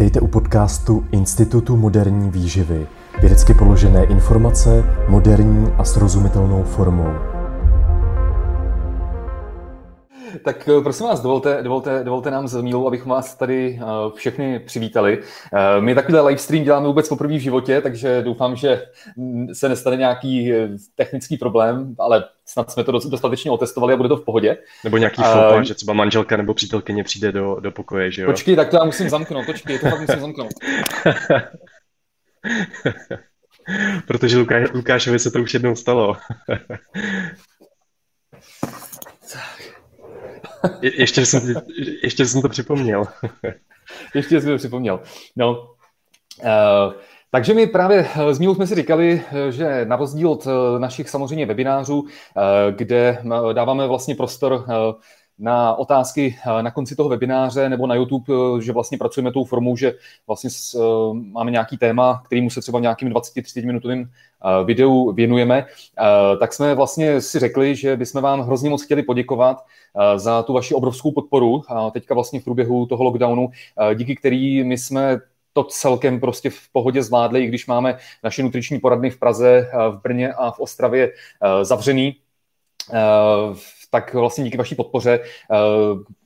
Vítejte u podcastu Institutu moderní výživy. Vědecky položené informace moderní a srozumitelnou formou. Tak eh, prosím vás, dovolte, dovolte, dovolte nám s Mílou, abychom vás tady eh, všechny přivítali. Eh, my takovýhle livestream děláme vůbec poprvé v životě, takže doufám, že se nestane nějaký technický problém, ale snad jsme to dostatečně otestovali a bude to v pohodě. Nebo nějaký fopa, uh, že třeba manželka nebo přítelkyně přijde do, do pokoje, že jo? Počkej, tak to já musím zamknout, počkej, to fakt musím zamknout. Protože Lukáš, Lukášovi se to už jednou stalo. Je, ještě, jsem, ještě jsem to připomněl. ještě jsem to připomněl. No, uh, takže my právě s Mílou jsme si říkali, že na rozdíl od našich samozřejmě webinářů, kde dáváme vlastně prostor na otázky na konci toho webináře nebo na YouTube, že vlastně pracujeme tou formou, že vlastně máme nějaký téma, kterýmu se třeba nějakým 20-30 minutovým videu věnujeme, tak jsme vlastně si řekli, že bychom vám hrozně moc chtěli poděkovat za tu vaši obrovskou podporu. Teďka vlastně v průběhu toho lockdownu, díky který my jsme to celkem prostě v pohodě zvládli, i když máme naše nutriční poradny v Praze, v Brně a v Ostravě zavřený tak vlastně díky vaší podpoře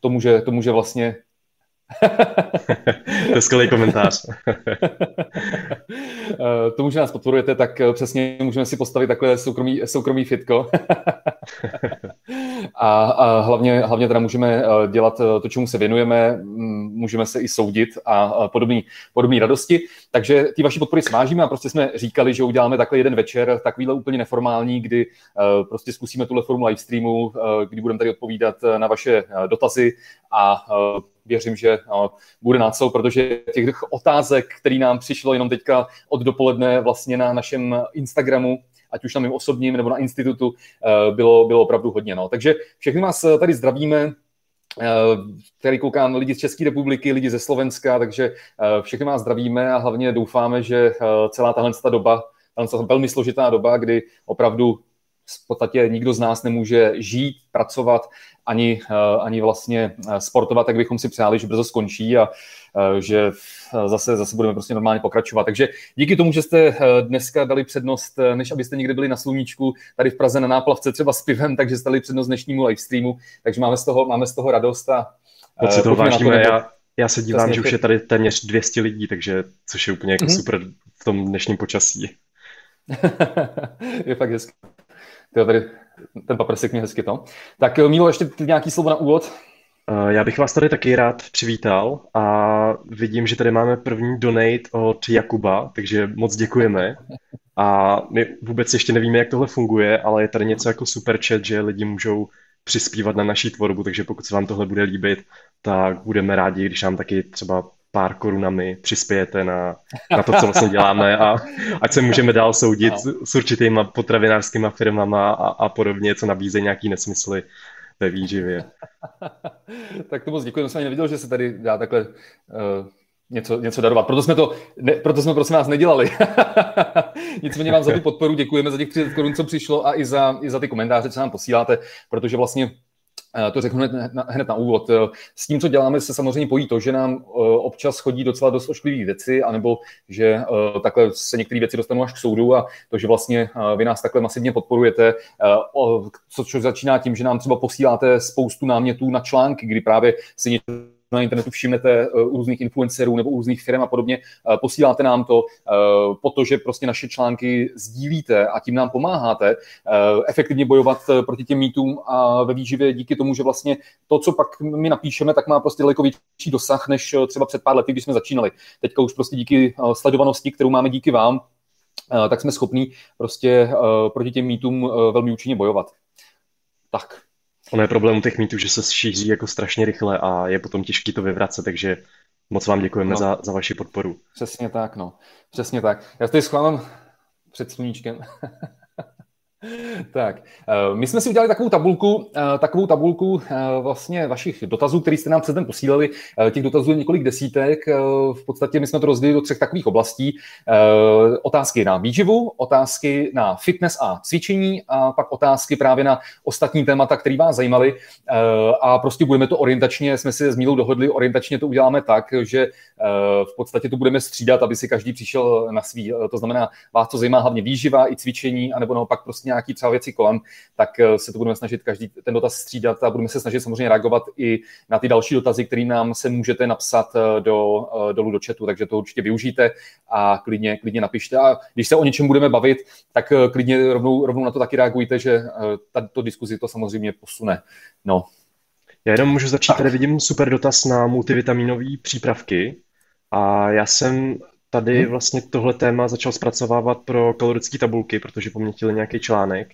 to může, to může vlastně to je skvělý komentář. Tomu, že nás podporujete, tak přesně můžeme si postavit takhle soukromý, soukromý fitko. a, a hlavně, hlavně teda můžeme eh, dělat eh, to, čemu se věnujeme, můžeme se i soudit a podobné podobný radosti. Takže ty vaši podpory smážíme a prostě jsme říkali, že uděláme takhle jeden večer, takovýhle úplně neformální, kdy eh, prostě zkusíme tuhle formu live streamu, kdy budeme tady odpovídat na vaše dotazy a věřím, že bude na co, protože těch otázek, který nám přišlo jenom teďka od dopoledne vlastně na našem Instagramu, ať už na mém osobním nebo na institutu, bylo, bylo opravdu hodně. No. Takže všechny vás tady zdravíme, který koukám lidi z České republiky, lidi ze Slovenska, takže všechny vás zdravíme a hlavně doufáme, že celá tahle doba, tahle velmi složitá doba, kdy opravdu v podstatě nikdo z nás nemůže žít, pracovat, ani, eh, ani vlastně eh, sportovat, tak bychom si přáli, že brzo skončí a eh, že zase, zase budeme prostě normálně pokračovat. Takže díky tomu, že jste dneska dali přednost, než abyste někde byli na sluníčku, tady v Praze na náplavce třeba s pivem, takže jste dali přednost dnešnímu livestreamu, takže máme z toho, máme z toho radost a Moc si toho vážíme. Já, já se dívám, že už je tady téměř 200 lidí, takže což je úplně jako mm-hmm. super v tom dnešním počasí. je fakt hezky. Tyjo, tady ten paprsek mě hezky to. Tak eh, Mílo, ještě nějaký slovo na úvod? Eh, já bych vás tady taky rád přivítal a vidím, že tady máme první donate od Jakuba, takže moc děkujeme. A my vůbec ještě nevíme, jak tohle funguje, ale je tady něco jako super chat, že lidi můžou přispívat na naší tvorbu, takže pokud se vám tohle bude líbit, tak budeme rádi, když nám taky třeba pár korunami přispějete na, na to, co vlastně děláme a ať se můžeme dál soudit s určitýma potravinářskými firmama a, a podobně, co nabízejí nějaký nesmysly ve výživě. tak to moc děkuji, jsem ani neviděl, že se tady dá takhle uh, něco, něco darovat. Proto jsme to, ne, proto jsme prosím vás nedělali. Nicméně vám za tu podporu děkujeme, za těch 30 korun, co přišlo a i za, i za ty komentáře, co nám posíláte, protože vlastně to řeknu hned na, hned na úvod. Eh, s tím, co děláme, se samozřejmě pojí to, že nám eh, občas chodí docela dost ošklivých věci, anebo že takhle se některé věci dostanou až k soudu a to, že vlastně vy nás takhle masivně podporujete, co, co začíná tím, že nám třeba posíláte spoustu námětů na články, kdy právě si něco na internetu všimnete eh, u různých influencerů nebo u různých firm a podobně, eh, posíláte nám to, protože prostě naše články sdílíte a tím nám pomáháte eh, efektivně bojovat proti těm mýtům a ve výživě díky tomu, že vlastně to, co pak my napíšeme, tak má prostě daleko větší dosah, než třeba před pár lety, když jsme začínali. Teďka už prostě díky sledovanosti, kterou máme díky vám, tak jsme schopní prostě proti těm mýtům velmi účinně bojovat. Tak. Ono je problém u těch mýtů, že se šíří jako strašně rychle a je potom těžké to vyvracet, takže moc vám děkujeme no. za, za vaši podporu. Přesně tak, no. Přesně tak. Já tady schválám před sluníčkem. Tak, eh, my jsme si udělali takovou tabulku, eh, takovou tabulku eh, vlastně vašich dotazů, který jste nám před den posílali. Těch dotazů je několik desítek. V podstatě my jsme to rozdělili do třech takových oblastí. Otázky na výživu, otázky na fitness a cvičení a pak otázky právě na ostatní témata, které vás zajímaly. A prostě budeme to orientačně, jsme si s Mílou dohodli, orientačně to uděláme tak, že v podstatě to budeme střídat, aby si každý přišel na svý. To znamená, vás to zajímá hlavně výživa i cvičení, anebo naopak prostě nějaký třeba věci kolem, tak eh, se to budeme snažit každý ten dotaz střídat a budeme se snažit samozřejmě reagovat i na ty další dotazy, které nám se můžete napsat eh, do, eh, dolů do chatu, takže to určitě využijte a klidně, klidně napište. A když se o něčem budeme bavit, tak klidně rovnou, rovnou na to taky reagujte, že tato diskuzi to samozřejmě posune. No. Já jenom můžu začít, tady vidím super dotaz na multivitaminové přípravky a já jsem tady hmm. vlastně tohle téma začal zpracovávat pro kalorické tabulky, protože po mně chtěli nějaký článek,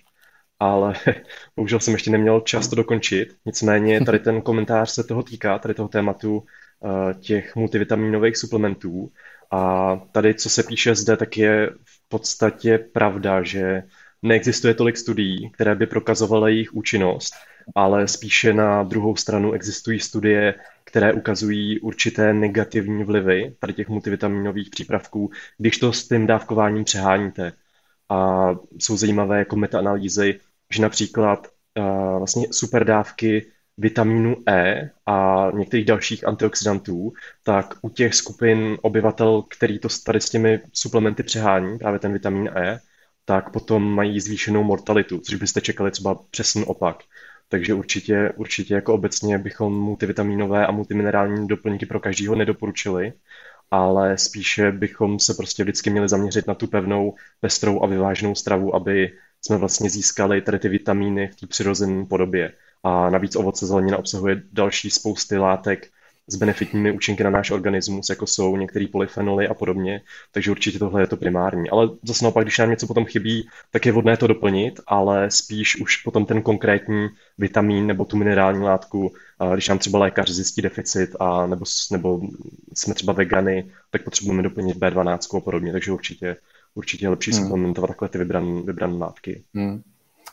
ale bohužel jsem ještě neměl čas to dokončit. Nicméně tady ten komentář se toho týká, tady toho tématu eh, těch multivitaminových suplementů. A tady, co se píše zde, tak je v podstatě pravda, že neexistuje tolik studií, které by prokazovaly jejich účinnost, ale spíše na druhou stranu existují studie, které ukazují určité negativní vlivy tady těch multivitaminových přípravků, když to s tím dávkováním přeháníte. A jsou zajímavé jako metaanalýzy, že například uh, vlastně superdávky vitamínu E a některých dalších antioxidantů, tak u těch skupin obyvatel, který to tady s těmi suplementy přehání, právě ten vitamin E, tak potom mají zvýšenou mortalitu, což byste čekali třeba přesný opak. Takže určitě, určitě jako obecně bychom multivitaminové a multiminerální doplňky pro každého nedoporučili, ale spíše bychom se prostě vždycky měli zaměřit na tu pevnou, pestrou a vyváženou stravu, aby jsme vlastně získali tady ty vitamíny v té přirozené podobě. A navíc ovoce zelenina obsahuje další spousty látek, s benefitními účinky na náš organismus, jako jsou některé polyfenoly a podobně, takže určitě tohle je to primární. Ale zase naopak, když nám něco potom chybí, tak je vhodné to doplnit, ale spíš už potom ten konkrétní vitamin nebo tu minerální látku, když nám třeba lékař zjistí deficit a nebo, nebo jsme třeba vegany, tak potřebujeme doplnit B12 a podobně, takže určitě, určitě je lepší hmm. suplementovat takhle ty vybrané vybran látky. Hmm.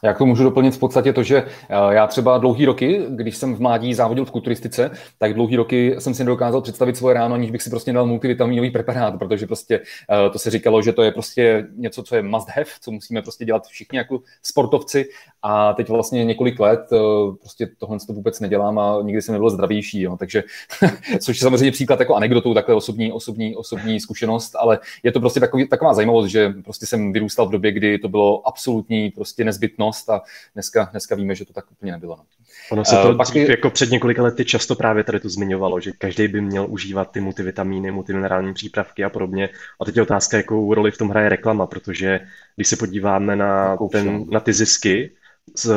Já to můžu doplnit v podstatě to, že eh, já třeba dlouhý roky, když jsem v mládí závodil v kulturistice, tak dlouhý roky jsem si nedokázal představit svoje ráno, aniž bych si prostě dal multivitaminový preparát, protože prostě eh, to se říkalo, že to je prostě něco, co je must have, co musíme prostě dělat všichni jako sportovci a teď vlastně několik let eh, prostě tohle to vůbec nedělám a nikdy jsem nebyl zdravější, jo. takže což je samozřejmě příklad jako anekdotou, takhle osobní, osobní, osobní zkušenost, ale je to prostě takový, taková zajímavost, že prostě jsem vyrůstal v době, kdy to bylo absolutní prostě nezbytnost a dneska, dneska víme, že to tak úplně nebylo. No. Ono se to uh, pak jako před několika lety často právě tady to zmiňovalo, že každý by měl užívat ty multivitamíny, multiminerální přípravky a podobně. A teď je otázka, jakou roli v tom hraje reklama, protože když se podíváme na, ten, na ty zisky, z,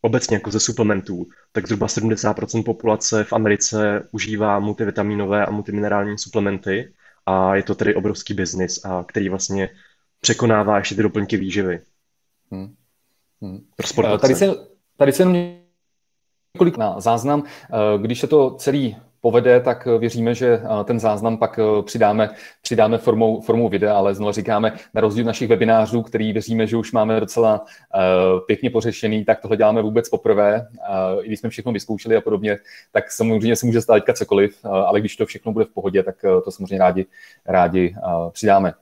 obecně jako ze suplementů, tak zhruba 70% populace v Americe užívá multivitaminové a multiminerální suplementy a je to tedy obrovský biznis, a který vlastně překonává ještě ty doplňky výživy. Hmm. Hmm. Tady se, tady se několik na záznam. Eh, když se to celý povede, tak věříme, že eh, ten záznam pak eh, přidáme, přidáme formou, formou videa, ale znovu říkáme, na rozdíl našich webinářů, který věříme, že už máme docela pěkně pořešený, tak tohle děláme vůbec poprvé. I když jsme všechno vyzkoušeli a podobně, tak samozřejmě se může stát cokoliv, ale když to všechno bude v pohodě, tak to samozřejmě rádi, rádi přidáme.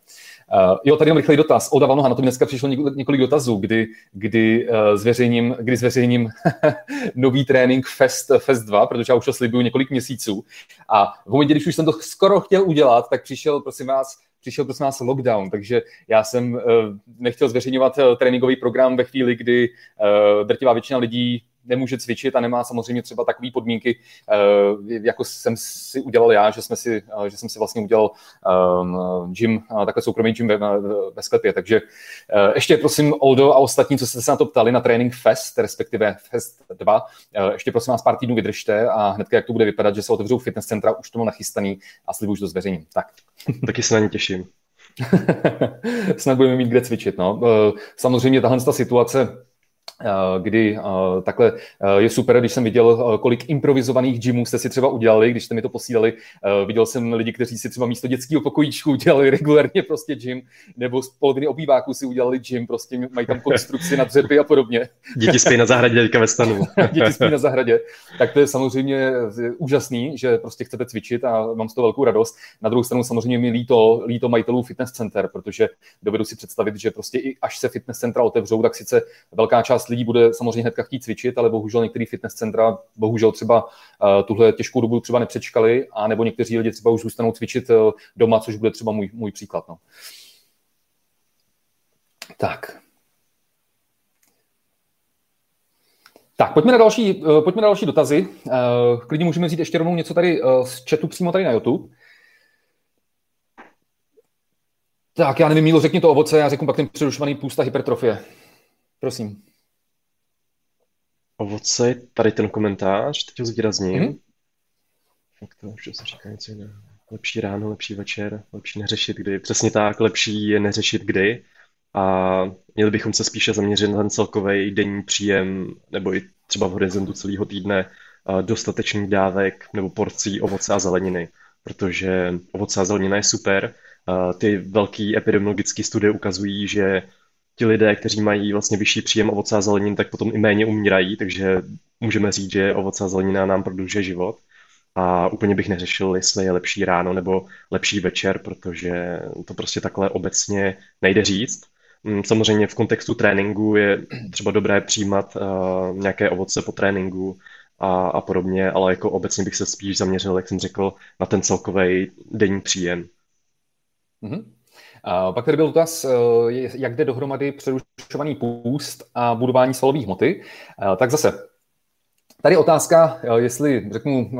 Uh, jo, tady mám rychlý dotaz. Olda Vanoha, na to dneska přišlo několik, dotazů, kdy, kdy, uh, zveřejním, kdy zveřejním nový trénink Fest, Fest 2, protože já už to slibuju několik měsíců. A v momentě, když už jsem to skoro chtěl udělat, tak přišel, prosím vás, přišel prosím nás lockdown, takže já jsem uh, nechtěl zveřejňovat tréninkový program ve chvíli, kdy uh, drtivá většina lidí nemůže cvičit a nemá samozřejmě třeba takové podmínky, eh, jako jsem si udělal já, že, jsme si, eh, že jsem si vlastně udělal um, gym, takhle soukromý gym ve, ve sklepě. Takže ještě prosím Oldo a ostatní, co jste se na to ptali, na Training Fest, respektive Fest 2, ještě prosím vás pár týdnů vydržte a hned jak to bude vypadat, že se otevřou fitness centra, už to mám nachystaný a slibuju, že to zveřejním. Tak. Taky se na ně těším. Snad budeme mít kde cvičit. No. Samozřejmě tahle ta situace Eh, kdy uh, takhle uh, je super, když jsem viděl, kolik improvizovaných gymů jste si třeba udělali, když jste mi to posílali. Viděl jsem lidi, kteří si třeba místo dětského pokojíčku udělali regulárně prostě gym, nebo z poloviny obýváků si udělali gym, prostě mají tam konstrukci na dřepy a podobně. Děti spí na zahradě teďka ve stanu. Děti spí na zahradě. Tak to je samozřejmě úžasný, že prostě chcete cvičit a mám z toho velkou radost. Na druhou stranu samozřejmě mi líto, líto majitelů fitness center, protože dovedu si představit, že prostě i až se fitness centra otevřou, tak sice velká část lidí bude samozřejmě hnedka chtít cvičit, ale bohužel některý fitness centra bohužel třeba uh, tuhle těžkou dobu třeba nepřečkali, a nebo někteří lidi třeba už zůstanou cvičit uh, doma, což bude třeba můj, můj příklad. No. Tak. Tak, pojďme na další, uh, pojďme na další dotazy. Klidně můžeme říct ještě rovnou něco tady z chatu přímo tady na YouTube. Tak, já nevím, Mílo, řekni to ovoce, já řeknu pak ten přerušovaný půsta hypertrofie. Prosím ovoce, tady ten komentář, teď ho zvýrazním. Mm-hmm. Fakt to už se říká něco jiného. Lepší ráno, lepší večer, lepší neřešit kdy. Přesně tak, lepší je neřešit kdy. A měli bychom se spíše zaměřit na ten celkový denní příjem, nebo i třeba v horizontu celého týdne dostatečný dávek nebo porcí ovoce a zeleniny, protože ovoce a zelenina je super. Ty velké epidemiologické studie ukazují, že ti lidé, kteří mají vlastně vyšší příjem ovoce a zelenin, tak potom i méně umírají, takže můžeme říct, že ovoce a zelenina nám prodlužuje život. A úplně bych neřešil, jestli je lepší ráno nebo lepší večer, protože to prostě takhle obecně nejde říct. Mm, samozřejmě v kontextu tréninku je třeba dobré přijímat uh, nějaké ovoce po tréninku a, a podobně, ale jako obecně bych se spíš zaměřil, jak jsem řekl, na ten celkový denní příjem. Mm-hmm. Pak tady byl dotaz, eh, jak jde dohromady přerušovaný půst a budování svalových hmoty. Eh, tak zase, Tady otázka, eh, jestli řeknu,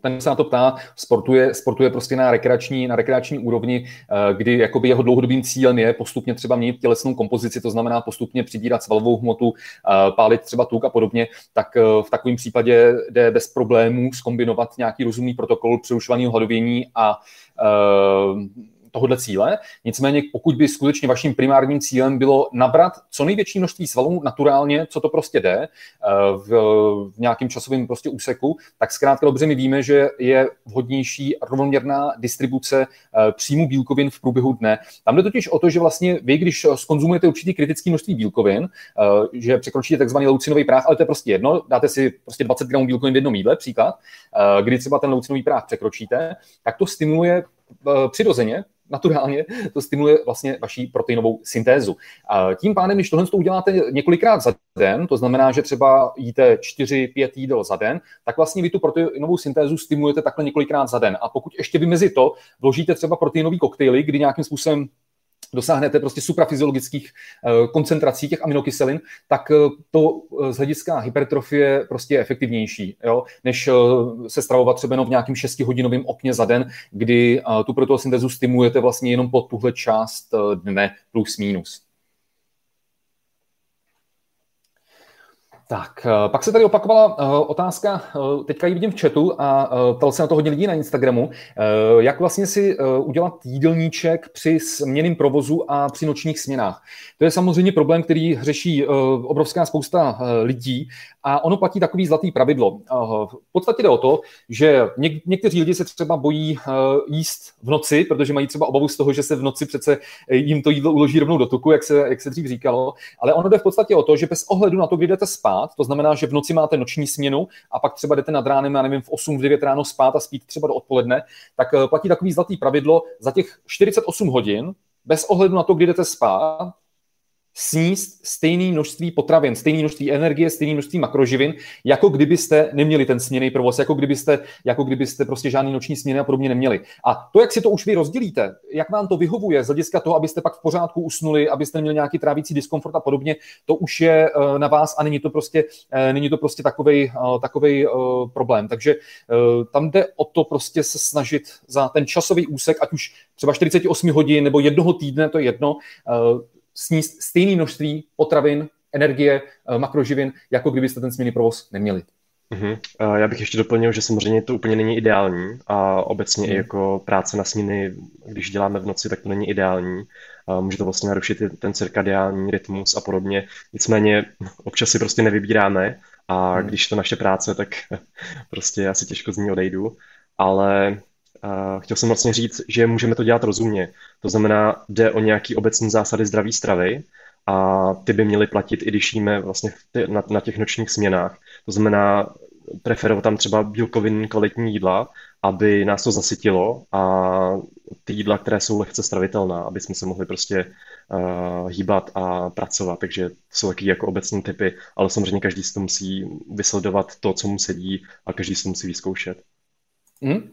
ten se na to ptá, sportuje, sportuje prostě na rekreační, na rekreační úrovni, kdy jakoby jeho dlouhodobým cílem je postupně třeba měnit tělesnou kompozici, to znamená postupně přibírat svalovou hmotu, pálit třeba tuk a podobně, tak v takovém případě jde bez problémů skombinovat nějaký rozumný protokol přerušovaného hladovění a tohohle cíle. Nicméně, pokud by skutečně vaším primárním cílem bylo nabrat co největší množství svalů naturálně, co to prostě jde, eh, v, v nějakém časovém prostě úseku, tak zkrátka dobře my víme, že je vhodnější rovnoměrná distribuce eh, příjmu bílkovin v průběhu dne. Tam jde totiž o to, že vlastně vy, když skonzumujete určitý kritický množství bílkovin, eh, že překročíte takzvaný leucinový práh, ale to je prostě jedno, dáte si prostě 20 gramů bílkovin v jednom jídle, příklad, kdy třeba ten leucinový práh překročíte, tak to stimuluje přirozeně naturálně to stimuluje vlastně vaší proteinovou syntézu. Tím pádem, když tohle to uděláte několikrát za den, to znamená, že třeba jíte 4-5 jídel za den, tak vlastně vy tu proteinovou syntézu stimulujete takhle několikrát za den. A pokud ještě vy mezi to vložíte třeba proteinový koktejly, kdy nějakým způsobem dosáhnete prostě suprafyziologických eh, koncentrací těch aminokyselin, tak eh, to eh, z hlediska hypertrofie prostě je efektivnější, jo, než se stravovat třeba jenom v nějakém 6-hodinovém okně za den, kdy tu protosyntézu stimulujete vlastně jenom po tuhle část dne plus minus. Tak, eh, pak se tady opakovala uh, otázka, uh, teďka ji vidím v chatu a ptal se na to hodně lidí na Instagramu, jak vlastně si udělat jídelníček při směným provozu a při nočních směnách. To je samozřejmě problém, který řeší obrovská spousta lidí a ono platí takový zlatý pravidlo. V podstatě jde o to, že něk- někteří lidi se třeba bojí jíst v noci, protože mají třeba obavu z toho, že se v noci přece jim to jídlo uloží rovnou do tuku, jak se, jak se dřív říkalo, ale ono jde v podstatě o to, že bez ohledu na to, kdy jdete spát, spát, to znamená, že v noci máte noční směnu a pak třeba jdete nad ránem, já nevím, v 8, v 9 ráno spát a spít třeba do odpoledne, tak eh, platí takový zlatý pravidlo za těch 48 hodin, bez ohledu na to, kdy jdete spát, sníst stejné množství potravin, stejné množství energie, stejné množství makroživin, jako kdybyste neměli ten směný provoz, jako kdybyste, jako kdybyste prostě žádný noční směny a podobně neměli. A to, jak si to už vy rozdělíte, jak vám to vyhovuje z hlediska toho, abyste pak v pořádku usnuli, abyste neměli nějaký trávící diskomfort a podobně, to už je uh, na vás a není to prostě, uh, není to prostě takovej, uh, takovej problém. Takže tam jde o to prostě se snažit za ten časový úsek, ať už třeba 48 hodin nebo jednoho týdne, to je jedno, sníst stejné množství potravin, energie, eh, makroživin, jako kdybyste ten směný provoz neměli. Uh-huh. Já bych ještě doplnil, že samozřejmě to úplně není ideální a obecně uh-huh. i mhm. jako práce na směny, když děláme v noci, tak to není ideální. může to vlastně narušit ten cirkadiální rytmus a podobně. Nicméně občas si prostě nevybíráme a hmm. když to naše práce, tak prostě asi těžko z ní odejdu. Ale uh, chtěl jsem vlastně říct, že můžeme to dělat rozumně. To znamená, jde o nějaký obecní zásady zdraví stravy a ty by měly platit, i když jíme vlastně na, těch nočních směnách. To znamená, preferovat tam třeba bílkovin kvalitní jídla, aby nás to zasytilo a ty jídla, které jsou lehce stravitelná, aby jsme se mohli prostě uh, hýbat a pracovat. Takže jsou taky jako obecné typy, ale samozřejmě každý si to musí vysledovat to, co mu sedí a každý si to musí vyzkoušet. Mm.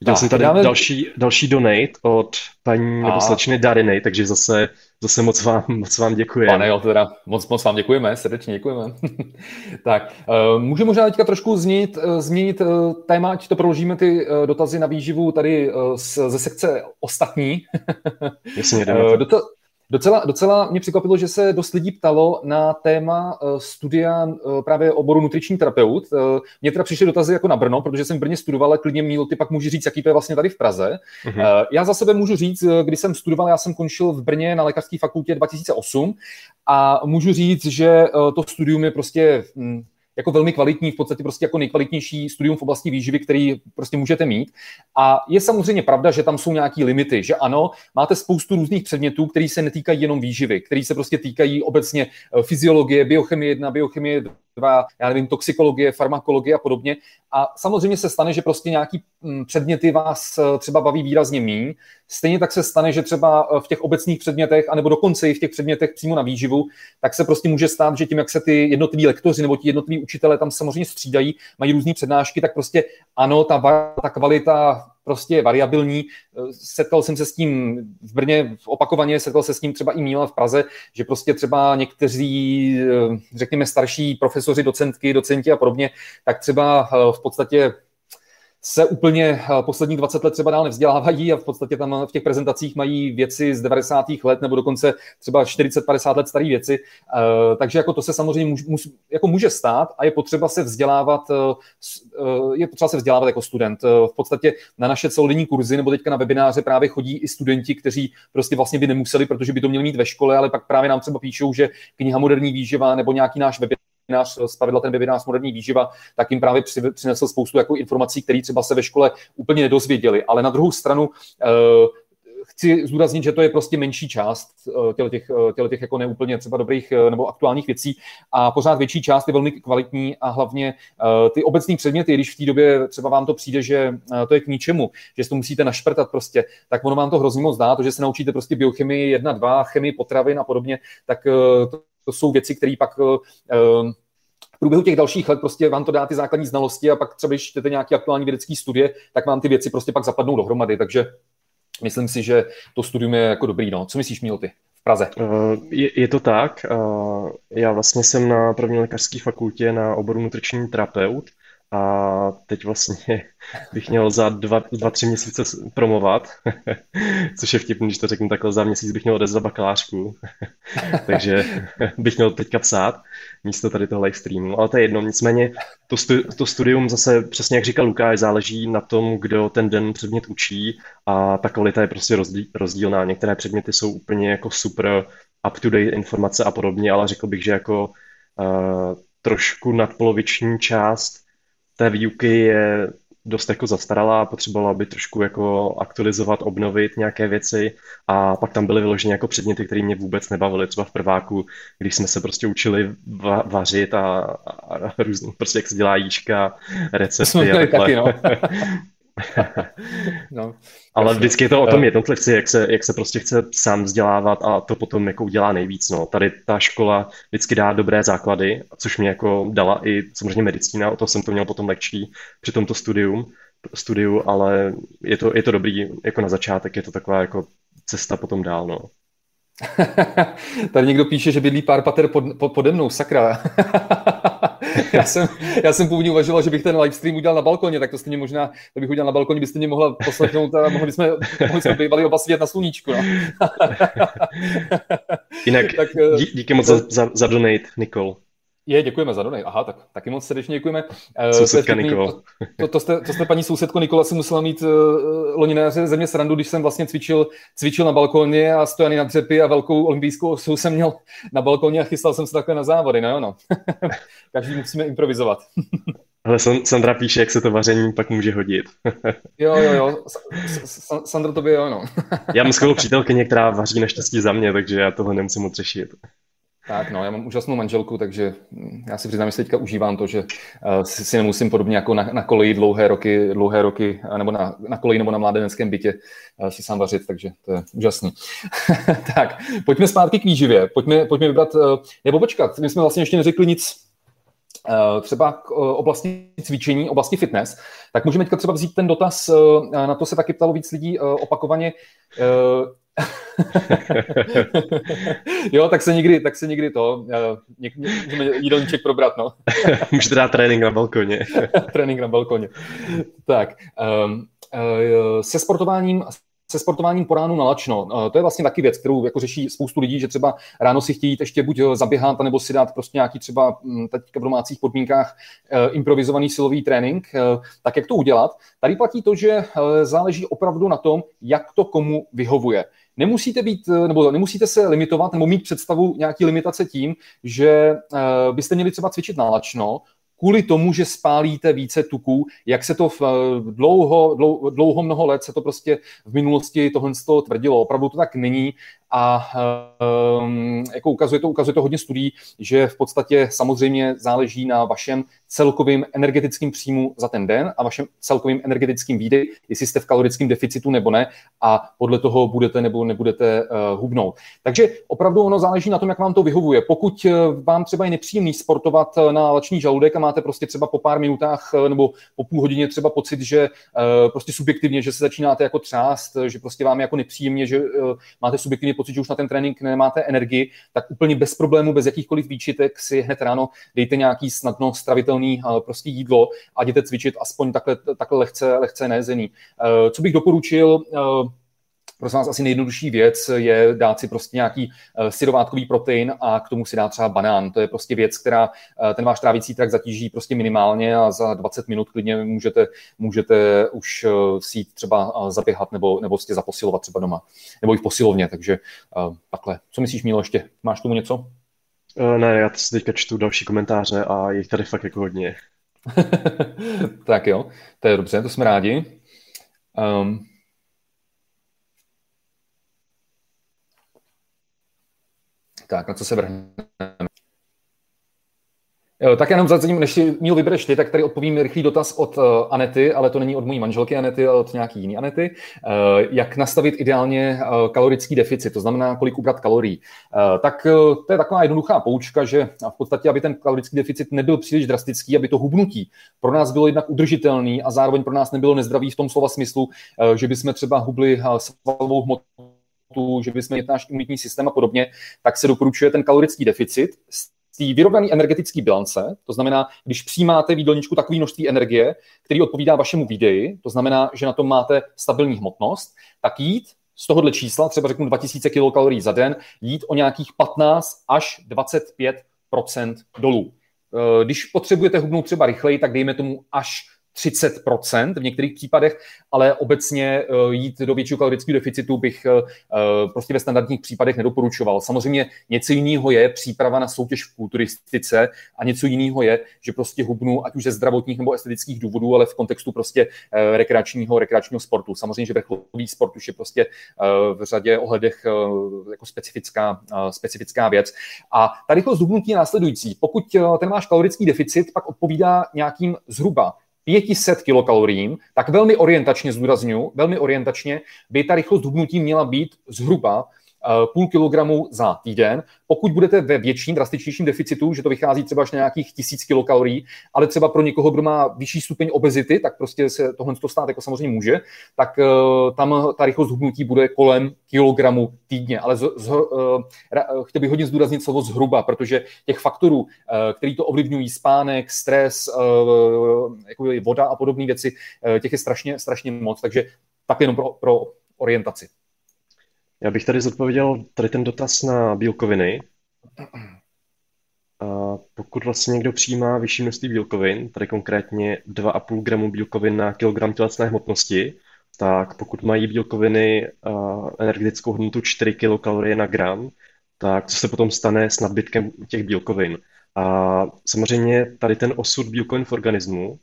Viděl jsem tady dáme... další, další donate od paní a... nebo slečny Dariny, takže zase, zase moc vám, moc vám děkujeme. Pane, jo, teda moc, moc vám děkujeme, srdečně děkujeme. tak, uh, můžu možná teďka trošku změnit, uh, změnit uh, téma, ať to proložíme ty dotazy na výživu tady z, ze sekce ostatní. Jasně, dota- Docela, docela mě překvapilo, že se dost lidí ptalo na téma uh, studia uh, právě oboru nutriční terapeut. Uh, mně teda přišly dotazy jako na Brno, protože jsem v Brně studoval, ale klidně Míl, ty pak můžu říct, jaký to je vlastně tady v Praze. Uh, já za sebe můžu říct, když jsem studoval, já jsem končil v Brně na lékařské fakultě 2008 a můžu říct, že to studium je prostě... Jako velmi kvalitní, v podstatě prostě jako nejkvalitnější studium v oblasti výživy, který prostě můžete mít. A je samozřejmě pravda, že tam jsou nějaké limity, že ano, máte spoustu různých předmětů, které se netýkají jenom výživy, které se prostě týkají obecně eh, fyziologie, biochemie 1, biochemie třeba, já nevím, toxikologie, farmakologie a podobně. A samozřejmě se stane, že prostě nějaký mm, předměty vás eh, třeba baví výrazně míň. Stejně tak se stane, že třeba eh, v těch obecných předmětech, anebo dokonce i v těch předmětech přímo na výživu, tak se prostě může stát, že tím, jak se ty jednotliví lektoři nebo ti jednotliví učitelé tam samozřejmě střídají, mají různé přednášky, tak prostě ano, ta, ta kvalita prostě variabilní. Setkal jsem se s tím v Brně opakovaně, setkal se s tím třeba i Míla v Praze, že prostě třeba někteří, řekněme, starší profesoři, docentky, docenti a podobně, tak třeba v podstatě se úplně eh, posledních 20 let třeba dál nevzdělávají a v podstatě tam v těch prezentacích mají věci z 90. let nebo dokonce třeba 40-50 let staré věci. Eh, takže jako to se samozřejmě může, jako může stát a je potřeba se vzdělávat, eh, je potřeba se vzdělávat jako student. V podstatě na naše celodenní kurzy nebo teďka na webináře právě chodí i studenti, kteří prostě vlastně by nemuseli, protože by to měli mít ve škole, ale pak právě nám třeba píšou, že kniha Moderní výživa nebo nějaký náš webinář webinář, stavěla ten webinář Moderní výživa, tak jim právě přinesl spoustu jako informací, které třeba se ve škole úplně nedozvěděli. Ale na druhou stranu eh, chci zdůraznit, že to je prostě menší část eh, těch, eh, těch jako neúplně třeba dobrých nebo aktuálních věcí a pořád větší část je velmi kvalitní a hlavně ty obecní předměty, když v té době třeba vám to přijde, že to je k ničemu, že to musíte našprtat prostě, tak ono vám to hrozně moc dá, to, že se naučíte prostě biochemii 1, 2, chemii potravin a podobně, tak to to jsou věci, které pak eh, eh, v průběhu těch dalších let prostě vám to dá ty základní znalosti a pak třeba, když čtete nějaké aktuální vědecké studie, tak vám ty věci prostě pak zapadnou dohromady. Takže myslím si, že to studium je jako dobrý. No. Co myslíš, Míl, ty? v Praze? Uh, je, je to tak. Uh, já vlastně jsem na první lékařské fakultě na oboru nutriční terapeut a teď vlastně bych měl za dva, dva tři měsíce promovat, což je vtipný, když to řeknu takhle, za měsíc bych měl odezvat bakalářku, takže bych měl teďka psát místo tady toho live streamu, ale to je jedno, nicméně to, stu, to studium zase, přesně jak říkal Lukáš, záleží na tom, kdo ten den předmět učí a ta kvalita je prostě rozdílná. Některé předměty jsou úplně jako super up-to-date informace a podobně, ale řekl bych, že jako uh, trošku nadpoloviční část té výuky je dost jako zastaralá, potřebovala by trošku jako aktualizovat, obnovit nějaké věci a pak tam byly vyloženě jako předměty, které mě vůbec nebavily, třeba v prváku, když jsme se prostě učili va- vařit a, a, různý, prostě jak se dělá jíčka, recepty a takhle. Taky, no. no, Ale vždycky je to o tom jednotlivci, jak se, jak se prostě chce sám vzdělávat a to potom jako udělá nejvíc. No. Tady ta škola vždycky dá dobré základy, což mě jako dala i samozřejmě medicína, o to jsem to měl potom lehčí při tomto studium, studiu, ale je to, je to dobrý jako na začátek, je to taková jako cesta potom dál. No. Tady někdo píše, že bydlí pár pater pod, pod, pode mnou, sakra. já, jsem, já jsem původně uvažoval, že bych ten live stream udělal na balkoně, tak to stejně možná, to bych udělal na balkoně, byste mě mohla poslechnout a mohli jsme, mohli jsme bývali oba sedět na sluníčku. No. Jinak tak, eh, dí, díky moc za, za, za donate, Nikol. Je, děkujeme za donate. Aha, tak taky moc srdečně děkujeme. Sousedka to, Nikola. To, to, to, jste, to jste paní sousedko Nikola si musela mít uh, loni na země srandu, když jsem vlastně cvičil, cvičil na balkóně a stojany na dřepy a velkou olympijskou osu jsem měl na balkóně a chystal jsem se takhle na závody. No, no. Každý musíme improvizovat. Ale Sandra píše, jak se to vaření pak může hodit. jo, jo, jo. Sandra, to by jo, no. já mám skvělou přítelkyně, která vaří naštěstí za mě, takže já tohle nemusím moc řešit. Tak, no, já mám úžasnou manželku, takže hm, já si přiznám, že teďka užívám to, že uh, si, nemusím podobně jako na, na koleji dlouhé roky, dlouhé roky, nebo na, na koleji nebo na mládeneckém bytě uh, si sám vařit, takže to je úžasný. tak, pojďme zpátky k výživě, pojďme, pojďme vybrat, nebo počkat, my jsme vlastně ještě neřekli nic třeba k oblasti cvičení, oblasti fitness, tak můžeme teďka třeba vzít ten dotaz, na to se taky ptalo víc lidí opakovaně, jo, tak se někdy, tak se někdy to, něk, můžeme jídelníček probrat, no. Můžete dát trénink na balkoně. trénink na balkoně. Tak, um, se sportováním se sportováním po ránu na lačno. To je vlastně taky věc, kterou jako řeší spoustu lidí, že třeba ráno si chtějí ještě buď zaběhat, nebo si dát prostě nějaký třeba hm, teďka v domácích podmínkách improvizovaný silový trénink. Tak jak to udělat? Tady platí to, že záleží opravdu na tom, jak to komu vyhovuje. Nemusíte být, nebo nemusíte se limitovat, nebo mít představu nějaký limitace tím, že byste měli třeba cvičit nálačno, kvůli tomu, že spálíte více tuků, jak se to v dlouho, dlouho, dlouho mnoho let se to prostě v minulosti tohle tvrdilo. Opravdu to tak není a um, jako ukazuje to, ukazuje to hodně studií, že v podstatě samozřejmě záleží na vašem celkovým energetickým příjmu za ten den a vašem celkovým energetickým výdej, jestli jste v kalorickém deficitu nebo ne a podle toho budete nebo nebudete uh, hubnout. Takže opravdu ono záleží na tom, jak vám to vyhovuje. Pokud eh, vám třeba je nepříjemný sportovat eh, na lační žaludek a máte prostě třeba po pár minutách nebo po půl hodině třeba pocit, že prostě subjektivně, že se začínáte jako třást, že prostě vám je jako nepříjemně, že máte subjektivně pocit, že už na ten trénink nemáte energii, tak úplně bez problému, bez jakýchkoliv výčitek si hned ráno dejte nějaký snadno stravitelný eh, prostě jídlo a jděte cvičit aspoň takhle, takhle lehce, lehce nezený. Eh, co bych doporučil, eh, pro vás asi nejjednodušší věc je dát si prostě nějaký uh, syrovátkový protein a k tomu si dát třeba banán. To je prostě věc, která uh, ten váš trávicí trakt zatíží prostě minimálně a za 20 minut klidně můžete, můžete už uh, si jít třeba zaběhat nebo, nebo si zaposilovat třeba doma. Nebo i v posilovně, takže takhle. Co myslíš, Mílo, ještě? Máš tomu něco? Ne, já si teďka čtu další komentáře a jich tady fakt jako hodně. tak jo, to je dobře, to jsme rádi. Um, Tak, na co se vrhneme? Jo, tak jenom zatím, než si Míl vybereš ty, tak tady odpovím rychlý dotaz od uh, Anety, ale to není od mojí manželky Anety, ale od nějaký jiný Anety. Uh, jak nastavit ideálně uh, kalorický deficit, to znamená, kolik ubrat kalorií. Uh, tak uh, to je taková jednoduchá poučka, že v podstatě, aby ten kalorický deficit nebyl příliš drastický, aby to hubnutí pro nás bylo jednak udržitelný a zároveň pro nás nebylo nezdravý v tom slova smyslu, uh, že bychom třeba hubli uh, svalovou hmotu tu, že bychom měli náš imunitní systém a podobně, tak se doporučuje ten kalorický deficit z té vyrovnané energetické bilance, to znamená, když přijímáte v jídelníčku takové množství energie, který odpovídá vašemu výdeji, to znamená, že na tom máte stabilní hmotnost, tak jít z tohohle čísla, třeba řeknu 2000 kilokalorií za den, jít o nějakých 15 až 25% dolů. Eh, když potřebujete hubnout třeba rychleji, tak dejme tomu až 30% v některých případech, ale obecně uh, jít do většího kalorického deficitu bych uh, prostě ve standardních případech nedoporučoval. Samozřejmě něco jiného je příprava na soutěž v kulturistice a něco jiného je, že prostě hubnu, ať už ze zdravotních nebo estetických důvodů, ale v kontextu prostě uh, rekreačního, rekreačního sportu. Samozřejmě, že vrcholový sport už je prostě v řadě ohledech jako specifická, specifická věc. A ta rychlost hubnutí je následující. Pokud ten máš kalorický deficit, pak odpovídá nějakým zhruba 500 kilokaloriím, tak velmi orientačně zdůraznuju, velmi orientačně by ta rychlost hubnutí měla být zhruba půl kilogramu za týden. Pokud budete ve větším, drastičnějším deficitu, že to vychází třeba až na nějakých tisíc kilokalorií, ale třeba pro někoho, kdo má vyšší stupeň obezity, tak prostě se tohle to stát jako samozřejmě může, tak uh, tam ta rychlost hubnutí bude kolem kilogramu týdně. Ale z, z, uh, chtěl bych hodně zdůraznit slovo zhruba, protože těch faktorů, uh, který to ovlivňují, spánek, stres, uh, jako voda a podobné věci, uh, těch je strašně, strašně moc, takže tak jenom pro, pro orientaci. Já bych tady zodpověděl tady ten dotaz na bílkoviny. pokud vlastně někdo přijímá vyšší množství bílkovin, tady konkrétně 2,5 gramu bílkovin na kilogram tělesné hmotnosti, tak pokud mají bílkoviny energetickou hodnotu 4 kilokalorie na gram, tak co se potom stane s nadbytkem těch bílkovin? A samozřejmě tady ten osud bílkovin v organismu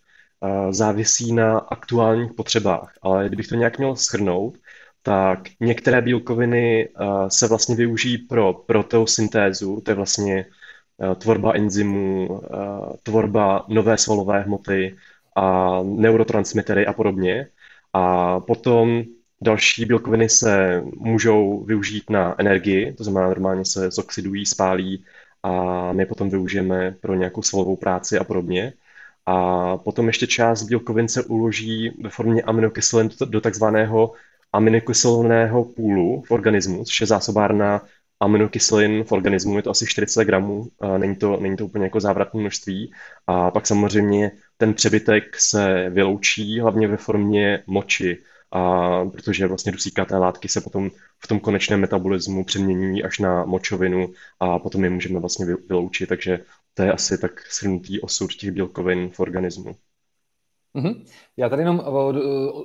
závisí na aktuálních potřebách, ale kdybych to nějak měl shrnout, tak některé bílkoviny se vlastně využijí pro proteosyntézu, to je vlastně tvorba enzymů, tvorba nové svalové hmoty a neurotransmitery a podobně. A potom další bílkoviny se můžou využít na energii, to znamená normálně se zoxidují, spálí a my potom využijeme pro nějakou svalovou práci a podobně. A potom ještě část bílkovin se uloží ve formě aminokyselin do takzvaného aminokyselného půlu v organismu, což je zásobárna aminokyselin v organismu, je to asi 40 gramů, není to, není to úplně jako závratné množství. A pak samozřejmě ten přebytek se vyloučí hlavně ve formě moči, a protože vlastně dusíkaté látky se potom v tom konečném metabolismu přeměňují až na močovinu a potom je můžeme vlastně vyloučit, takže to je asi tak shrnutý osud těch bílkovin v organismu. Mm-hmm. Já tady jenom eh,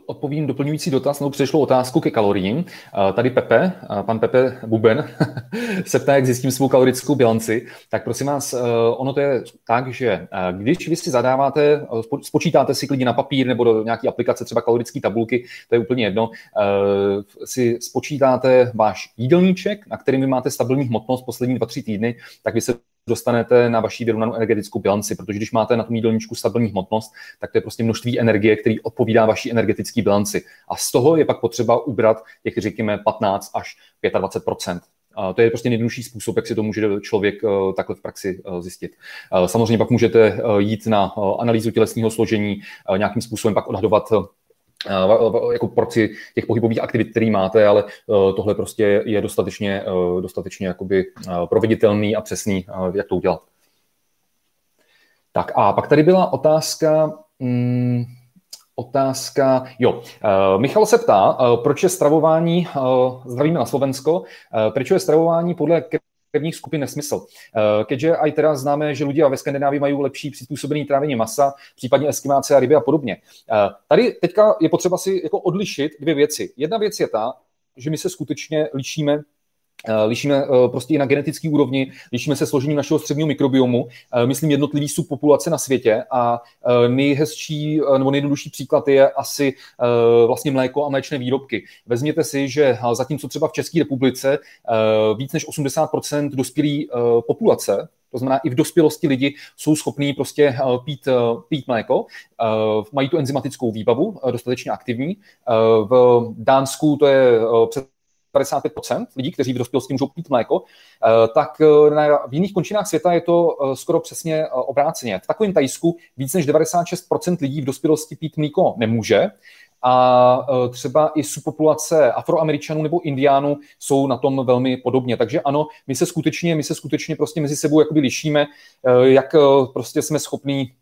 odpovím doplňující dotaz nebo přešlo otázku ke kaloriím. Eh, tady Pepe, eh, pan Pepe Buben, se ptá, jak zjistím svou kalorickou bilanci. Tak prosím vás, ono to je tak, že když vy si zadáváte, spočítáte si klidně na papír nebo do nějaké aplikace, třeba kalorické tabulky, to je úplně jedno, si spočítáte váš jídelníček, na kterým vy máte stabilní hmotnost poslední dva, tři týdny, tak vy se dostanete na vaší vyrovnanou energetickou bilanci, protože když máte na tom jídelníčku stabilní hmotnost, tak to je prostě množství energie, který odpovídá vaší energetické bilanci. A z toho je pak potřeba ubrat těch, řekněme, 15 až 25 a to je prostě nejjednodušší způsob, jak si to může člověk eh, takhle v praxi eh, zjistit. Eh, samozřejmě pak můžete jít na analýzu tělesného složení, nějakým způsobem pak odhadovat jako porci těch pohybových aktivit, které máte, ale tohle prostě je dostatečně, dostatečně jakoby proveditelný a přesný, jak to udělat. Tak a pak tady byla otázka, hmm, Otázka, jo. Michal se ptá, proč je stravování, zdravíme na Slovensko, proč je stravování podle krevních skupin nesmysl. Uh, keďže aj teraz známe, že lidé ve Skandinávii mají lepší přizpůsobený trávení masa, případně eskimáce a ryby a podobně. Uh, tady teďka je potřeba si jako odlišit dvě věci. Jedna věc je ta, že my se skutečně lišíme Eh, lišíme eh, prostě i na genetické úrovni, lišíme se složením našeho středního mikrobiomu, eh, myslím jednotlivý subpopulace na světě a nejhezčí nebo nejjednodušší příklad je asi vlastně mléko a mléčné výrobky. Vezměte si, že zatímco třeba v České republice víc než 80% dospělé populace to znamená, i v dospělosti lidi jsou schopní prostě pít, pít mléko, mají tu enzymatickou výbavu, dostatečně aktivní. V Dánsku to je přes 55% lidí, kteří v dospělosti můžou pít mléko, eh, tak eh, na, v jiných končinách světa je to eh, skoro přesně obráceně. V takovém Tajsku víc než 96% lidí v dospělosti pít mléko nemůže, a třeba i subpopulace afroameričanů nebo indiánů jsou na tom velmi podobně. Takže ano, my se skutečně, my se skutečně prostě mezi sebou jakoby lišíme, jak prostě jsme schopní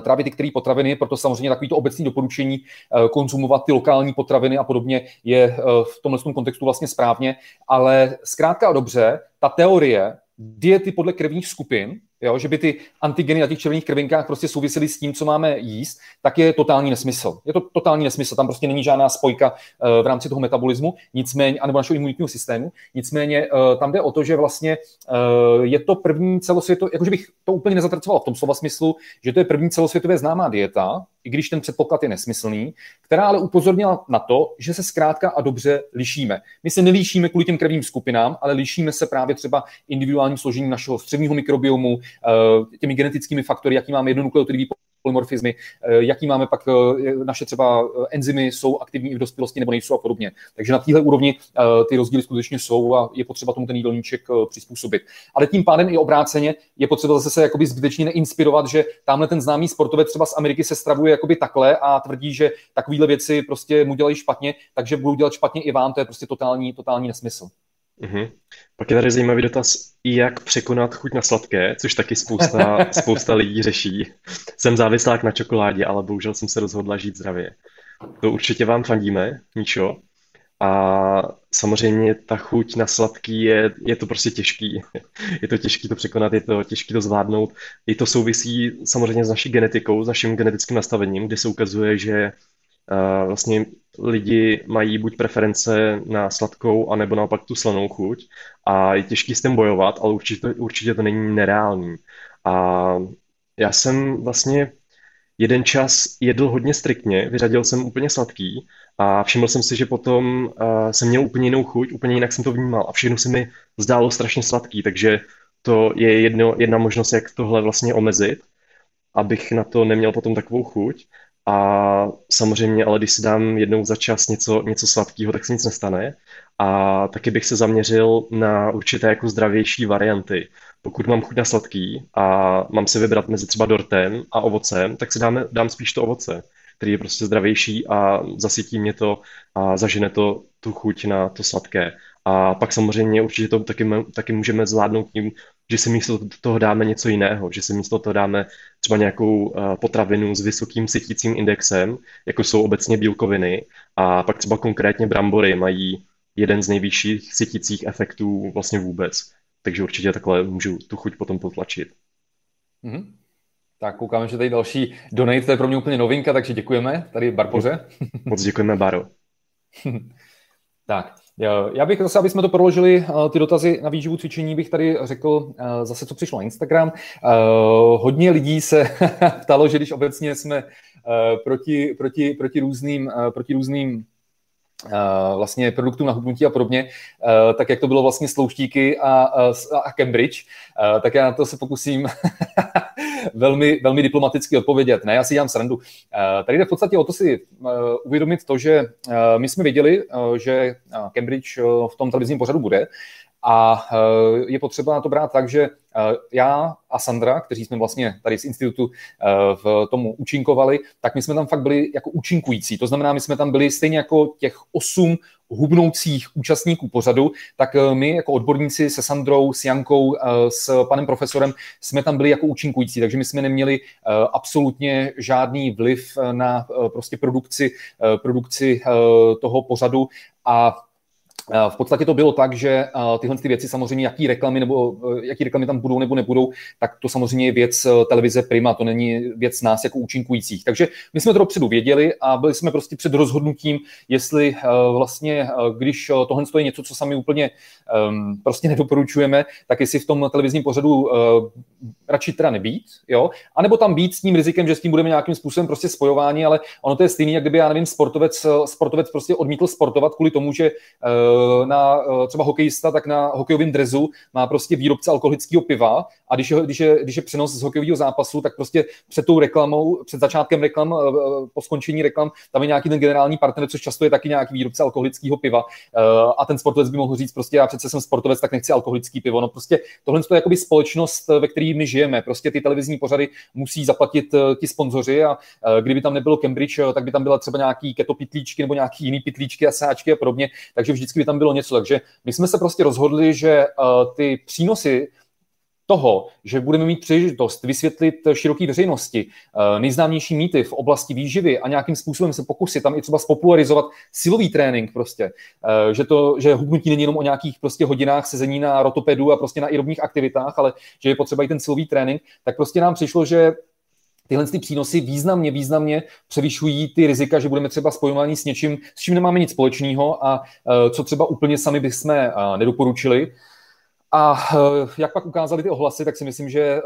trávit ty které potraviny, proto samozřejmě takový to obecní doporučení eh, konzumovat ty lokální potraviny a podobně je eh, v tomhle kontextu vlastně správně, ale zkrátka a dobře, ta teorie diety podle krevních skupin jo, že by ty antigeny na těch červených krvinkách prostě souvisely s tím, co máme jíst, tak je totální nesmysl. Je to totální nesmysl, tam prostě není žádná spojka uh, v rámci toho metabolismu, nicméně, anebo našeho imunitního systému, nicméně uh, tam jde o to, že vlastně uh, je to první celosvětové, jakože bych to úplně nezatracoval v tom slova smyslu, že to je první celosvětově známá dieta, i když ten předpoklad je nesmyslný, která ale upozornila na to, že se zkrátka a dobře lišíme. My se nelíšíme kvůli těm krevním skupinám, ale lišíme se právě třeba individuálním složením našeho středního mikrobiomu, eh, těmi genetickými faktory, jaký máme jednonukleotidový polymorfizmy, eh, jaký máme pak eh, naše třeba eh, enzymy, jsou aktivní i v dospělosti nebo nejsou a podobně. Takže na téhle úrovni ty rozdíly skutečně jsou a je potřeba tomu ten jídelníček přizpůsobit. Ale tím pádem i obráceně je potřeba zase se jakoby zbytečně neinspirovat, že tamhle ten známý sportovec třeba z Ameriky se stravuje jakoby takhle a tvrdí, že takovéhle věci prostě mu dělají špatně, takže budou dělat špatně i vám, to je prostě totální, totální nesmysl. Mm-hmm. Pak je tady zajímavý dotaz, jak překonat chuť na sladké, což taky spousta, spousta lidí řeší. Jsem závislák na čokoládě, ale bohužel jsem se rozhodla žít zdravě. To určitě vám fandíme, Míšo. A samozřejmě ta chuť na sladký je, je to prostě těžký. Je to těžký to překonat, je to těžký to zvládnout. I to souvisí samozřejmě s naší genetikou, s naším genetickým nastavením, kde se ukazuje, že vlastně lidi mají buď preference na sladkou, anebo naopak tu slanou chuť. A je těžký s tím bojovat, ale určitě, určitě to není nereálný. A já jsem vlastně jeden čas jedl hodně striktně, vyřadil jsem úplně sladký a všiml jsem si, že potom uh, jsem měl úplně jinou chuť, úplně jinak jsem to vnímal a všechno se mi zdálo strašně sladký, takže to je jedno, jedna možnost, jak tohle vlastně omezit, abych na to neměl potom takovou chuť. A samozřejmě, ale když si dám jednou za čas něco, něco sladkého, tak se nic nestane. A taky bych se zaměřil na určité jako zdravější varianty. Pokud mám chuť na sladký a mám se vybrat mezi třeba dortem a ovocem, tak si dáme, dám spíš to ovoce, který je prostě zdravější a zasytí mě to a zažene to tu chuť na to sladké. A pak samozřejmě určitě to taky, taky můžeme zvládnout tím, že si místo toho dáme něco jiného, že si místo toho dáme třeba nějakou eh, potravinu s vysokým sytícím indexem, jako jsou obecně bílkoviny, a pak třeba konkrétně brambory mají jeden z nejvyšších sytících efektů vlastně vůbec. Takže určitě takhle můžu tu chuť potom potlačit. Mm-hmm. Tak koukáme, že tady další donate, to je pro mě úplně novinka, takže děkujeme tady Barpoře. Moc děkujeme, Baro. tak, já bych zase, aby jsme to proložili, eh, ty dotazy na výživu cvičení, bych tady řekl eh, zase, co přišlo na Instagram. Eh, hodně lidí se ptalo, že když obecně jsme proti, proti, proti různým, proti různým vlastně produktů na hubnutí a podobně, tak jak to bylo vlastně slouštíky a, a Cambridge, tak já na to se pokusím velmi, velmi diplomaticky odpovědět. Ne, já si dělám srandu. Tady jde v podstatě o to si uvědomit to, že my jsme věděli, že Cambridge v tom televizním pořadu bude, a eh, je potřeba to brát tak, že eh, já a Sandra, kteří jsme vlastně tady z institutu eh, v tomu účinkovali, tak my jsme tam fakt byli jako účinkující. To znamená, my jsme tam byli stejně jako těch osm hubnoucích účastníků pořadu, tak my jako odborníci se Sandrou, s Jankou, s panem profesorem jsme tam byli jako účinkující, takže my jsme neměli absolutně žádný vliv na prostě produkci, produkci toho pořadu a v podstatě to bylo tak, že eh, tyhle ty věci samozřejmě, jaký reklamy, nebo, eh, jaký reklamy tam budou nebo nebudou, tak to samozřejmě je věc televize Prima, to není věc nás jako účinkujících. Takže my jsme to dopředu věděli a byli jsme prostě před rozhodnutím, jestli vlastně, když tohle je něco, co sami úplně um, prostě nedoporučujeme, tak jestli v tom televizním pořadu radši teda nebýt, jo, anebo tam být s tím rizikem, že s tím budeme nějakým způsobem prostě spojování, ale ono to je stejný, jak kdyby, já nevím, sportovec, sportovec prostě odmítl sportovat kvůli tomu, že Eh, na eh, třeba hokejista, tak na hokejovém drezu má prostě výrobce alkoholického piva a když je, když je, když je přenos z hokejového zápasu, tak prostě před tou reklamou, před začátkem reklam, eh, po skončení reklam, tam je nějaký ten generální partner, což často je taky nějaký výrobce alkoholického piva a ten sportovec by mohl říct prostě já přece jsem sportovec, tak nechci alkoholický pivo. No prostě tohle je jakoby společnost, ve které my žijeme. Prostě ty televizní pořady musí zaplatit ti sponzoři a kdyby tam nebylo Cambridge, tak by tam byla třeba nějaký keto pitlíčky nebo nějaký jiný pitlíčky a sáčky a podobně. Takže vždycky by tam bylo něco. Takže my jsme se prostě rozhodli, že uh, ty přínosy toho, že budeme mít příležitost vysvětlit široké veřejnosti uh, nejznámější mýty v oblasti výživy a nějakým způsobem se pokusit tam i třeba spopularizovat silový trénink prostě, uh, že to, že hubnutí není jenom o nějakých prostě hodinách sezení na rotopedu a prostě na aerobních aktivitách, ale že je potřeba i ten silový trénink, tak prostě nám přišlo, že tyhle ty přínosy významně, významně převyšují ty rizika, že budeme třeba spojováni s něčím, s čím nemáme nic společného a uh, co třeba úplně sami bychom uh, nedoporučili. A uh, jak pak ukázali ty ohlasy, tak si myslím, že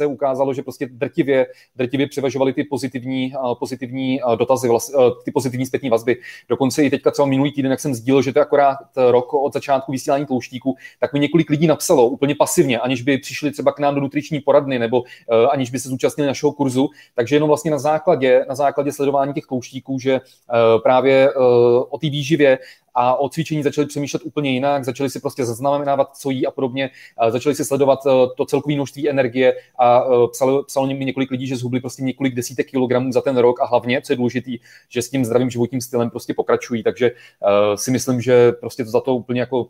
se ukázalo, že prostě drtivě, drtivě převažovaly ty pozitivní, pozitivní dotazy, ty pozitivní zpětní vazby. Dokonce i teďka třeba minulý týden, jak jsem sdílel, že to je akorát rok od začátku vysílání tlouštíku, tak mi několik lidí napsalo úplně pasivně, aniž by přišli třeba k nám do nutriční poradny nebo e, aniž by se zúčastnili našeho kurzu. Takže jenom vlastně na základě, na základě sledování těch tlouštíků, že e, právě e, o té výživě a o cvičení začali přemýšlet úplně jinak, začali si prostě zaznamenávat, co jí a podobně, začali si sledovat to celkové množství energie a eh, psalo, psalo mi několik lidí, že zhubli prostě několik desítek kilogramů za ten rok a hlavně, co je důležité, že s tím zdravým životním stylem prostě pokračují, takže uh, si myslím, že prostě to za to úplně jako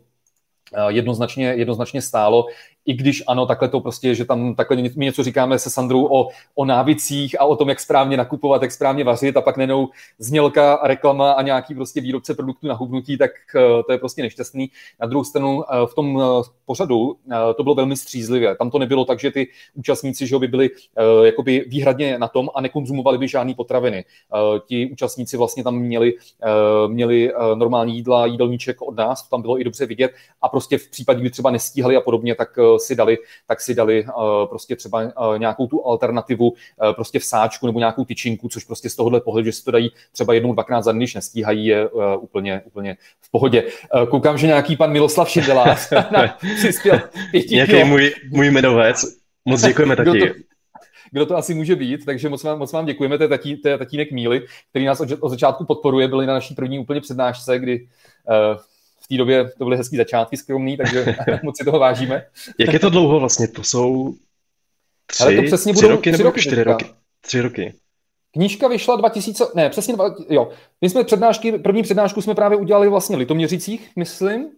jednoznačně, jednoznačně stálo. I když ano, takhle to prostě, že tam takhle my něco říkáme se Sandrou o, o návicích a o tom, jak správně nakupovat, jak správně vařit a pak nenou znělka, reklama a nějaký prostě výrobce produktů na hubnutí, tak uh, to je prostě nešťastný. Na druhou stranu uh, v tom uh, pořadu to bylo velmi střízlivé. Tam to nebylo tak, že ty účastníci že by byli jakoby výhradně na tom a nekonzumovali by žádné potraviny. Ti účastníci vlastně tam měli, měli normální jídla, jídelníček od nás, tam bylo i dobře vidět a prostě v případě, kdy třeba nestíhali a podobně, tak si dali, tak si dali uh, prostě třeba uh, nějakou tu alternativu uh, prostě v sáčku nebo nějakou tyčinku, což prostě z tohohle pohledu, že si to dají třeba jednou, dvakrát za den, když nestíhají, je úplně, úplně v pohodě. Koukám, že nějaký pan Miloslav Šindelář přispěl pěti Nějaký můj, můj jmenovec. Moc děkujeme taky. Kdo to, asi může být, takže moc vám, moc vám děkujeme, to je, tatí, to je tatínek Míly, který nás od, od začátku podporuje, byli na naší první úplně přednášce, kdy uh, té době to byly hezký začátky skromný, takže moc si toho vážíme. Jak je to dlouho vlastně? To jsou tři, Ale to přesně budou, tři roky tři nebo roky čtyři roky? Tři roky. Knížka vyšla 2000, ne, přesně, dva, jo. My jsme přednášky, první přednášku jsme právě udělali vlastně v Litoměřicích, myslím,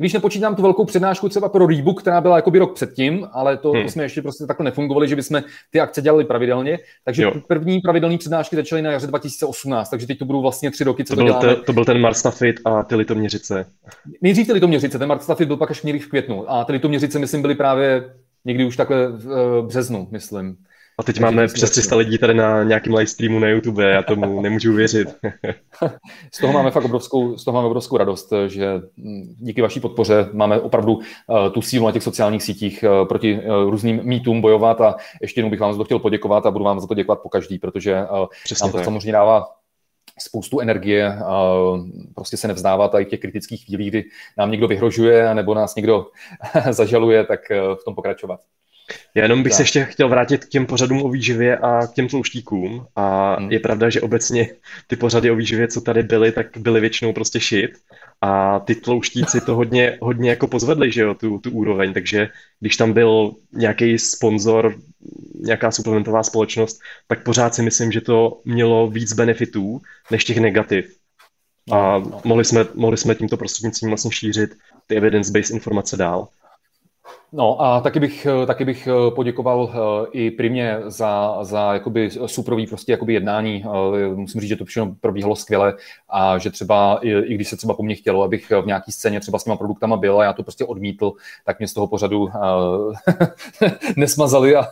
když nepočítám tu velkou přednášku třeba pro Rebook, která byla jakoby rok předtím, ale to, hmm. to jsme ještě prostě takhle nefungovali, že bychom ty akce dělali pravidelně. Takže Jo. první pravidelné přednášky začaly na jaře 2018, takže teď to budou vlastně tři roky, co To to, byl, děláme. te, to byl ten Marstafit a ty Litoměřice. Nejdřív ty Litoměřice, ten Mark Stafford byl pak až někdy v květnu a ty Litoměřice, myslím, byly právě někdy už takhle v eh, březnu, myslím. A teď máme přes 300 lidí tady na nějakém live streamu na YouTube, já tomu nemůžu uvěřit. Z toho máme fakt obrovskou, z toho máme obrovskou radost, že mm, díky vaší podpoře máme opravdu uh, tu sílu na těch sociálních sítích uh, proti uh, různým mýtům bojovat a ještě jednou bych vám za to chtěl poděkovat a budu vám za to děkovat po každý, protože Přesně nám to tak. samozřejmě dává spoustu energie a prostě se nevzdávat i v těch kritických chvílích, kdy nám někdo vyhrožuje nebo nás někdo zažaluje, tak v tom pokračovat. Já jenom bych Tak. se ještě chtěl vrátit k těm pořadům o výživě a k těm tlouštíkům. A Hmm. je pravda, že obecně ty pořady o výživě, co tady byly, tak byly většinou prostě shit. A ty tlouštíci to hodně, hodně jako pozvedli, že jo, tu, tu úroveň. Takže když tam byl nějaký sponzor, nějaká suplementová společnost, tak pořád si myslím, že to mělo víc benefitů než těch negativ. A No, no. mohli jsme, mohli jsme tímto prostřednictvím vlastně šířit ty evidence-based informace dál. No a taky bych, taky bych poděkoval eh, i primě za, za jakoby suprový prostě jakoby jednání. Eh, Musím říct, že to všechno probíhalo skvěle a že třeba, i, i když se třeba po mně chtělo, abych v nějaký scéně třeba s těma produktama byl a já to prostě odmítl, tak mě z toho pořadu nesmazali a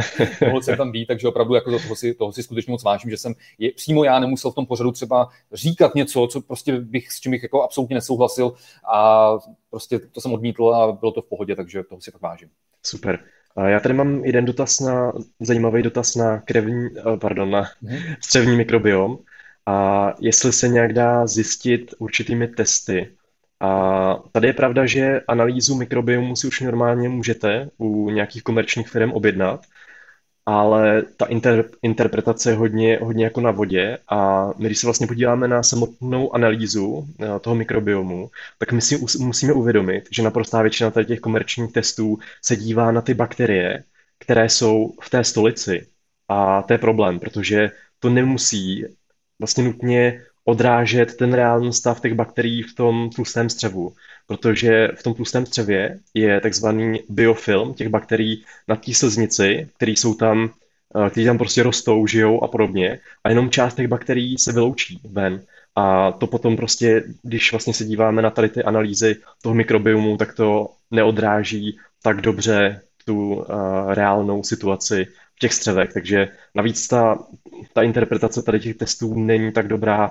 mohl jsem tam být, takže opravdu jako toho, si, toho si skutečně moc vážím, že jsem je, přímo já nemusel v tom pořadu třeba říkat něco, co prostě bych, s čím bych jako absolutně nesouhlasil a prostě to jsem odmítl a bylo to v pohodě, takže toho si fakt vážím. Super. Já tady mám jeden dotaz na, zajímavý dotaz na krevní, eh, pardon, na střevní mikrobiom. A jestli se nějak dá zjistit určitými testy. A tady je pravda, že analýzu mikrobiomu si už normálně můžete u nějakých komerčních firm objednat, ale ta inter, interpretace je hodně, hodně jako na vodě a my, když se vlastně podíváme na samotnou analýzu eh, toho mikrobiomu, tak my si us- musíme uvědomit, že naprostá většina tady těch komerčních testů se dívá na ty bakterie, které jsou v té stolici. A to je problém, protože to nemusí vlastně nutně odrážet ten reálný stav těch bakterií v tom tlustém střevu, protože v tom tlustém střevě je takzvaný biofilm těch bakterií na té sliznici, které jsou tam, eh, které tam prostě rostou, žijou a podobně a jenom část těch bakterií se vyloučí ven. A to potom prostě, když vlastně se díváme na tady ty analýzy toho mikrobiomu, tak to neodráží tak dobře tu uh, reálnou situaci v těch střevech. Takže navíc ta, ta interpretace tady těch testů není tak dobrá.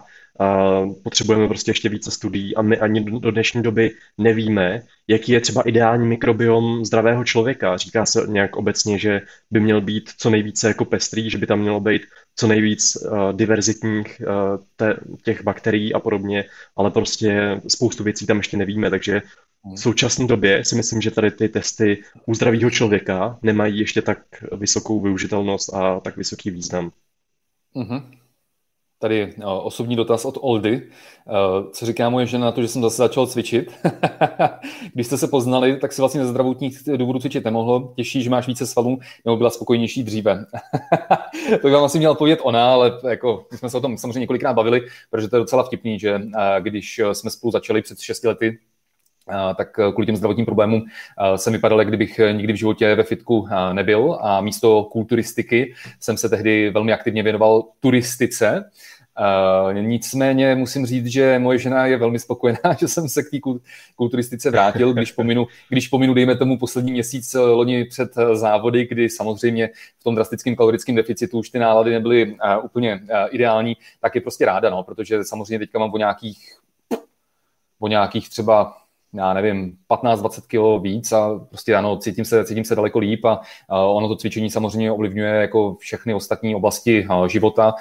Potřebujeme prostě ještě více studií a my ani do dnešní doby nevíme, jaký je třeba ideální mikrobiom zdravého člověka. Říká se nějak obecně, že by měl být co nejvíce jako pestrý, že by tam mělo být co nejvíc uh, diverzitních uh, te, těch bakterií a podobně, ale prostě spoustu věcí tam ještě nevíme, takže v současné době si myslím, že tady ty testy u zdravého člověka nemají ještě tak vysokou využitelnost a tak vysoký význam. Mm-hmm. Tady uh, osobní dotaz od Oldy. Uh, co říká moje žena na to, že jsem zase začal cvičit? Když jste se poznali, tak si vlastně ze zdravotních důvodů cvičit nemohlo. Těší, že máš více svalů, nebo byla spokojnější dříve. to by vám asi měla povědět ona, ale jako, my jsme se o tom samozřejmě několikrát bavili, protože to je docela vtipný, že uh, když jsme spolu začali před 6 lety, tak kvůli těm zdravotním problémům jsem vypadal, jak kdybych nikdy v životě ve fitku nebyl a místo kulturistiky jsem se tehdy velmi aktivně věnoval turistice. Nicméně musím říct, že moje žena je velmi spokojená, že jsem se k té kulturistice vrátil, když pominu, když pominu, dejme tomu poslední měsíc loni před závody, kdy samozřejmě v tom drastickém kalorickém deficitu už ty nálady nebyly úplně ideální, tak je prostě ráda, no, protože samozřejmě teďka mám o nějakých, o nějakých třeba já nevím, 15-20 kg víc a prostě ano, cítím se, cítím se daleko líp a, ono to cvičení samozřejmě ovlivňuje jako všechny ostatní oblasti života.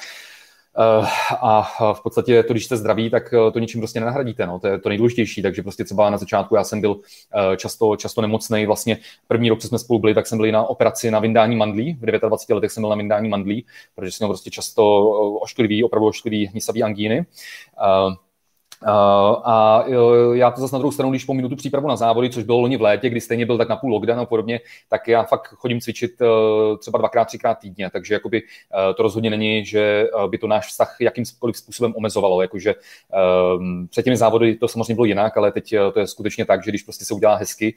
Uh, a v podstatě to, když jste zdraví, tak to ničím prostě nenahradíte, no, to je to nejdůležitější, takže prostě třeba na začátku já jsem byl uh, často, často nemocný, vlastně první rok, co jsme spolu byli, tak jsem byl na operaci na vyndání mandlí, v 29 letech jsem byl na vyndání mandlí, protože jsem měl prostě často ošklivý, opravdu ošklivý hnisavý angíny. Uh, a uh, já to zase na druhou stranu, když pominu tu přípravu na závody, což bylo loni v létě, kdy stejně byl tak na půl lockdown a podobně, tak já fakt chodím cvičit uh, třeba dvakrát, třikrát týdně, takže jakoby to rozhodně není, že by to náš vztah jakýmkoliv způsobem omezovalo, jakože um, před těmi závody to samozřejmě bylo jinak, ale teď to je skutečně tak, že když prostě se udělá hezky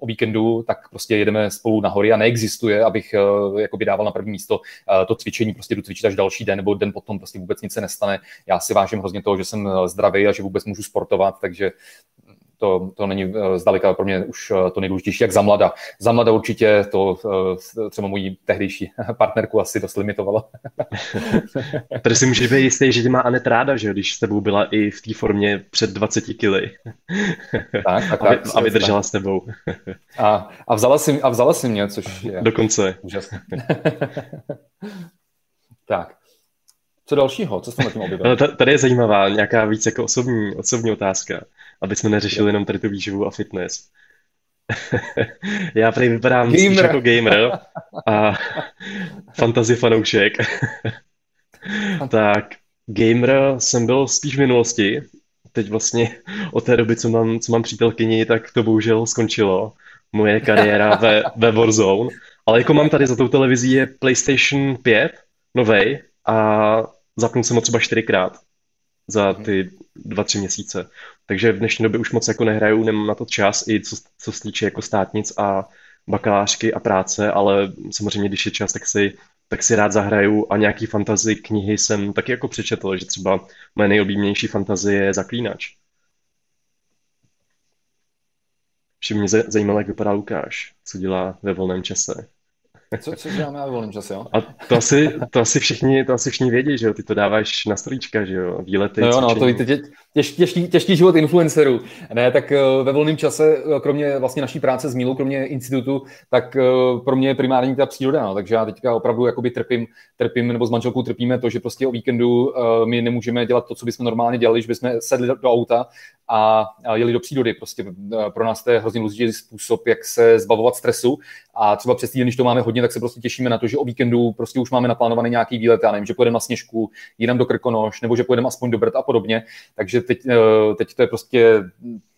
o víkendu, tak prostě jedeme spolu na a neexistuje, abych jakoby dával na první místo to cvičení, prostě jdu cvičit až další den nebo den potom prostě vůbec nic se nestane. Já si vážím hrozně toho, že jsem zdravý a že vůbec můžu sportovat, takže to, to není eh, zdaleka pro mě už eh, to nejdůležitější, jak za mlada. Za mlada určitě to eh, třeba mojí tehdejší partnerku asi dost limitovalo. Tady si můžeš být jistý, že tě má Anet ráda, že když s tebou byla i v té formě před 20 kily. Tak, tak, tak. A vydržela s tebou. A, a, vzala si, a vzala si mě, což je Dokonce. úžasné. tak. Co dalšího? Co jste na tím objevil? Tady je zajímavá nějaká víc jako osobní, osobní otázka, aby jsme neřešili jenom tady tu výživu a fitness. Já prý vypadám gamer. spíš jako gamer a fantasy fanoušek. tak, gamer jsem byl spíš v minulosti. Teď vlastně od té doby, co mám, co mám přítelkyni, tak to bohužel skončilo. Moje kariéra ve, ve Warzone. Ale jako mám tady za tou televizí je PlayStation 5, novej, a zapnul jsem ho třeba čtyřikrát za mhm. ty dva, tři měsíce. Takže v dnešní době už moc jako nehraju, nemám na to čas, i co, co se týče jako státnic a bakalářky a práce, ale samozřejmě, když je čas, tak si, tak si rád zahraju a nějaký fantazy knihy jsem taky jako přečetl, že třeba moje nejoblíbenější fantazie je Zaklínač. Všem mě zajímalo, jak vypadá Lukáš, co dělá ve volném čase. Co, co děláme ve volném čase, jo? A to asi, to asi všichni, to asi všichni vědí, že jo? Ty to dáváš na storíčka, že jo? Výlety, No jo, no, to víte, těž, těžký, těžký život influencerů. Ne, tak eh, ve volném čase, eh, kromě vlastně naší práce s Mílou, kromě institutu, tak eh, pro mě je primární ta příroda, no. takže já teďka opravdu jakoby trpím, trpím, nebo s manželkou trpíme to, že prostě o víkendu my nemůžeme dělat to, co bychom normálně dělali, že bychom sedli do auta a, jeli do přírody. Prostě pro nás to je hrozně důležitý způsob, jak se zbavovat stresu a třeba přes týden, když to máme hodně, tak se prostě těšíme na to, že o víkendu prostě už máme naplánovaný nějaký výlet, já nevím, že pojedeme na sněžku, jinam do Krkonoš, nebo že pojedeme aspoň do Brd a podobně. Takže teď, eh, teď to je prostě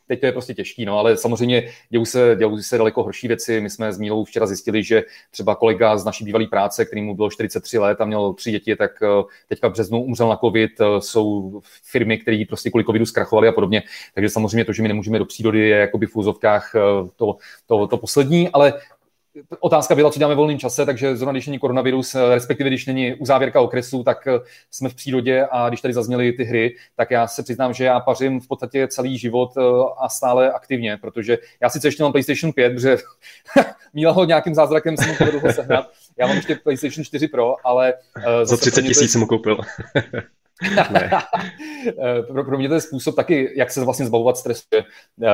teď to je prostě těžký, no, ale samozřejmě dělou se, dělou se daleko horší věci. My jsme s Mílou včera zjistili, že třeba kolega z naší bývalé práce, který mu bylo 43 let a měl tři děti, tak eh, teďka v březnu umřel na covid. Eh, jsou firmy, které prostě kvůli covidu zkrachovaly a podobně. Takže samozřejmě to, že my nemůžeme do přírody, je jakoby v úzovkách to, to, to poslední, ale otázka byla, co děláme v volném čase, takže zrovna když není koronavirus, eh, respektive když není uzávěrka okresu, tak eh, jsme v přírodě a když tady zazněly ty hry, tak já se přiznám, že já pařím v podstatě celý život eh, a stále aktivně, protože já sice ještě mám PlayStation 5, protože Míla ho nějakým zázrakem jsem dlouho sehnat. Já mám ještě PlayStation 4 Pro, ale... Za 30 tisíc jsem ho koupil. Eh, pro, pro mě to je způsob taky, jak se vlastně zbavovat stresu. Eh,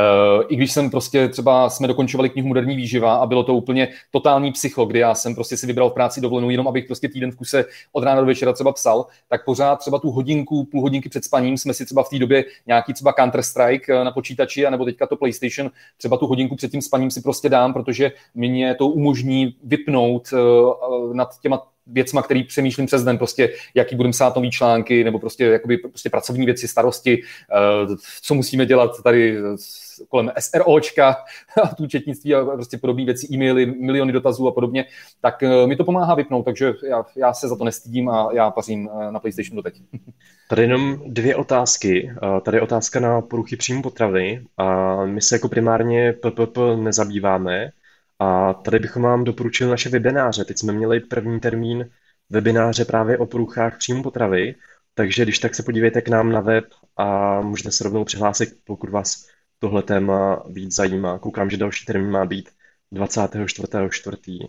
I když jsem prostě třeba jsme dokončovali knihu Moderní výživa a bylo to úplně totální psycho, kdy já jsem prostě si vybral v práci dovolenou jenom, abych prostě týden v kuse od rána do večera třeba psal, tak pořád třeba tu hodinku, půl hodinky před spaním jsme si třeba v té době nějaký třeba Counter-Strike eh, na počítači, anebo teďka to PlayStation, třeba tu hodinku před tím spaním si prostě dám, protože mě to umožní vypnout nad těma věcma, který přemýšlím přes den, prostě jaký budeme psát nový články, nebo prostě, jakoby, prostě pracovní věci, starosti, co musíme dělat tady kolem SROčka, tu četnictví a prostě podobné věci, e-maily, miliony dotazů a podobně, tak mi to pomáhá vypnout, takže já, já se za to nestydím a já pařím na PlayStationu doteď. Tady jenom dvě otázky. Tady je otázka na poruchy příjmu potravy. A my se jako primárně PPP nezabýváme, a tady bychom vám doporučili naše webináře. Teď jsme měli první termín webináře právě o poruchách příjmu potravy, takže když tak se podívejte k nám na web a můžete se rovnou přihlásit, pokud vás tohle téma víc zajímá. Koukám, že další termín má být 24.4.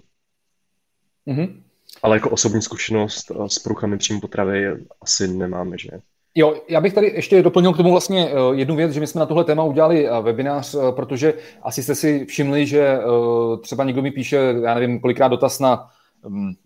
Mm-hmm. Ale jako osobní zkušenost s poruchami příjmu potravy asi nemáme, že? Jo, já bych tady ještě doplnil k tomu vlastně eh, jednu věc, že my jsme na tohle téma udělali eh, webinář, eh, protože asi jste si všimli, že třeba někdo mi píše, já nevím, kolikrát dotaz na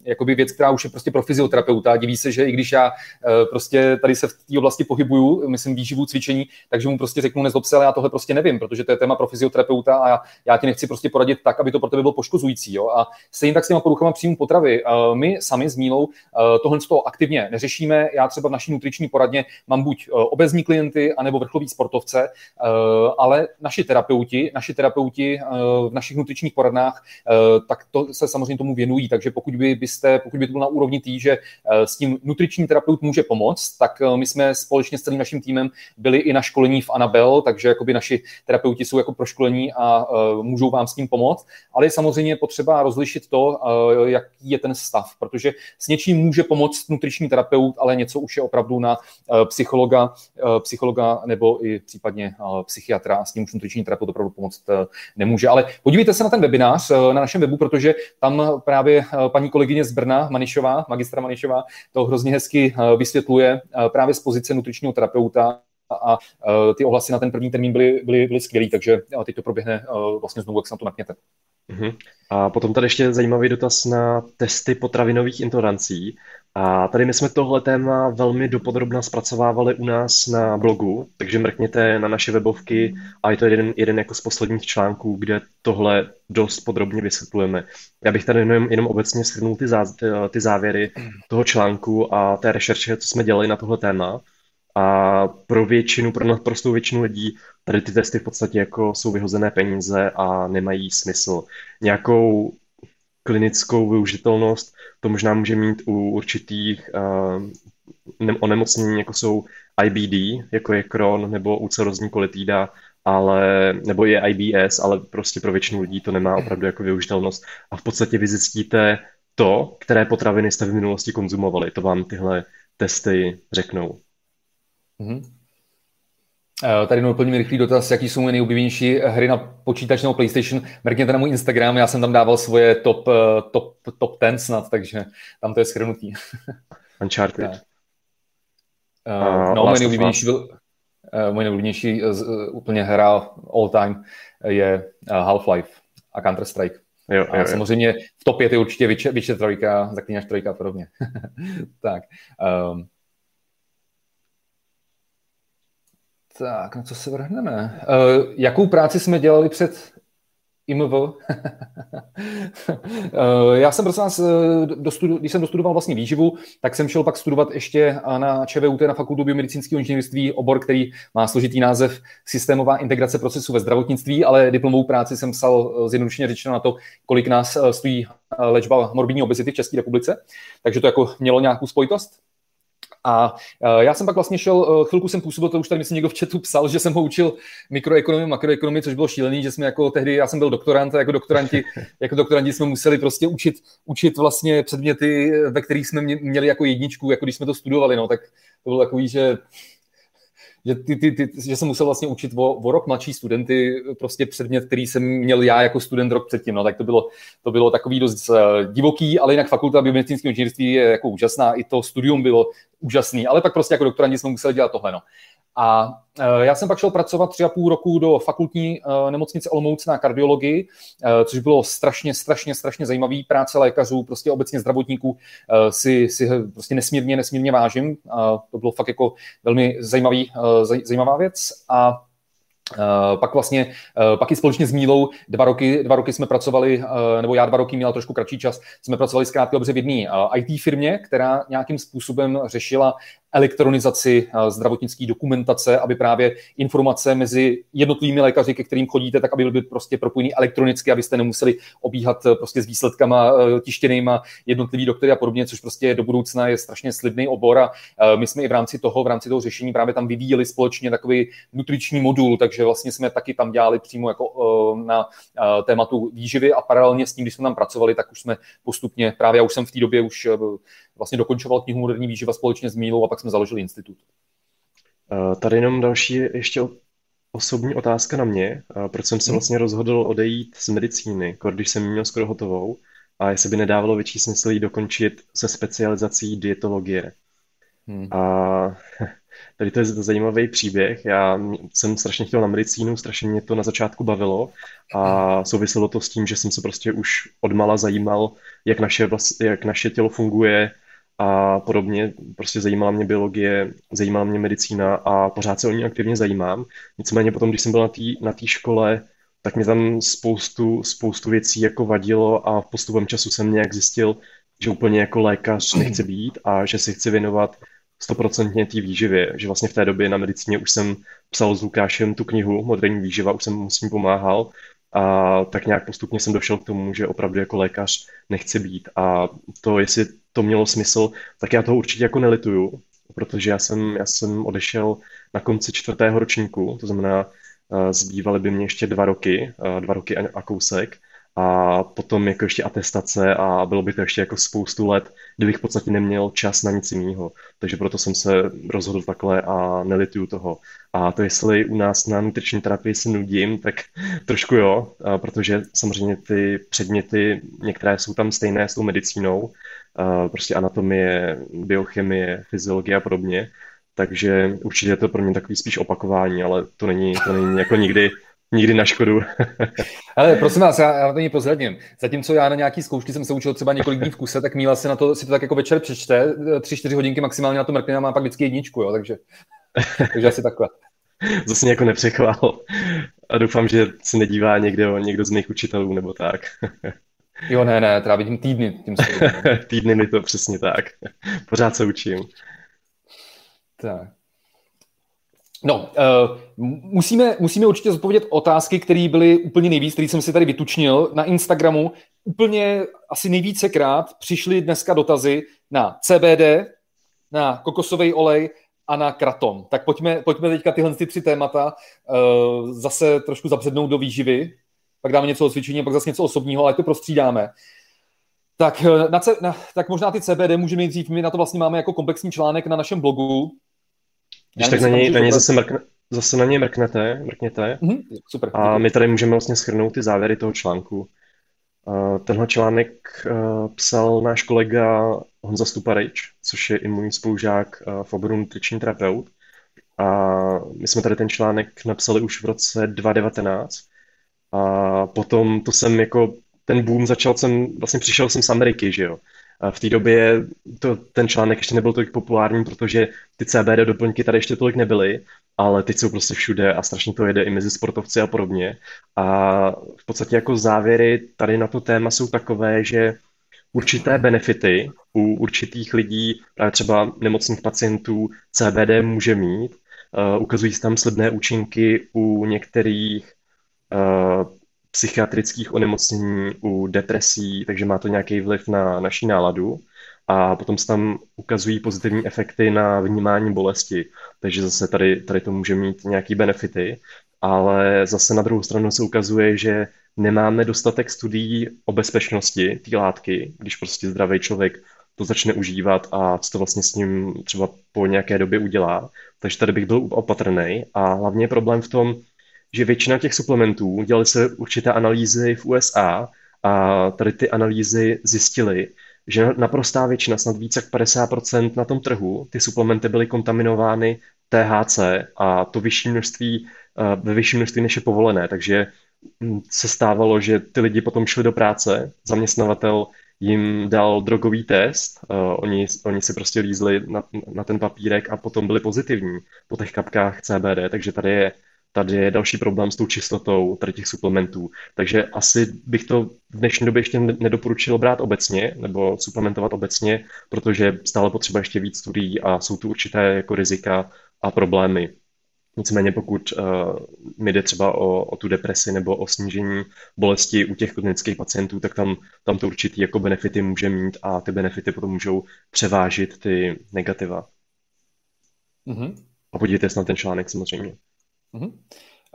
jakoby věc, která už je prostě pro fyzioterapeuta. Diví se, že i když já eh, prostě tady se v té oblasti pohybuju, myslím výživu, cvičení, takže mu prostě řeknu, nezlob se, ale já tohle prostě nevím, protože to je téma pro fyzioterapeuta a já, já ti nechci prostě poradit tak, aby to pro tebe bylo poškozující. Jo? A stejně tak s těma poruchama příjmu potravy. Eh, my sami s Mílou eh, tohle z toho aktivně neřešíme. Já třeba v naší nutriční poradně mám buď obezní klienty, anebo vrcholový sportovce, ale naši terapeuti, naši terapeuti v našich nutričních poradnách, tak to se samozřejmě tomu věnují. Takže pokud pokud by, byste, pokud by to bylo na úrovni tý, že eh, s tím nutriční terapeut může pomoct, tak eh, my jsme společně s celým naším týmem byli i na školení v Anabel, takže jakoby naši terapeuti jsou jako proškolení a uh, můžou vám s tím pomoct, ale je samozřejmě potřeba rozlišit to, jaký je ten stav, protože s něčím může pomoct nutriční terapeut, ale něco už je opravdu na psychologa, psychologa nebo i případně psychiatra a s tím už nutriční terapeut opravdu pomoct nemůže. Ale podívejte se na ten webinář na našem webu, protože tam právě uh, paní kolegyně z Brna, Manišová, magistra Manišová, to hrozně hezky eh, vysvětluje eh, právě z pozice nutričního terapeuta a eh, ty ohlasy na ten první termín byly, byly, byly skvělý, takže teď to proběhne vlastně znovu, jak se na to napněte. Uh-huh. A potom tady ještě zajímavý dotaz na testy potravinových intolerancí. A tady my jsme tohle téma velmi dopodrobna zpracovávali u nás na blogu, takže mrkněte na naše webovky a je to jeden, jeden jako z posledních článků, kde tohle dost podrobně vysvětlujeme. Já bych tady jenom, jenom obecně shrnul ty, zá, ty závěry toho článku a té rešerše, co jsme dělali na tohle téma. A pro většinu, pro naprostou většinu lidí tady ty testy v podstatě jako jsou vyhozené peníze a nemají smysl. Nějakou klinickou využitelnost to možná může mít u určitých uh, onemocnění, jako jsou IBD, jako je Crohn nebo úcerozní kolitída, ale, nebo je IBS, ale prostě pro většinu lidí to nemá opravdu jako využitelnost. A v podstatě vy zjistíte to, které potraviny jste v minulosti konzumovali. To vám tyhle testy řeknou. Mm-hmm. Eh, tady doplním rychlý dotaz, jaký jsou moje nejoblíbenější hry na počítač nebo PlayStation. Mrkněte na můj Instagram, já jsem tam dával svoje top, eh, top, top ten snad, takže tam to je schrnutí. Uncharted. Uh, no, moje nejoblíbenější, byl, uh, moje nejoblíbenější uh, úplně hra all time je uh, Half-Life a Counter-Strike. Jo, jo, a samozřejmě v topě je určitě Witcher, Witcher 3, Zaklínač 3 a podobně. tak. Um, Tak, na co se vrhneme? Uh, jakou práci jsme dělali před IMV? uh, já jsem prosím vás, eh, dostudu, když jsem dostudoval vlastně výživu, tak jsem šel pak studovat ještě na ČVUT na Fakultu biomedicínského inženýrství, obor, který má složitý název Systémová integrace procesů ve zdravotnictví, ale diplomovou práci jsem psal zjednodušeně řečeno na to, kolik nás stojí léčba morbidní obezity v České republice. Takže to jako mělo nějakou spojitost. A uh, já jsem pak vlastně šel, uh, chvilku jsem působil, to už tady myslím někdo v chatu psal, že jsem ho učil mikroekonomii, makroekonomii, což bylo šílený, že jsme jako tehdy, já jsem byl doktorant a jako doktoranti, jako doktoranti jsme museli prostě učit, učit vlastně předměty, ve kterých jsme měli jako jedničku, jako když jsme to studovali, no, tak to bylo takový, že že, ty, ty, ty, že jsem musel vlastně učit o, o rok mladší studenty, prostě předmět, který jsem měl já jako student rok předtím, no, tak to bylo, to bylo takový dost uh, divoký, ale jinak fakulta biomedicínského inženýrství je jako úžasná, i to studium bylo úžasný, ale pak prostě jako doktorandi jsme museli dělat tohle, no. A e, já jsem pak šel pracovat tři a půl roku do fakultní e, nemocnice Olomouc na kardiologii, e, což bylo strašně, strašně, strašně zajímavý práce lékařů, prostě obecně zdravotníků si, si prostě nesmírně, nesmírně vážím. To bylo fakt jako velmi zajímavý, zajímavá věc. A pak vlastně, pak i společně s Mílou dva roky, dva roky jsme pracovali, nebo já dva roky měl trošku kratší čas, jsme pracovali zkrátka dobře v jedné IT firmě, která nějakým způsobem řešila elektronizaci eh, zdravotnické dokumentace, aby právě informace mezi jednotlivými lékaři, ke kterým chodíte, tak aby byly prostě propojený elektronicky, abyste nemuseli obíhat eh, prostě s výsledkama eh, tištěnýma jednotlivý doktory a podobně, což prostě do budoucna je strašně slibný obor a my jsme i v rámci toho, v rámci toho řešení právě tam vyvíjeli společně takový nutriční modul, takže vlastně jsme taky tam dělali přímo jako na tématu výživy a paralelně s tím, když jsme tam pracovali, tak už jsme postupně, právě já už jsem v té době už vlastně dokončoval knihu Moderní výživa společně s Mílou a pak jsme založili institut. Eh, tady jenom další ještě osobní otázka na mě. Eh, proč jsem se mhm. vlastně rozhodl odejít z medicíny, když jsem měl skoro hotovou a jestli by nedávalo větší smysl jí dokončit se specializací dietologie. Hmm. A tady to je zajímavý příběh. Já jsem strašně chtěl na medicínu, strašně mě to na začátku bavilo a souviselo to s tím, že jsem se prostě už odmala zajímal, jak naše, jak naše tělo funguje, a podobně. Prostě zajímala mě biologie, zajímala mě medicína a pořád se o ní aktivně zajímám. Nicméně potom, když jsem byl na té na škole, tak mě tam spoustu, spoustu věcí jako vadilo a v postupem času jsem nějak zjistil, že úplně jako lékař nechci být a že si chci věnovat stoprocentně té výživě, že vlastně v té době na medicíně už jsem psal s Lukášem tu knihu Moderní výživa, už jsem mu s ním pomáhal a tak nějak postupně jsem došel k tomu, že opravdu jako lékař nechci být a to, jestli to mělo smysl, tak já toho určitě jako nelituju, protože já jsem, já jsem odešel na konci čtvrtého ročníku, to znamená, uh, zbývaly by mě ještě dva roky, uh, dva roky a, kousek a potom jako ještě atestace a bylo by to ještě jako spoustu let, kdybych v podstatě neměl čas na nic jiného. Takže proto jsem se rozhodl takhle a nelituju toho. A to jestli u nás na nutriční terapii se nudím, tak trošku jo, protože samozřejmě ty předměty, některé jsou tam stejné s tou medicínou, prostě anatomie, biochemie, fyziologie a podobně, takže určitě je to pro mě takový spíš opakování, ale to není, to není jako nikdy, nikdy na škodu. Ale prosím vás, já, já to ní prozradím. Zatímco já na nějaký zkoušky jsem se učil třeba několik dní v kuse, tak Míla si na to si to tak jako večer přečte, tři, čtyři hodinky maximálně na to mrkne a má pak vždycky jedničku, jo, takže, takže asi takhle. Zase mě jako nepřechvál. A doufám, že se nedívá někdo, někdo z mých učitelů nebo tak. Jo, ne, ne, teda vidím týdny tím Týdny mi to přesně tak. Pořád se učím. Tak. No, uh, musíme, musíme určitě zodpovědět otázky, které byly úplně nejvíc, které jsem si tady vytučnil na Instagramu. Úplně asi nejvícekrát přišly dneska dotazy na CBD, na kokosový olej a na kratom. Tak pojďme, pojďme teďka tyhle ty tři témata uh, zase trošku zabřednout do výživy, pak dáme něco o cvičení, pak zase něco osobního, ale to prostřídáme. Tak, eh, na, na, tak možná ty CBD můžeme nejdřív, my na to vlastně máme jako komplexní článek na našem blogu, když tak na něj, na něj zase, mrkne, zase na něj mrknete, mrkněte mm-hmm, super, a my tady můžeme vlastně schrnout ty závěry toho článku. Uh, tenhle článek uh, psal náš kolega Honza Stuparič, což je i můj spolužák v oboru nutriční terapeut. A my jsme tady ten článek napsali už v roce 2019. A potom to jsem jako, ten boom začal jsem, vlastně přišel jsem z Ameriky, že jo. V té době to, ten článek ještě nebyl tolik populární, protože ty CBD doplňky tady ještě tolik nebyly, ale teď jsou prostě všude a strašně to jede i mezi sportovci a podobně. A v podstatě jako závěry tady na to téma jsou takové, že určité benefity u určitých lidí, právě třeba nemocných pacientů, CBD může mít. Uh, ukazují se tam slibné účinky u některých psychiatrických onemocnění, u depresí, takže má to nějaký vliv na naší náladu. A potom se tam ukazují pozitivní efekty na vnímání bolesti, takže zase tady, tady to může mít nějaký benefity, ale zase na druhou stranu se ukazuje, že nemáme dostatek studií o bezpečnosti té látky, když prostě zdravý člověk to začne užívat a co to vlastně s ním třeba po nějaké době udělá. Takže tady bych byl opatrný a hlavně je problém v tom, že většina těch suplementů, dělaly se určité analýzy v USA a tady ty analýzy zjistily, že naprostá většina, snad více jak 50% na tom trhu, ty suplementy byly kontaminovány THC a to vyšší množství, eh, ve vyšší množství než je povolené, takže hm, se stávalo, že ty lidi potom šli do práce, zaměstnavatel jim dal drogový test, uh, oni, oni si prostě lízli na, na ten papírek a potom byli pozitivní po těch kapkách CBD, takže tady je tady je další problém s tou čistotou tady těch suplementů. Takže asi bych to v dnešní době ještě nedoporučil brát obecně nebo suplementovat obecně, protože stále potřeba ještě víc studií a jsou tu určité jako rizika a problémy. Nicméně pokud uh, mi jde třeba o, o tu depresi nebo o snížení bolesti u těch klinických pacientů, tak tam, tam to určitý jako benefity může mít a ty benefity potom můžou převážit ty negativa. Mm-hmm. A podívejte se na ten článek samozřejmě. Mm-hmm.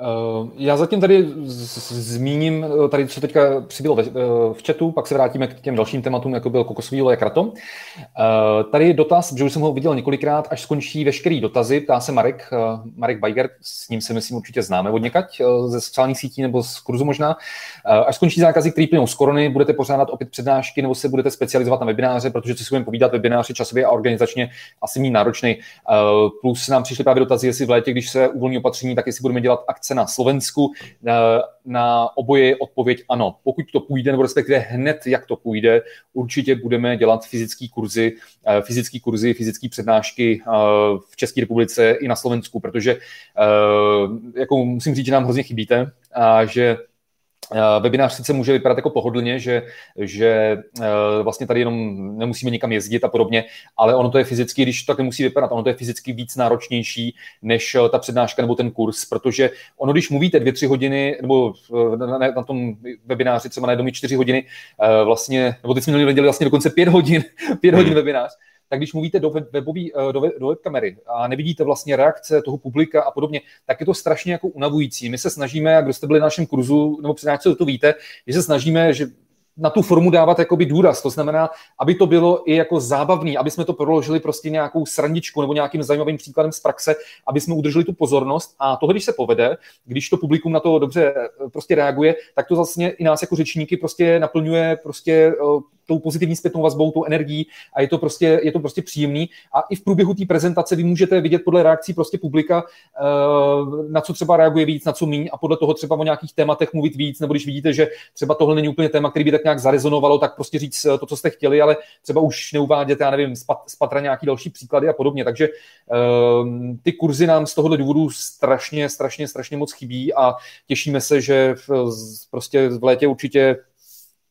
Eh, já zatím tady zmíním, eh, tady co teďka přibylo eh, v chatu, pak se vrátíme k těm dalším tématům, jako byl kokosový olej kratom. Tady dotaz, že už jsem ho viděl několikrát, až skončí veškerý dotazy, ptá se Marek, Marek Bajger, s ním se myslím určitě známe od někať, ze sociálních sítí nebo z kurzu možná. Až skončí zákazy, který plynou z korony, budete pořádat opět přednášky nebo se budete specializovat na webináře, protože co si budeme povídat, webinář je časově a organizačně asi mít náročný. Plus nám přišly právě dotazy, jestli v létě, když se uvolní opatření, tak jestli budeme dělat akce akce na Slovensku. Na, oboje odpověď ano. Pokud to půjde, nebo respektive hned, jak to půjde, určitě budeme dělat fyzické kurzy, eh, fyzické kurzy, fyzické přednášky eh, v České republice i na Slovensku, protože eh, jako musím říct, že nám hrozně chybíte a že webinář sice může vypadat jako pohodlně, že, že eh, vlastně tady jenom nemusíme nikam jezdit a podobně, ale ono to je fyzicky, když to tak nemusí vypadat, ono to je fyzicky víc náročnější než eh, ta přednáška nebo ten kurz, protože ono, když mluvíte dvě, tři hodiny, nebo na, na tom webináři třeba na jednou čtyři hodiny, vlastně, nebo teď jsme měli vlastně dokonce pět hodin, pět hodin hmm. webinář, tak když mluvíte do, webový, eh, do, do webkamery a nevidíte vlastně reakce toho publika a podobně, tak je to strašně jako unavující. My se snažíme, jak kdo jste byli na našem kurzu, nebo přednášce to víte, že se snažíme, že na tu formu dávat jakoby důraz. To znamená, aby to bylo i jako zábavný, aby jsme to proložili prostě nějakou srandičku nebo nějakým zajímavým příkladem z praxe, aby jsme udrželi tu pozornost. A tohle, když se povede, když to publikum na to dobře eh, prostě reaguje, tak to vlastně i nás jako řečníky prostě naplňuje prostě eh, tou pozitivní zpětnou vazbou, tou energií a je to prostě, je to prostě příjemný. A i v průběhu té prezentace vy můžete vidět podle reakcí prostě publika, eh, na co třeba reaguje víc, na co míň a podle toho třeba o nějakých tématech mluvit víc, nebo když vidíte, že třeba tohle není úplně téma, který by tak nějak zarezonovalo, tak prostě říct eh, to, co jste chtěli, ale třeba už neuvádět, já nevím, z patra nějaký další příklady a podobně. Takže ehm, ty kurzy nám z tohohle důvodu strašně, strašně, strašně moc chybí a těšíme se, že prostě v létě určitě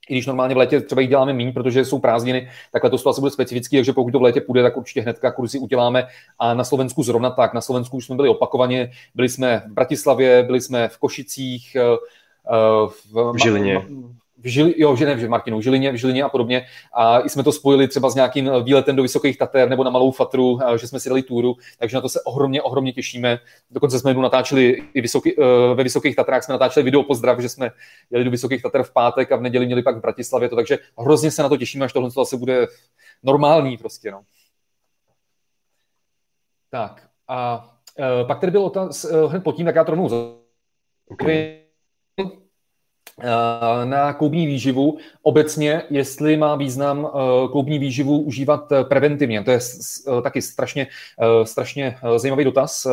i když normálně v létě třeba jich děláme méně, protože jsou prázdniny, tak letos to asi bude specifický, takže pokud to v létě půjde, tak určitě hnedka kurzy uděláme. A na Slovensku zrovna tak. Na Slovensku už jsme byli opakovaně, byli jsme v Bratislavě, byli jsme v Košicích, eh, v, v Žilině v Žili, jo, že ne, v Martinu, v Žilině, v Žilině a podobně. A jsme to spojili třeba s nějakým výletem do Vysokých Tater nebo na Malou Fatru, že jsme si dali túru, takže na to se ohromně, ohromně těšíme. Dokonce jsme natáčeli i vysoký, e, ve Vysokých Tatrách, jsme natáčeli video pozdrav, že jsme jeli do Vysokých Tater v pátek a v neděli měli pak v Bratislavě to, takže hrozně se na to těšíme, až tohle zase bude normální prostě, no. Tak a pak tady byl otaz, e, hned pod tím, tak já to rovnou okay Eh, na kloubní výživu obecně, jestli má význam eh, kloubní výživu užívat eh, preventivně. To je taky strašně, strašně zajímavý dotaz.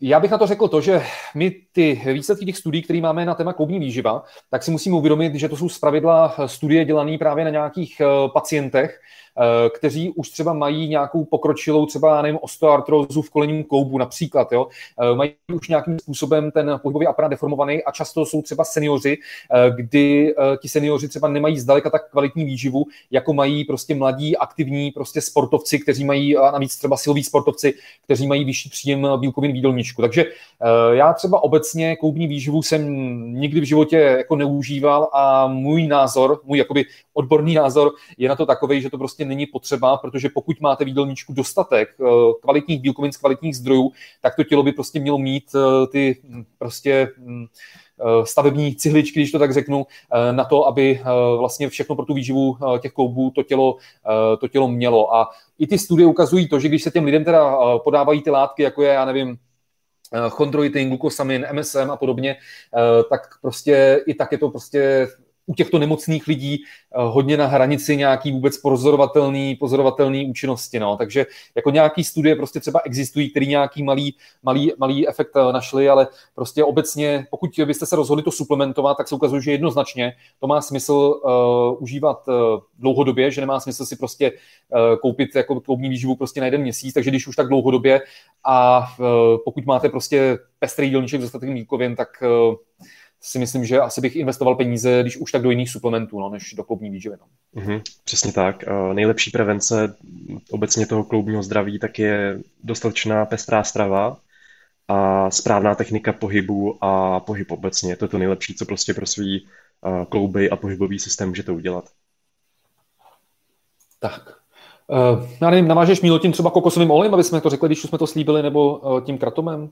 Já bych na to řekl to, že my ty výsledky těch studií, které máme na téma kloubní výživa, tak si musíme uvědomit, že to jsou zpravidla studie dělané právě na nějakých pacientech, Eh, kteří už třeba mají nějakou pokročilou třeba, nevím, osteoartrózu v kolenním kloubu například, jo, eh, mají už nějakým způsobem ten pohybový aparát deformovaný a často jsou třeba seniori, eh, kdy ti seniori třeba nemají zdaleka tak kvalitní výživu, jako mají prostě mladí, aktivní prostě sportovci, kteří mají, a navíc třeba siloví sportovci, kteří mají vyšší příjem bílkovin v jídelníčku. Takže já třeba obecně kloubní výživu jsem nikdy v životě jako neužíval a můj názor, můj jakoby odborný názor je na to takový, že to prostě není potřeba, protože pokud máte v jídelníčku dostatek eh, kvalitních bílkovin z kvalitních zdrojů, tak to tělo by prostě mělo mít eh, ty hm, prostě hm, eh, stavební cihličky, když to tak řeknu, na to, aby vlastně všechno pro tu výživu těch kloubů to tělo, to tělo mělo. A i ty studie ukazují to, že když se těm lidem teda podávají ty látky, jako je, já nevím, chondroitin, glukosamin, MSM a podobně, tak prostě i tak je to prostě u těchto nemocných lidí eh, hodně na hranici nějaký vůbec pozorovatelný, pozorovatelný účinnosti. No. Takže jako nějaký studie prostě třeba existují, který nějaký malý, malý, malý efekt eh, našli, ale prostě obecně, pokud byste se rozhodli to suplementovat, tak se ukazuje, že jednoznačně to má smysl uh, užívat uh, dlouhodobě, že nemá smysl si prostě uh, koupit jako kloubní výživu prostě na jeden měsíc, takže když už tak dlouhodobě a uh, pokud máte prostě pestrý jídelníček s dostatkem bílkovin, tak uh, si myslím, že asi bych investoval peníze, když už tak do jiných suplementů, no, než do kloubní výživy. No. Mm-hmm, přesně tak. Uh, nejlepší prevence obecně toho kloubního zdraví tak je dostatečná pestrá strava a správná technika pohybu a pohyb obecně. To je to nejlepší, co prostě pro svý uh, klouby a pohybový systém můžete udělat. Tak. Uh, já nevím, namážeš mílo tím třeba kokosovým olejem, aby jsme to řekli, když už jsme to slíbili, nebo uh, tím kratomem?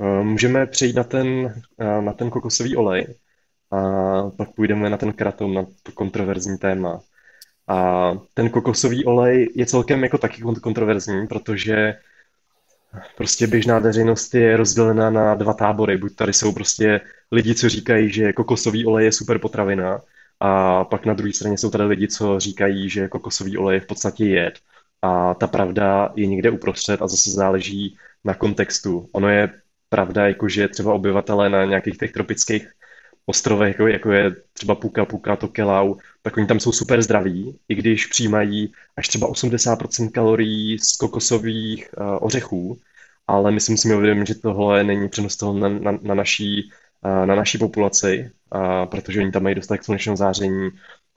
Eh, můžeme přejít na ten, eh, na ten kokosový olej a pak půjdeme na ten kratom, na to kontroverzní téma. A ten kokosový olej je celkem jako taky kontroverzní, protože prostě běžná veřejnost je rozdělena na dva tábory. Buď tady jsou prostě lidi, co říkají, že kokosový olej je super potravina, a pak na druhé straně jsou tady lidi, co říkají, že kokosový olej je v podstatě jed. A ta pravda je někde uprostřed a zase záleží na kontextu. Ono je pravda, jako že třeba obyvatelé na nějakých těch tropických ostrovech, jako, jako je třeba Puka, Puka, Tokelau, tak oni tam jsou super zdraví, i když přijímají až třeba 80% kalorií z kokosových uh, ořechů, ale my si musíme uvědomit, že tohle není přenos toho na, na, na, naší, uh, na naší populaci, uh, protože oni tam mají dostatek slunečného záření,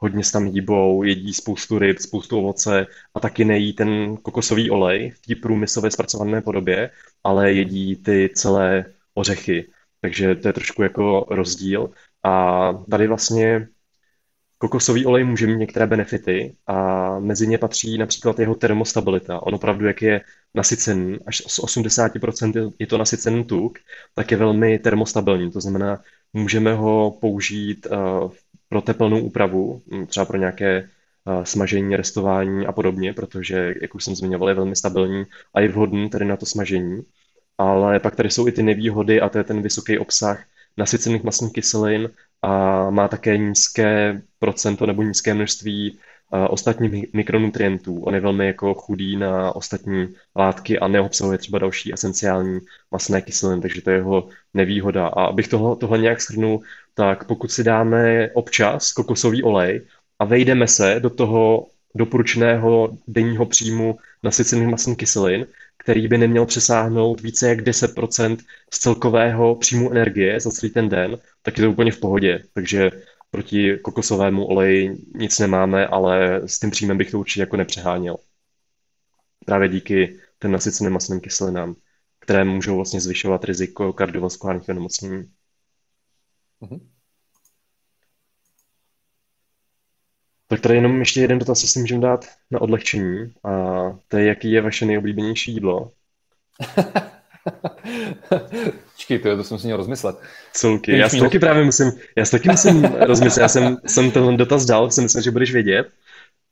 hodně se tam hýbou, jedí spoustu ryb, spoustu ovoce a taky nejí ten kokosový olej v té průmyslově zpracované podobě, ale jedí ty celé ořechy. Takže to je trošku jako rozdíl. A tady vlastně kokosový olej může mít některé benefity a mezi ně patří například jeho termostabilita. On opravdu, jak je nasycený, až z 80% je to nasycený tuk, tak je velmi termostabilní. To znamená, můžeme ho použít v pro teplnou úpravu, mm, třeba pro nějaké eh, smažení, restování a podobně, protože, jak už jsem zmiňoval, je velmi stabilní a je vhodný tedy na to smažení. Ale pak tady jsou i ty nevýhody a to je ten vysoký obsah nasycených masných kyselin a má také nízké procento nebo nízké množství uh, ostatních mikronutrientů. On je velmi jako chudý na ostatní látky a neobsahuje třeba další esenciální masné kyseliny, takže to je jeho nevýhoda. A abych tohle, tohle nějak shrnul, tak pokud si dáme občas kokosový olej a vejdeme se do toho doporučeného denního příjmu nasycených masných kyselin, který by neměl přesáhnout více jak 10% z celkového příjmu energie za celý ten den, tak je to úplně v pohodě. Takže proti kokosovému oleji nic nemáme, ale s tím příjmem bych to určitě jako nepřeháněl. Právě díky těm nasyceným masným kyselinám, které můžou vlastně zvyšovat riziko kardiovaskulárních onemocnění. Mm-hmm. Tak tady jenom ještě jeden dotaz si můžeme dát na odlehčení. A to je, jaký je vaše nejoblíbenější jídlo? Počkej, to, to jsem si měl rozmyslet. Celky. Já si taky právě musím, já si taky musím rozmyslet. Já jsem, jsem ten dotaz dal, jsem myslel, že budeš vědět,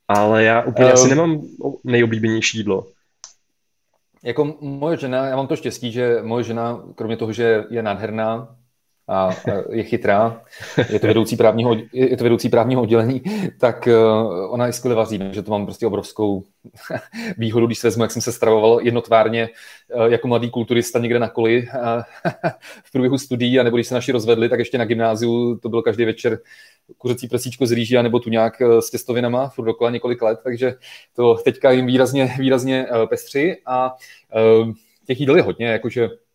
ale já úplně uh, asi nemám nejoblíbenější jídlo. Jako moje žena, já mám to štěstí, že moje žena, kromě toho, že je nádherná, a je chytrá, je to vedoucí právního, je to vedoucí právního oddělení, tak eh, ona je skvěle vaří, že to mám prostě obrovskou výhodu, když se vezmu, jak jsem se stravoval jednotvárně eh, jako mladý kulturista někde na koli v průběhu studií, nebo když se naši rozvedli, tak ještě na gymnáziu to bylo každý večer kuřecí prsíčko z rýží, nebo tu nějak eh, s těstovinama, furt dokola několik let, takže to teďka jim výrazně, výrazně pestří a těch jídel je hodně, jakože Eh,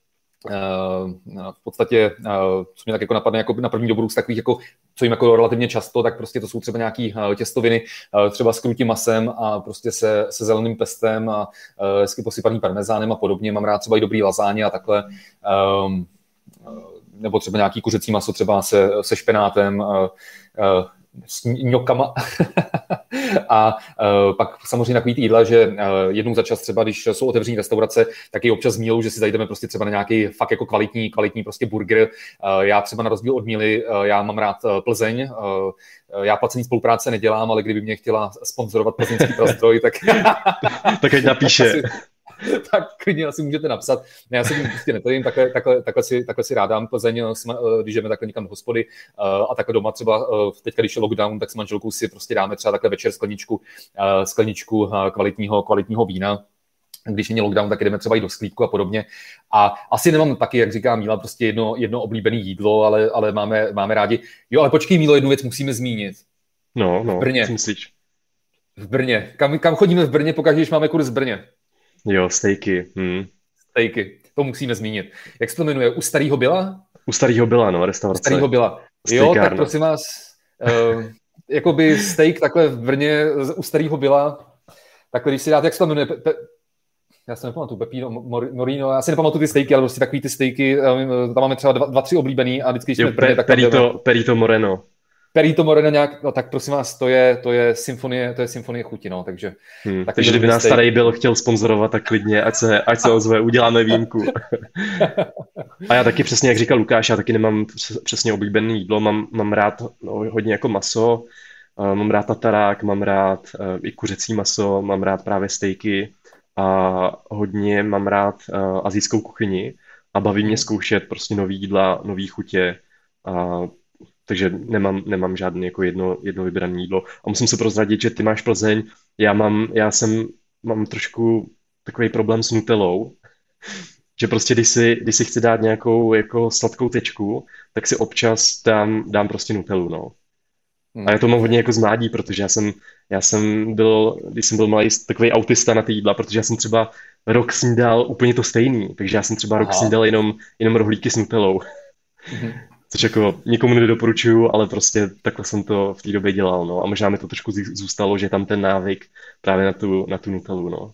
v podstatě, eh, co mě tak jako napadne jako na první dobrou z takových, jako, co jim jako relativně často, tak prostě to jsou třeba nějaký eh, těstoviny, třeba s krutím masem a prostě se, se zeleným pestem a hezky posypaný parmezánem a podobně. Mám rád třeba i dobrý lazáně a takhle. Ehm, nebo třeba nějaký kuřecí maso třeba se, se špenátem, s ňokama. a uh, pak samozřejmě takový ty jídla, že uh, jednou za čas třeba, když jsou otevřené restaurace, tak i občas mílou, že si zajdeme prostě třeba na nějaký fakt jako kvalitní, kvalitní prostě burger. Uh, já třeba na rozdíl od míly, uh, já mám rád uh, Plzeň, uh, já placený spolupráce nedělám, ale kdyby mě chtěla sponzorovat plzeňský prostroj, tak... tak ať napíše. tak klidně asi můžete napsat. Ne, já si tím prostě netojím, takhle, takhle, takhle, si, takhle si rád dám Plzeň, jsme, když jdeme takhle někam do hospody a takhle doma třeba, teďka když je lockdown, tak s manželkou si prostě dáme třeba takhle večer skleničku, skleničku kvalitního, kvalitního vína, když není lockdown, tak jdeme třeba i do sklípku a podobně. A asi nemám taky, jak říká Míla, prostě jedno, jedno oblíbené jídlo, ale, ale máme, máme rádi. Jo, ale počkej, Mílo, jednu věc musíme zmínit. No, no, v Brně. myslíš? V Brně. Kam, kam chodíme v Brně, pokaždé, když máme kurz v Brně? Jo, stejky. Hmm. Stejky, to musíme zmínit. Jak se to jmenuje? U Starého Byla? U Starého Byla, no, restaurace. U Starého Byla. Jo, tak prosím vás, uh, jakoby steak takhle v Brně u Starého Byla, takhle když si dáte, jak se to jmenuje, pe, pe, já se nepamatuju, Pepino, Morino, já si nepamatuju ty stejky, ale prostě takový ty stejky, tam máme třeba dva, dva tři oblíbený a vždycky, když jo, jsme pre, tak Perito, Perito Moreno. Perito Moreno nějak, no tak prosím vás, to je, to je symfonie, to je symfonie chuti, no, takže. Hmm, takže kdyby nás starý byl chtěl sponzorovat, tak klidně, ať se, ať se ozve, uděláme výjimku. a já taky přesně, jak říkal Lukáš, já taky nemám přesně oblíbené jídlo, mám, mám rád no, hodně jako maso, mám rád tatarák, mám rád uh, i kuřecí maso, mám rád právě stejky, a hodně mám rád uh, azijskou kuchyni a baví mě mhm. zkoušet prostě nový jídla, nový chutě, a, takže nemám, nemám žádný jako jedno, jedno vybrané jídlo. A musím se prozradit, že ty máš Plzeň, já mám, já jsem, mám trošku takový problém s nutelou, že prostě když si, když si chci dát nějakou jako sladkou tečku, tak si občas dám, dám prostě nutelu, no. A já to mám hodně jako z mládí, protože já jsem, já jsem byl, když jsem byl malý, takový autista na ty jídla, protože já jsem třeba rok snídal úplně to stejný, takže já jsem třeba Aha. rok snídal jenom, jenom rohlíky s nutelou. Mhm. Což jako nikomu nedoporučuju, ale prostě takhle jsem to v té době dělal, no. A možná mi to trošku zůstalo, že tam ten návyk právě na tu, na tu nutelu, no.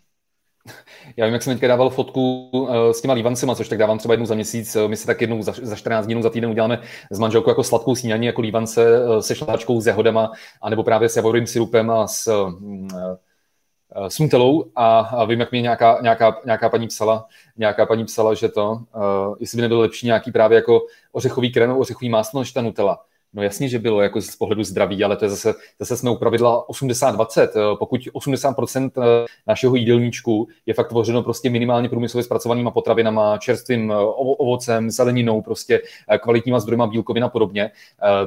Já vím, jak jsem teďka dával fotku uh, s těma lívancema, což tak dávám třeba jednou za měsíc. My si tak jednou za, za 14 dní, za týden uděláme s manželkou jako sladkou snídaní, jako lívance uh, se šláčkou, s jahodama, anebo právě s javorovým syrupem a s, uh, s nutelou a, a vím, jak mi nějaká, nějaká, nějaká paní psala, nějaká paní psala, že to, uh, jestli by nebylo lepší nějaký právě jako ořechový krém, ořechový máslo než ta nutela. No jasně, že bylo jako z pohledu zdraví, ale to je zase, zase jsme u pravidla 80-20. Eh, pokud 80% eh, našeho jídelníčku je fakt tvořeno prostě minimálně průmyslově zpracovanýma potravinama, čerstvým eh, ovocem, zeleninou, prostě kvalitníma zdrojima bílkovin a podobně,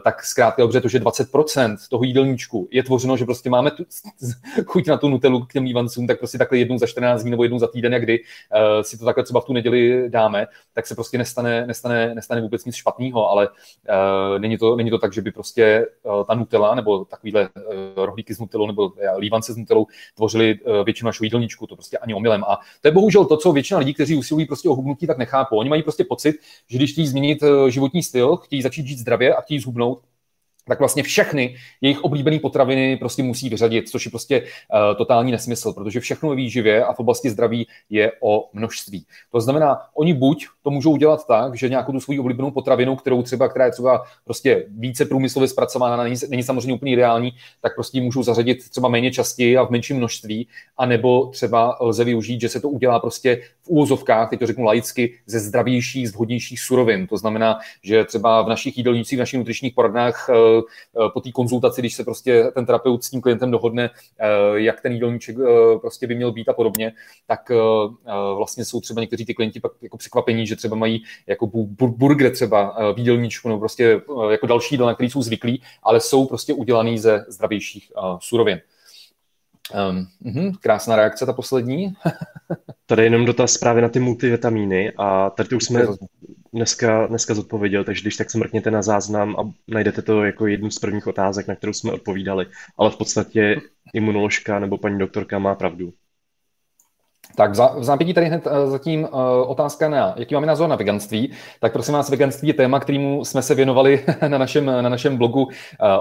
tak zkrátka dobře to, že 20% toho jídelníčku je tvořeno, že prostě máme tu, chuť na tu nutelu k těm lívancům, tak prostě takhle jednou za 14 dní nebo jednou za týden, jak kdy si to takhle třeba v tu neděli dáme, tak se prostě nestane, nestane, nestane vůbec nic špatného, ale není to, není to to tak, že by prostě uh, ta Nutella nebo takovýhle uh, rohlíky s Nutellou nebo uh, lívance s Nutellou tvořili většinu našeho jídelníčku, to prostě ani omylem. A to je bohužel to, co většina lidí, kteří usilují prostě o hubnutí, tak nechápou. Oni mají prostě pocit, že když chtějí změnit životní styl, chtějí začít žít zdravě a chtějí zhubnout, tak vlastně všechny jejich oblíbené potraviny prostě musí vyřadit, což je prostě uh, totální nesmysl, protože všechno ve výživě a v oblasti zdraví je o množství. To znamená, oni buď to můžou udělat tak, že nějakou tu svou oblíbenou potravinu, kterou třeba, která je třeba prostě více průmyslově zpracovaná, není, není samozřejmě úplně ideální, tak prostě můžou zařadit třeba méně častěji a v menším množství, anebo třeba lze využít, že se to udělá prostě v úvozovkách, teď to řeknu laicky, ze zdravějších, z vhodnějších surovin. To znamená, že třeba v našich jídelnících, v našich nutričních poradnách uh, po té konzultaci, když se prostě ten terapeut s tím klientem dohodne, eh, jak ten jídelníček eh, prostě by měl být a podobně, tak vlastně jsou třeba někteří ty klienti pak jako překvapení, že třeba mají jako burger třeba v jídelníčku nebo prostě jako další jídla, na který jsou zvyklí, ale jsou prostě udělaný ze zdravějších surovin. Um, uh, krásná reakce, ta poslední. tady jenom dotaz právě na ty multivitamíny a tady už jsme dneska, dneska zodpověděl, takže když tak se mrkněte na záznam a najdete to jako jednu z prvních otázek, na kterou jsme odpovídali. Ale v podstatě imunoložka nebo paní doktorka má pravdu. Tak v zápětí tady hned eh, zatím uh, otázka na, jaký máme názor na veganství. Tak prosím vás, veganství je téma, kterému jsme se věnovali na našem, na našem blogu uh,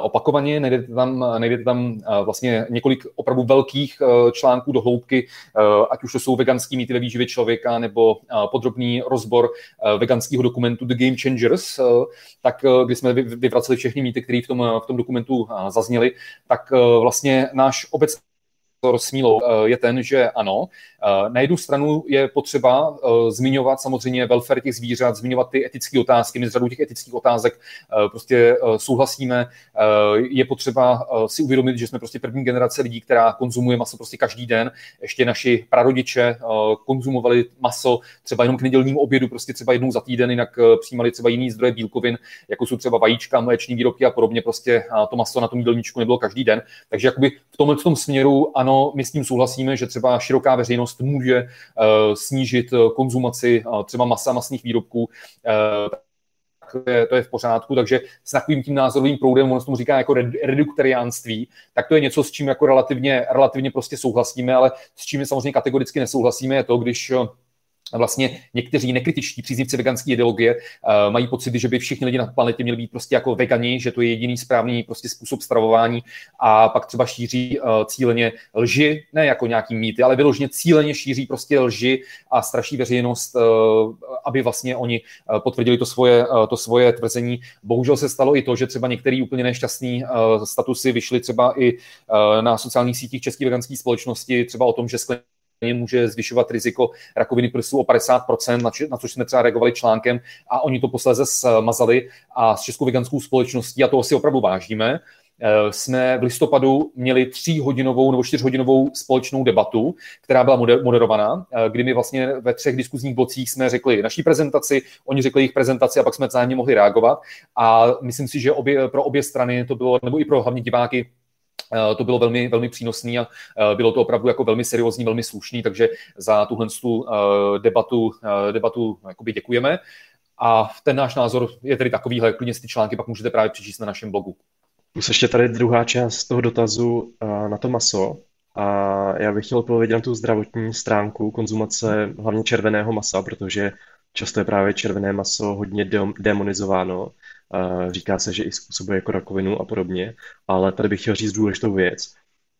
opakovaně. Najdete tam, najdete tam vlastně několik opravdu velkých článků do hloubky, ať už to jsou veganský mýty ve výživě člověka nebo podrobný rozbor veganského dokumentu The Game Changers, tak uh, kdy jsme vyvraceli všechny mýty, které v tom, v tom dokumentu zazněly, tak vlastně náš obecný rozsmílou, eh, je ten, že ano, eh, na jednu stranu je potřeba eh, zmiňovat samozřejmě welfare těch zvířat, zmiňovat ty etické otázky. My z řadu těch etických otázek prostě souhlasíme. Je potřeba si uvědomit, že jsme prostě první generace lidí, která konzumuje maso prostě každý den. Ještě naši prarodiče konzumovali maso třeba jenom k nedělnímu obědu, prostě třeba jednou za týden, jinak přijímali třeba jiný zdroje bílkovin, jako jsou třeba vajíčka, mléční výrobky a podobně. Prostě to maso na tom jídelníčku nebylo každý den. Takže jakoby v tomhle tom směru ano, my s tím souhlasíme, že třeba široká veřejnost může uh, snížit eh, konzumaci uh, třeba masa, masných výrobků, to je, to je v pořádku, takže s takovým tím názorovým proudem, on se tomu říká jako reduktariánství, tak to je něco, s čím jako relativně, relativně prostě souhlasíme, ale s čím samozřejmě kategoricky nesouhlasíme, je to, když vlastně někteří nekritičtí příznivci veganské ideologie uh, mají pocit, že by všichni lidi na planetě měli být prostě jako vegani, že to je jediný správný prostě způsob stravování a pak třeba šíří uh, cíleně lži, ne jako nějaký mýty, ale vyloženě cíleně šíří prostě lži a straší veřejnost, uh, aby vlastně oni potvrdili to svoje, to svoje tvrzení. Bohužel se stalo i to, že třeba některý úplně nešťastný statusy vyšly třeba i na sociálních sítích české veganské společnosti, třeba o tom, že skleník může zvyšovat riziko rakoviny prsu o 50%, na, což jsme třeba reagovali článkem a oni to posléze smazali a s Českou veganskou společností, a to si opravdu vážíme, eh, jsme v listopadu měli tříhodinovou nebo čtyřhodinovou společnou debatu, která byla moderovaná, eh, kdy my vlastně ve třech diskuzních blocích jsme řekli naší prezentaci, oni řekli jejich prezentaci a pak jsme vzájemně mohli reagovat. A myslím si, že obě, pro obě strany to bylo, nebo i pro hlavně diváky, to bylo velmi, velmi přínosný a eh, bylo to opravdu jako velmi seriózní, velmi slušný, takže za tuhle tu eh, debatu, debatu děkujeme. A ten náš názor je tedy takovýhle, klidně si ty články pak můžete právě přečíst na našem blogu. Plus ještě tady druhá část toho dotazu na to maso. A já bych chtěl odpovědět na tu zdravotní stránku konzumace hlavně červeného masa, protože často je právě červené maso hodně demonizováno Říká se, že i způsobuje jako rakovinu a podobně, ale tady bych chtěl říct důležitou věc.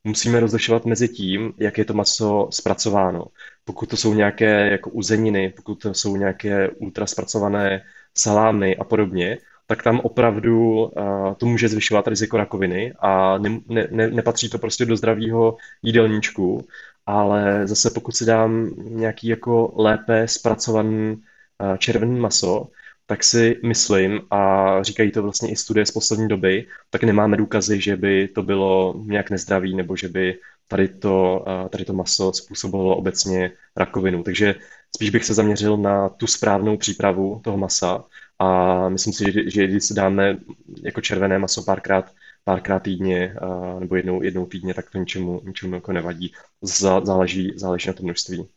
Musíme rozlišovat mezi tím, jak je to maso zpracováno. Pokud to jsou nějaké jako uzeniny, pokud to jsou nějaké ultraspracované salámy a podobně, tak tam opravdu uh, to může zvyšovat riziko rakoviny a ne, ne, nepatří to prostě do zdravého jídelníčku, ale zase pokud si dám nějaký jako lépe zpracovaný uh, červený maso, tak si myslím, a říkají to vlastně i studie z poslední doby, tak nemáme důkazy, že by to bylo nějak nezdravý nebo že by tady to, tady to maso způsobovalo obecně rakovinu. Takže spíš bych se zaměřil na tu správnou přípravu toho masa a myslím si, že, že když si dáme jako červené maso párkrát, párkrát týdně nebo jednou, jednou týdně, tak to ničemu, ničemu jako nevadí. Záleží, záleží na to množství.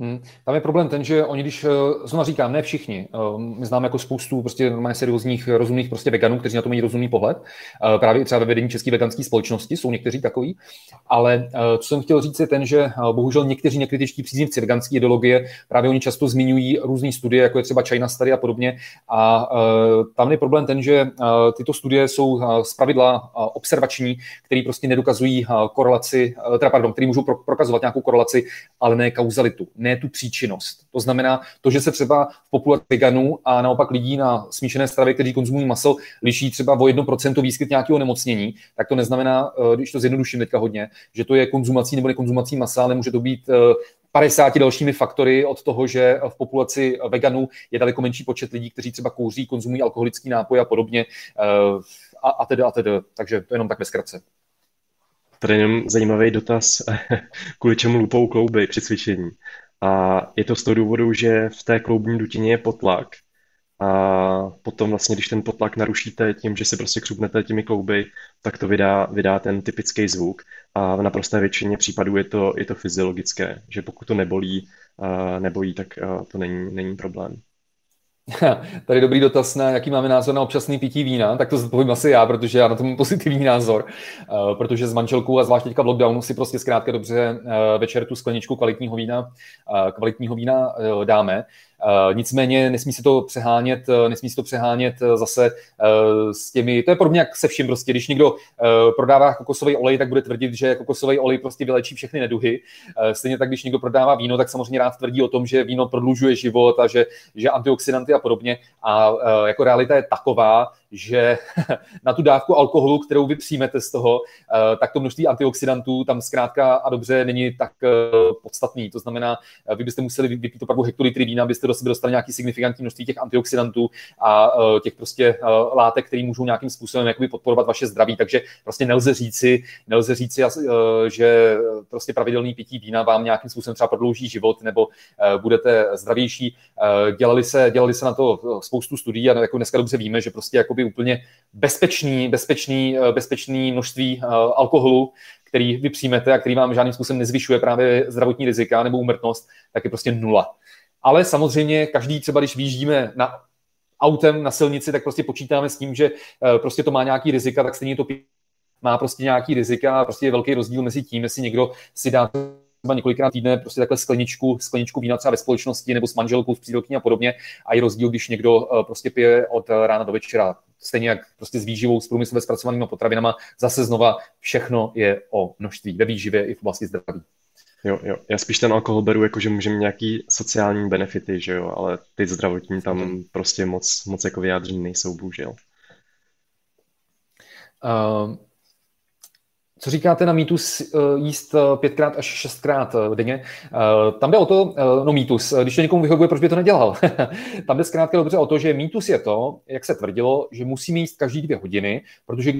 Hmm. Tam je problém ten, že oni, když, eh, znovu říkám, ne všichni, eh, my známe jako spoustu prostě normálně seriózních, rozumných prostě veganů, kteří na to mají rozumný pohled, eh, právě třeba ve vedení České veganské společnosti jsou někteří takový, ale co jsem chtěl říct je ten, že bohužel někteří nekritičtí příznivci veganské ideologie, právě oni často zmiňují různé studie, jako je třeba China Study a podobně, a tam je problém ten, že tyto studie jsou z pravidla observační, které prostě nedokazují korelaci, teda pardon, které můžou prokazovat nějakou korelaci, ale ne kauzalitu, ne tu příčinnost. To znamená, to, že se třeba v populaci veganů a naopak lidí na smíšené stravě, kteří konzumují maso, liší třeba o 1% výskyt nějakého nemocnění, tak to neznamená, eh, když to zjednoduším teďka hodně, že to je konzumací nebo nekonzumací masa, ale může to být 50 eh, dalšími faktory od toho, že v populaci veganů je daleko menší počet lidí, kteří třeba kouří, konzumují alkoholický nápoj a podobně eh, a, a tedy a tedy. Takže to jenom tak ve zkratce. Tady jenom zajímavý dotaz, kvůli čemu lupou klouby při cvičení. A je to z toho důvodu, že v té kloubní dutině je potlak. A potom vlastně, když ten potlak narušíte tím, že si prostě křupnete těmi klouby, tak to vydá, vydá ten typický zvuk. A v naprosté většině případů je to, je to fyziologické, že pokud to nebolí, nebojí, tak to není, není problém. Tady dobrý dotaz na, jaký máme názor na občasný pití vína, tak to povím asi já, protože já na tom mám pozitivní názor, uh, protože s manželkou a zvlášť teďka v lockdownu si prostě zkrátka dobře uh, večer tu skleničku kvalitního vína, uh, kvalitního vína dáme. Uh, nicméně nesmí se to přehánět, uh, nesmí se to přehánět uh, zase s těmi, to je podobně jak se vším prostě, když někdo prodává kokosový olej, tak bude tvrdit, že kokosový olej prostě vylečí všechny neduhy. Stejně tak, když někdo prodává víno, tak samozřejmě rád tvrdí o tom, že víno prodlužuje život a že, že antioxidanty a podobně. A jako realita je taková, že na tu dávku alkoholu, kterou vy přijmete z toho, tak to množství antioxidantů tam zkrátka a dobře není tak podstatný. To znamená, vy byste museli vypít opravdu hektolitry vína, abyste do sebe dostali nějaký signifikantní množství těch antioxidantů a těch prostě látek, které můžou nějakým způsobem podporovat vaše zdraví. Takže prostě nelze říci, nelze říci, že prostě pravidelný pití vína vám nějakým způsobem třeba prodlouží život nebo budete zdravější. Dělali se, dělali se na to spoustu studií a jako dneska dobře víme, že prostě jakoby úplně bezpečný, bezpečný, bezpečný množství alkoholu, který vy přijmete a který vám žádným způsobem nezvyšuje právě zdravotní rizika nebo úmrtnost, tak je prostě nula. Ale samozřejmě každý třeba, když výjíždíme na autem na silnici, tak prostě počítáme s tím, že prostě to má nějaký rizika, tak stejně to má prostě nějaký rizika a prostě je velký rozdíl mezi tím, jestli někdo si dá třeba několikrát týdne prostě takhle skleničku, skleničku vína třeba ve společnosti nebo s manželkou, s přítelkyní a podobně. A i rozdíl, když někdo eh, prostě pije od rána do večera. Stejně jak prostě s výživou, s průmyslově zpracovanými potravinama, zase znova všechno je o množství ve výživě i v oblasti zdraví. Jo, jo. Já spíš ten alkohol beru jako, že můžeme nějaký sociální benefity, že jo, ale ty zdravotní tam hmm. prostě moc, moc jako vyjádření nejsou, bohužel. Uh, co říkáte na mýtus eh, jíst eh, pětkrát až šestkrát eh, denně? Tam jde o to, no mýtus, když to někomu vyhovuje, proč by to nedělal? Tam jde zkrátka dobře o to, že mýtus je to, jak se tvrdilo, že musíme jíst každý dvě hodiny, protože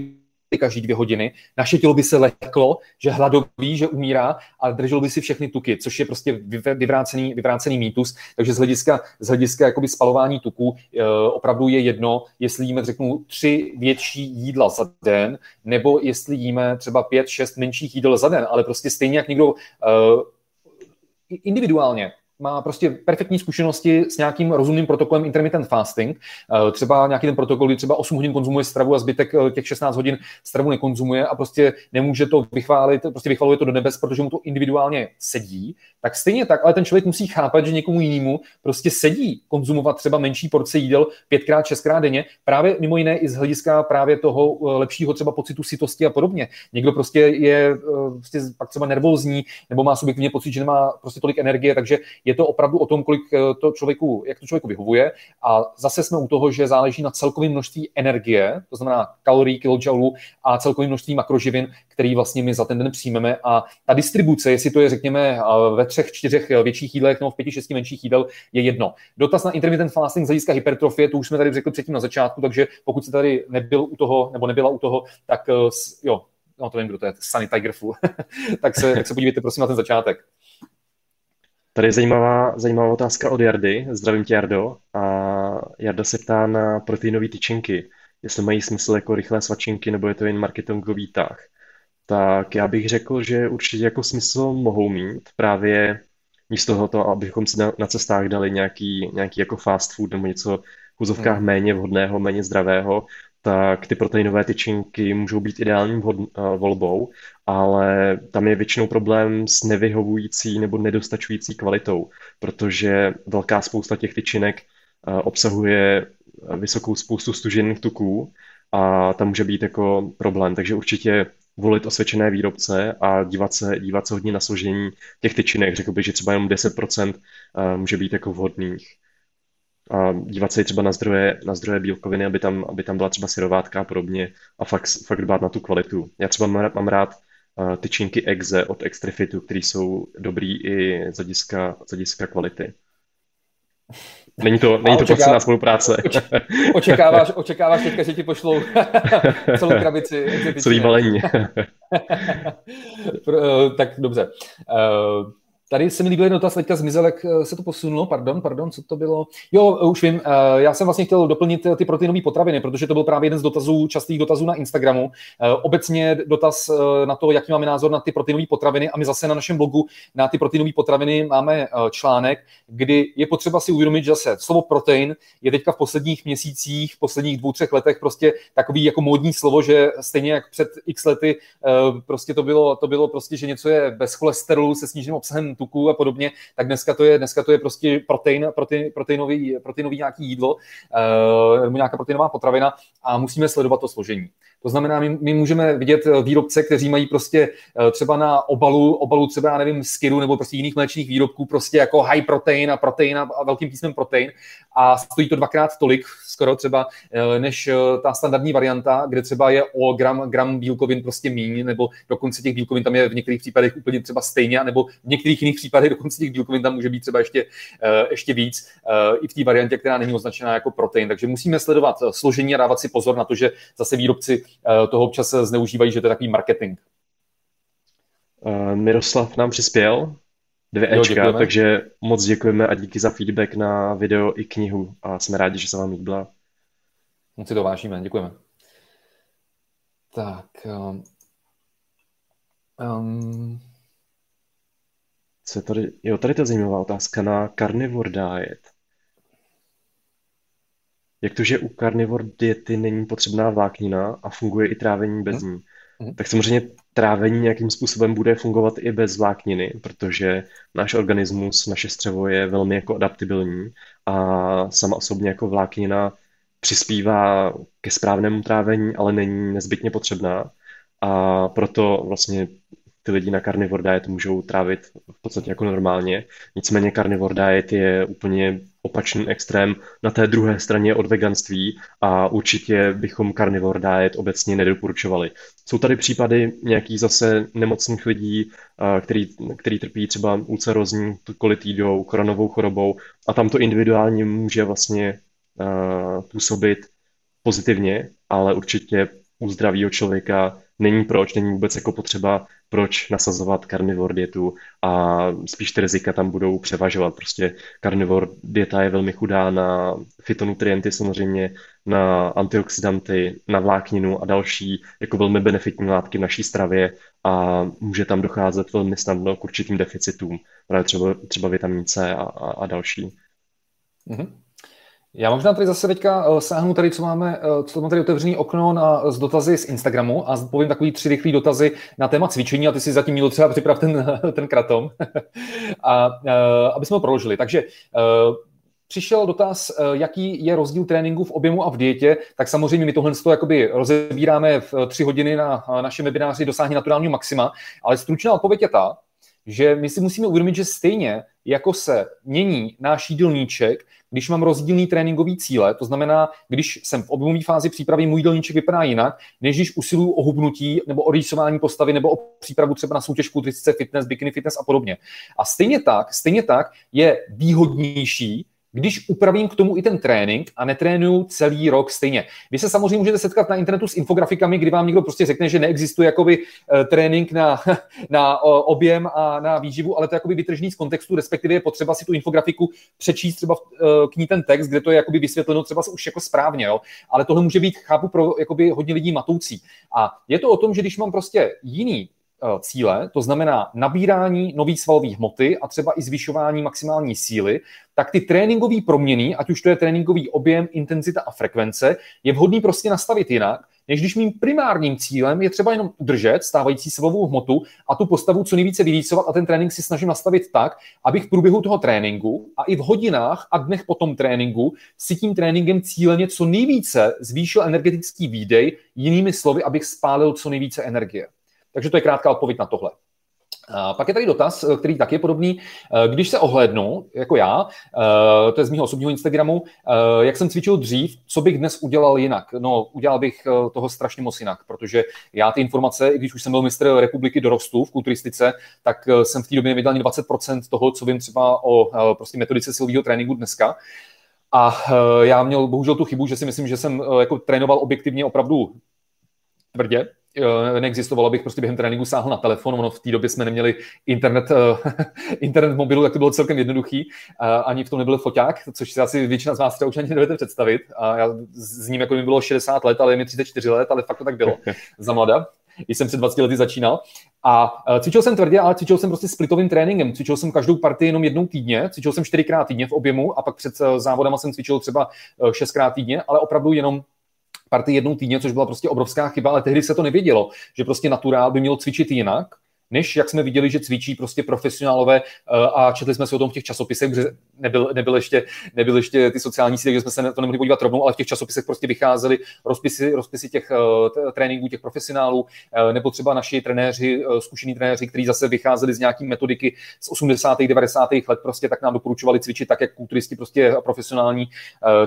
každý dvě hodiny, naše tělo by se leklo, že hladový, že umírá a drželo by si všechny tuky, což je prostě vyvrácený, vyvrácený mýtus. Takže z hlediska, z hlediska jakoby spalování tuků e, opravdu je jedno, jestli jíme, řeknu, tři větší jídla za den, nebo jestli jíme třeba pět, šest menších jídel za den, ale prostě stejně jak někdo e, individuálně má prostě perfektní zkušenosti s nějakým rozumným protokolem intermittent fasting. Eh, třeba nějaký ten protokol, kdy třeba 8 hodin konzumuje stravu a zbytek eh, těch 16 hodin stravu nekonzumuje a prostě nemůže to vychválit, prostě vychvaluje to do nebes, protože mu to individuálně sedí, tak stejně tak, ale ten člověk musí chápat, že někomu jinému prostě sedí konzumovat třeba menší porce jídel pětkrát, šestkrát denně, právě mimo jiné i z hlediska právě toho eh, lepšího třeba pocitu sitosti a podobně. Někdo prostě je prostě pak třeba nervózní nebo má subjektivně pocit, že nemá prostě tolik energie, takže je to opravdu o tom, kolik eh, to člověku, jak to člověku vyhovuje. A zase jsme u toho, že záleží na celkovém množství energie, to znamená kalorií, kilojoulů a celkovém množství makroživin, který vlastně my za ten den přijmeme. A ta distribuce, jestli to je, řekněme, eh, ve třech, čtyřech větších jídlech nebo v pěti, šesti menších jídel, je jedno. Dotaz na intermittent fasting z hlediska hypertrofie, to už jsme tady řekli předtím na začátku, takže pokud se tady nebyl u toho nebo nebyla u toho, tak eh, jo, no to nevím, kdo to je, Sunny Tiger tak, se, tak se podívejte prosím na ten začátek. Tady je zajímavá, zajímavá otázka od Jardy. Zdravím tě, Jardo. A Jarda se ptá na proteinové tyčinky. Jestli mají smysl jako rychlé svačinky, nebo je to jen marketingový tah. Tak já bych řekl, že určitě jako smysl mohou mít. Právě místo toho, abychom si na, na cestách dali nějaký, nějaký jako fast food nebo něco v úzovkách hmm. méně vhodného, méně zdravého, tak ty proteinové tyčinky můžou být ideálním vhod, uh, volbou, ale tam je většinou problém s nevyhovující nebo nedostačující kvalitou, protože velká spousta těch tyčinek uh, obsahuje vysokou spoustu stužených tuků a tam může být jako problém. Takže určitě volit osvědčené výrobce a dívat se, dívat se hodně na složení těch tyčinek. Řekl bych, že třeba jenom 10% uh, může být jako vhodných a dívat se třeba na zdroje, na zdroje bílkoviny, aby tam, aby tam byla třeba syrovátka a podobně a fakt, fakt dbát na tu kvalitu. Já třeba mám, mám rád uh, tyčinky Exe od Extrifitu, které jsou dobrý i z hlediska, z hlediska kvality. Není to, není to očeká... spolupráce. Očekáváš, očekáváš teďka, že ti pošlou celou krabici. Celý balení. Eh, tak dobře. Uh, Tady se mi líbil jeden dotaz, teďka zmizel, jak eh, se to posunulo, pardon, pardon, co to bylo? Jo, eh, už vím, eh, já jsem vlastně chtěl doplnit ty proteinové potraviny, protože to byl právě jeden z dotazů, častých dotazů na Instagramu. Obecně dotaz na to, jaký máme názor na ty proteinové potraviny a my zase na našem blogu na ty proteinové potraviny máme článek, kdy je potřeba si uvědomit, že zase slovo protein je teďka v posledních měsících, v posledních dvou, třech letech prostě takový jako módní slovo, že stejně jak před x lety prostě to bylo, to bylo prostě, že něco je bez cholesterolu se sníženým obsahem tuků a podobně, tak dneska to je, dneska to je prostě protein, protein, proteinový, proteinový nějaký jídlo, uh, nebo nějaká proteinová potravina a musíme sledovat to složení. To znamená, my, my můžeme vidět eh, výrobce, kteří mají prostě eh, třeba na obalu, obalu třeba, já nevím, skiru nebo prostě jiných mléčných výrobků prostě jako high protein a protein a velkým písmem protein a stojí to dvakrát tolik skoro třeba eh, než ta standardní varianta, kde třeba je o gram, gram bílkovin prostě míň, nebo dokonce těch bílkovin tam je v některých případech úplně třeba stejně, nebo v některých jiných případech dokonce těch bílkovin tam může být třeba ještě, ještě víc i v té variantě, která není označená jako protein. Takže musíme sledovat složení a dávat si pozor na to, že zase výrobci toho občas zneužívají, že to je takový marketing. Uh, Miroslav nám přispěl dvě Ečka, děkujeme. takže moc děkujeme a díky za feedback na video i knihu a jsme rádi, že se vám líbila. Moc si to vážíme, děkujeme. Tak. Um... Co je tady? Jo, tady to je zajímavá otázka na carnivore diet. Jak to, že u carnivore diety není potřebná vláknina a funguje i trávení bez hmm. ní? Hmm. Tak samozřejmě trávení nějakým způsobem bude fungovat i bez vlákniny, protože náš organismus, naše střevo je velmi jako adaptibilní a sama osobně jako vláknina přispívá ke správnému trávení, ale není nezbytně potřebná. A proto vlastně ty lidi na carnivore diet můžou trávit v podstatě jako normálně. Nicméně carnivore diet je úplně opačný extrém na té druhé straně od veganství a určitě bychom carnivore diet obecně nedoporučovali. Jsou tady případy nějakých zase nemocných lidí, který, který trpí třeba ulcerozní kolitidou, koronovou chorobou a tam to individuálně může vlastně působit pozitivně, ale určitě u zdravého člověka není proč, není vůbec jako potřeba proč nasazovat carnivore dietu a spíš ty rizika tam budou převažovat. Prostě carnivore dieta je velmi chudá na fitonutrienty samozřejmě, na antioxidanty, na vlákninu a další jako velmi benefitní látky v naší stravě a může tam docházet velmi snadno k určitým deficitům, právě třeba, třeba vitamin C a, a, a další. Mm-hmm. Já možná tady zase teďka eh, sáhnu tady, co máme, eh, co máme tady otevřený okno na, z dotazy z Instagramu a povím takový tři rychlé dotazy na téma cvičení a ty si zatím měl třeba připrav ten, ten kratom, a, eh, aby jsme ho proložili. Takže přišel dotaz, jaký je rozdíl tréninku v objemu a v dietě, tak samozřejmě my tohle jakoby rozebíráme v tři hodiny na našem webináři Dosáhni naturálního maxima, ale stručná odpověď je ta, že my si musíme uvědomit, že stejně jako se mění náš jídelníček, když mám rozdílný tréninkový cíle, to znamená, když jsem v objemové fázi přípravy, můj jídelníček vypadá jinak, než když usiluju o hubnutí nebo o rýsování postavy nebo o přípravu třeba na soutěž kulturistice, fitness, bikini fitness a podobně. A stejně tak, stejně tak je výhodnější když upravím k tomu i ten trénink a netrénuju celý rok stejně. Vy se samozřejmě můžete setkat na internetu s infografikami, kdy vám někdo prostě řekne, že neexistuje jakoby uh, trénink na, na objem a na výživu, ale to je jakoby vytržený z kontextu, respektive je potřeba si tu infografiku přečíst třeba uh, k ní ten text, kde to je jakoby vysvětleno třeba už jako správně, jo? ale tohle může být, chápu, pro jakoby hodně lidí matoucí. A je to o tom, že když mám prostě jiný Eh, cíle, to znamená nabírání nových svalové hmoty a třeba i zvyšování maximální síly, tak ty tréninkové proměny, ať už to je tréninkový objem, intenzita a frekvence, je vhodný prostě nastavit jinak, než když mým primárním cílem je třeba jenom udržet stávající svalovou hmotu a tu postavu co nejvíce vylícovat a ten trénink si snažím nastavit tak, abych v průběhu toho tréninku a i v hodinách a dnech po tom tréninku si tím tréninkem cíleně co nejvíce zvýšil energetický výdej, jinými slovy, abych spálil co nejvíce energie. Takže to je krátká odpověď na tohle. Pak je tady dotaz, eh, který taky je podobný. Eh, když se ohlédnu, jako já, eh, to je z mého osobního Instagramu, jak jsem cvičil dřív, co bych dnes udělal jinak? No, udělal bych toho strašně moc jinak, protože já ty informace, i když už jsem byl mistr republiky dorostu v kulturistice, tak jsem v té době nevěděl ani 20% toho, co vím třeba o prostě metodice silového tréninku dneska. A já měl bohužel tu chybu, že si myslím, že jsem jako trénoval objektivně opravdu tvrdě, neexistovalo, abych prostě během tréninku sáhl na telefon. Ono v té době jsme neměli internet, eh, internet mobilu, tak to bylo celkem jednoduchý. Ani v tom nebyl foťák, což si asi většina z vás třeba už ani nedovedete představit. A já s ním jako mi bylo 60 let, ale je mi 34 let, ale fakt to tak bylo za mlada. Když jsem před 20 lety začínal. A eh, cvičil jsem tvrdě, ale cvičil jsem prostě splitovým tréninkem. Cvičil jsem každou partii jenom jednou týdně, cvičil jsem čtyřikrát týdně v objemu a pak před eh, závodama jsem cvičil třeba šestkrát týdně, ale opravdu jenom party jednou týdně, což byla prostě obrovská chyba, ale tehdy se to nevědělo, že prostě naturál by měl cvičit jinak, než jak jsme viděli, že cvičí prostě profesionálové uh, a četli jsme si o tom v těch časopisech, protože nebyl, nebyl, ještě, nebyl ještě ty sociální sítě, takže jsme se to nemohli podívat rovnou, ale v těch časopisech prostě vycházely rozpisy, rozpisy těch uh, tréninků, těch profesionálů, uh, nebo třeba naši trenéři, zkušení trenéři, kteří zase vycházeli z nějaký metodiky z 80. 90. let, prostě tak nám doporučovali cvičit tak, jak kulturisti prostě profesionální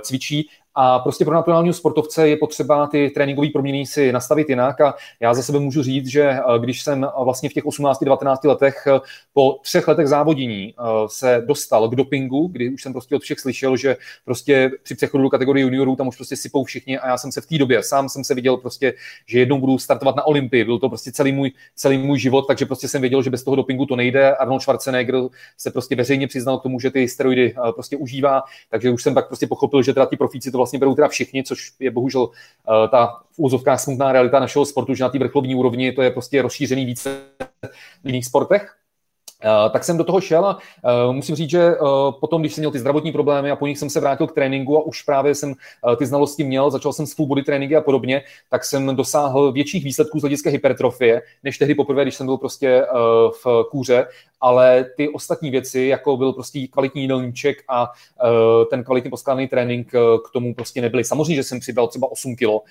cvičí a prostě pro naturálního sportovce je potřeba ty tréninkové proměny si nastavit jinak. A já za sebe můžu říct, že eh, když jsem eh, vlastně v těch 18-19 letech eh, po třech letech závodění se dostal k dopingu, kdy už jsem prostě od všech slyšel, že prostě při přechodu do kategorie juniorů tam už prostě sypou všichni a já jsem se v té době, sám jsem se viděl prostě, že jednou budu startovat na Olympii, byl to prostě celý můj, celý můj život, takže prostě jsem věděl, že bez toho dopingu to nejde. Arnold Schwarzenegger se prostě veřejně přiznal k tomu, že ty steroidy prostě užívá, takže už jsem pak prostě pochopil, že teda ty profíci to vlastně berou teda všichni, což je bohužel uh, ta v úzovkách smutná realita našeho sportu, že na té vrcholovní úrovni to je prostě rozšířený více v jiných sportech. Uh, tak jsem do toho šel a uh, musím říct, že uh, potom, když jsem měl ty zdravotní problémy a po nich jsem se vrátil k tréninku a už právě jsem ty znalosti měl, začal jsem s full body tréninky a podobně, tak jsem dosáhl větších výsledků z hlediska hypertrofie, než tehdy poprvé, když jsem byl prostě v kůře, ale ty ostatní věci, jako byl prostě kvalitní jídelníček a ten kvalitně poskládaný trénink k tomu prostě nebyly. Samozřejmě, že jsem přibral třeba 8 kilo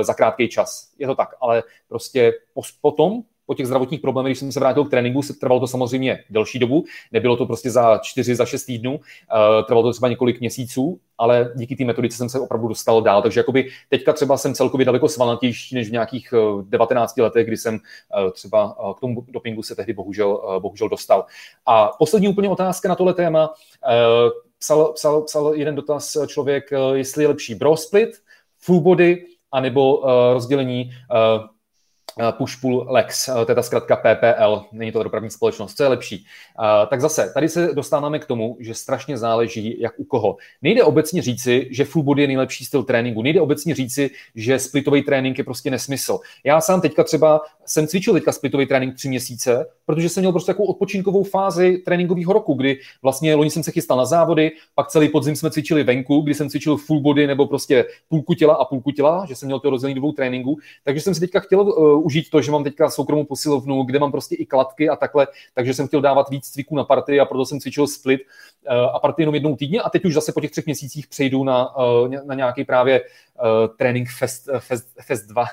za krátký čas, je to tak, ale prostě potom po těch zdravotních problémech, když jsem se vrátil k tréninku, se trvalo to samozřejmě delší dobu, nebylo to prostě za čtyři, za šest týdnů, uh, trvalo to třeba několik měsíců, ale díky té metodice jsem se opravdu dostal dál. Takže jakoby teďka třeba jsem celkově daleko svalnatější než v nějakých uh, eh, 19 letech, kdy jsem uh, třeba k tomu dopingu se tehdy bohužel, bohužel dostal. A poslední úplně otázka na tohle téma. Psal, psal, psal jeden dotaz člověk, jestli je lepší bro split, full body, anebo uh, rozdělení uh, Eh, push-pull lex, eh, to je ta zkratka PPL, není to dopravní společnost, co je lepší. Eh, tak zase, tady se dostáváme k tomu, že strašně záleží, jak u koho. Nejde obecně říci, že full body je nejlepší styl tréninku, nejde obecně říci, že splitový trénink je prostě nesmysl. Já sám teďka třeba jsem cvičil teďka splitový trénink tři měsíce, protože jsem měl prostě takovou odpočinkovou fázi tréninkového roku, kdy vlastně loni jsem se chystal na závody, pak celý podzim jsme cvičili venku, kdy jsem cvičil full body nebo prostě půlku těla a půlku těla, že jsem měl to rozdělení dvou tréninků, takže jsem si teďka chtěl užít to, že mám teďka soukromou posilovnu, kde mám prostě i kladky a takhle, takže jsem chtěl dávat víc cviků na party a proto jsem cvičil split uh, a party jenom jednou týdně a teď už zase po těch třech měsících přejdu na, uh, na nějaký právě uh, Fest, Fest, Fest 2.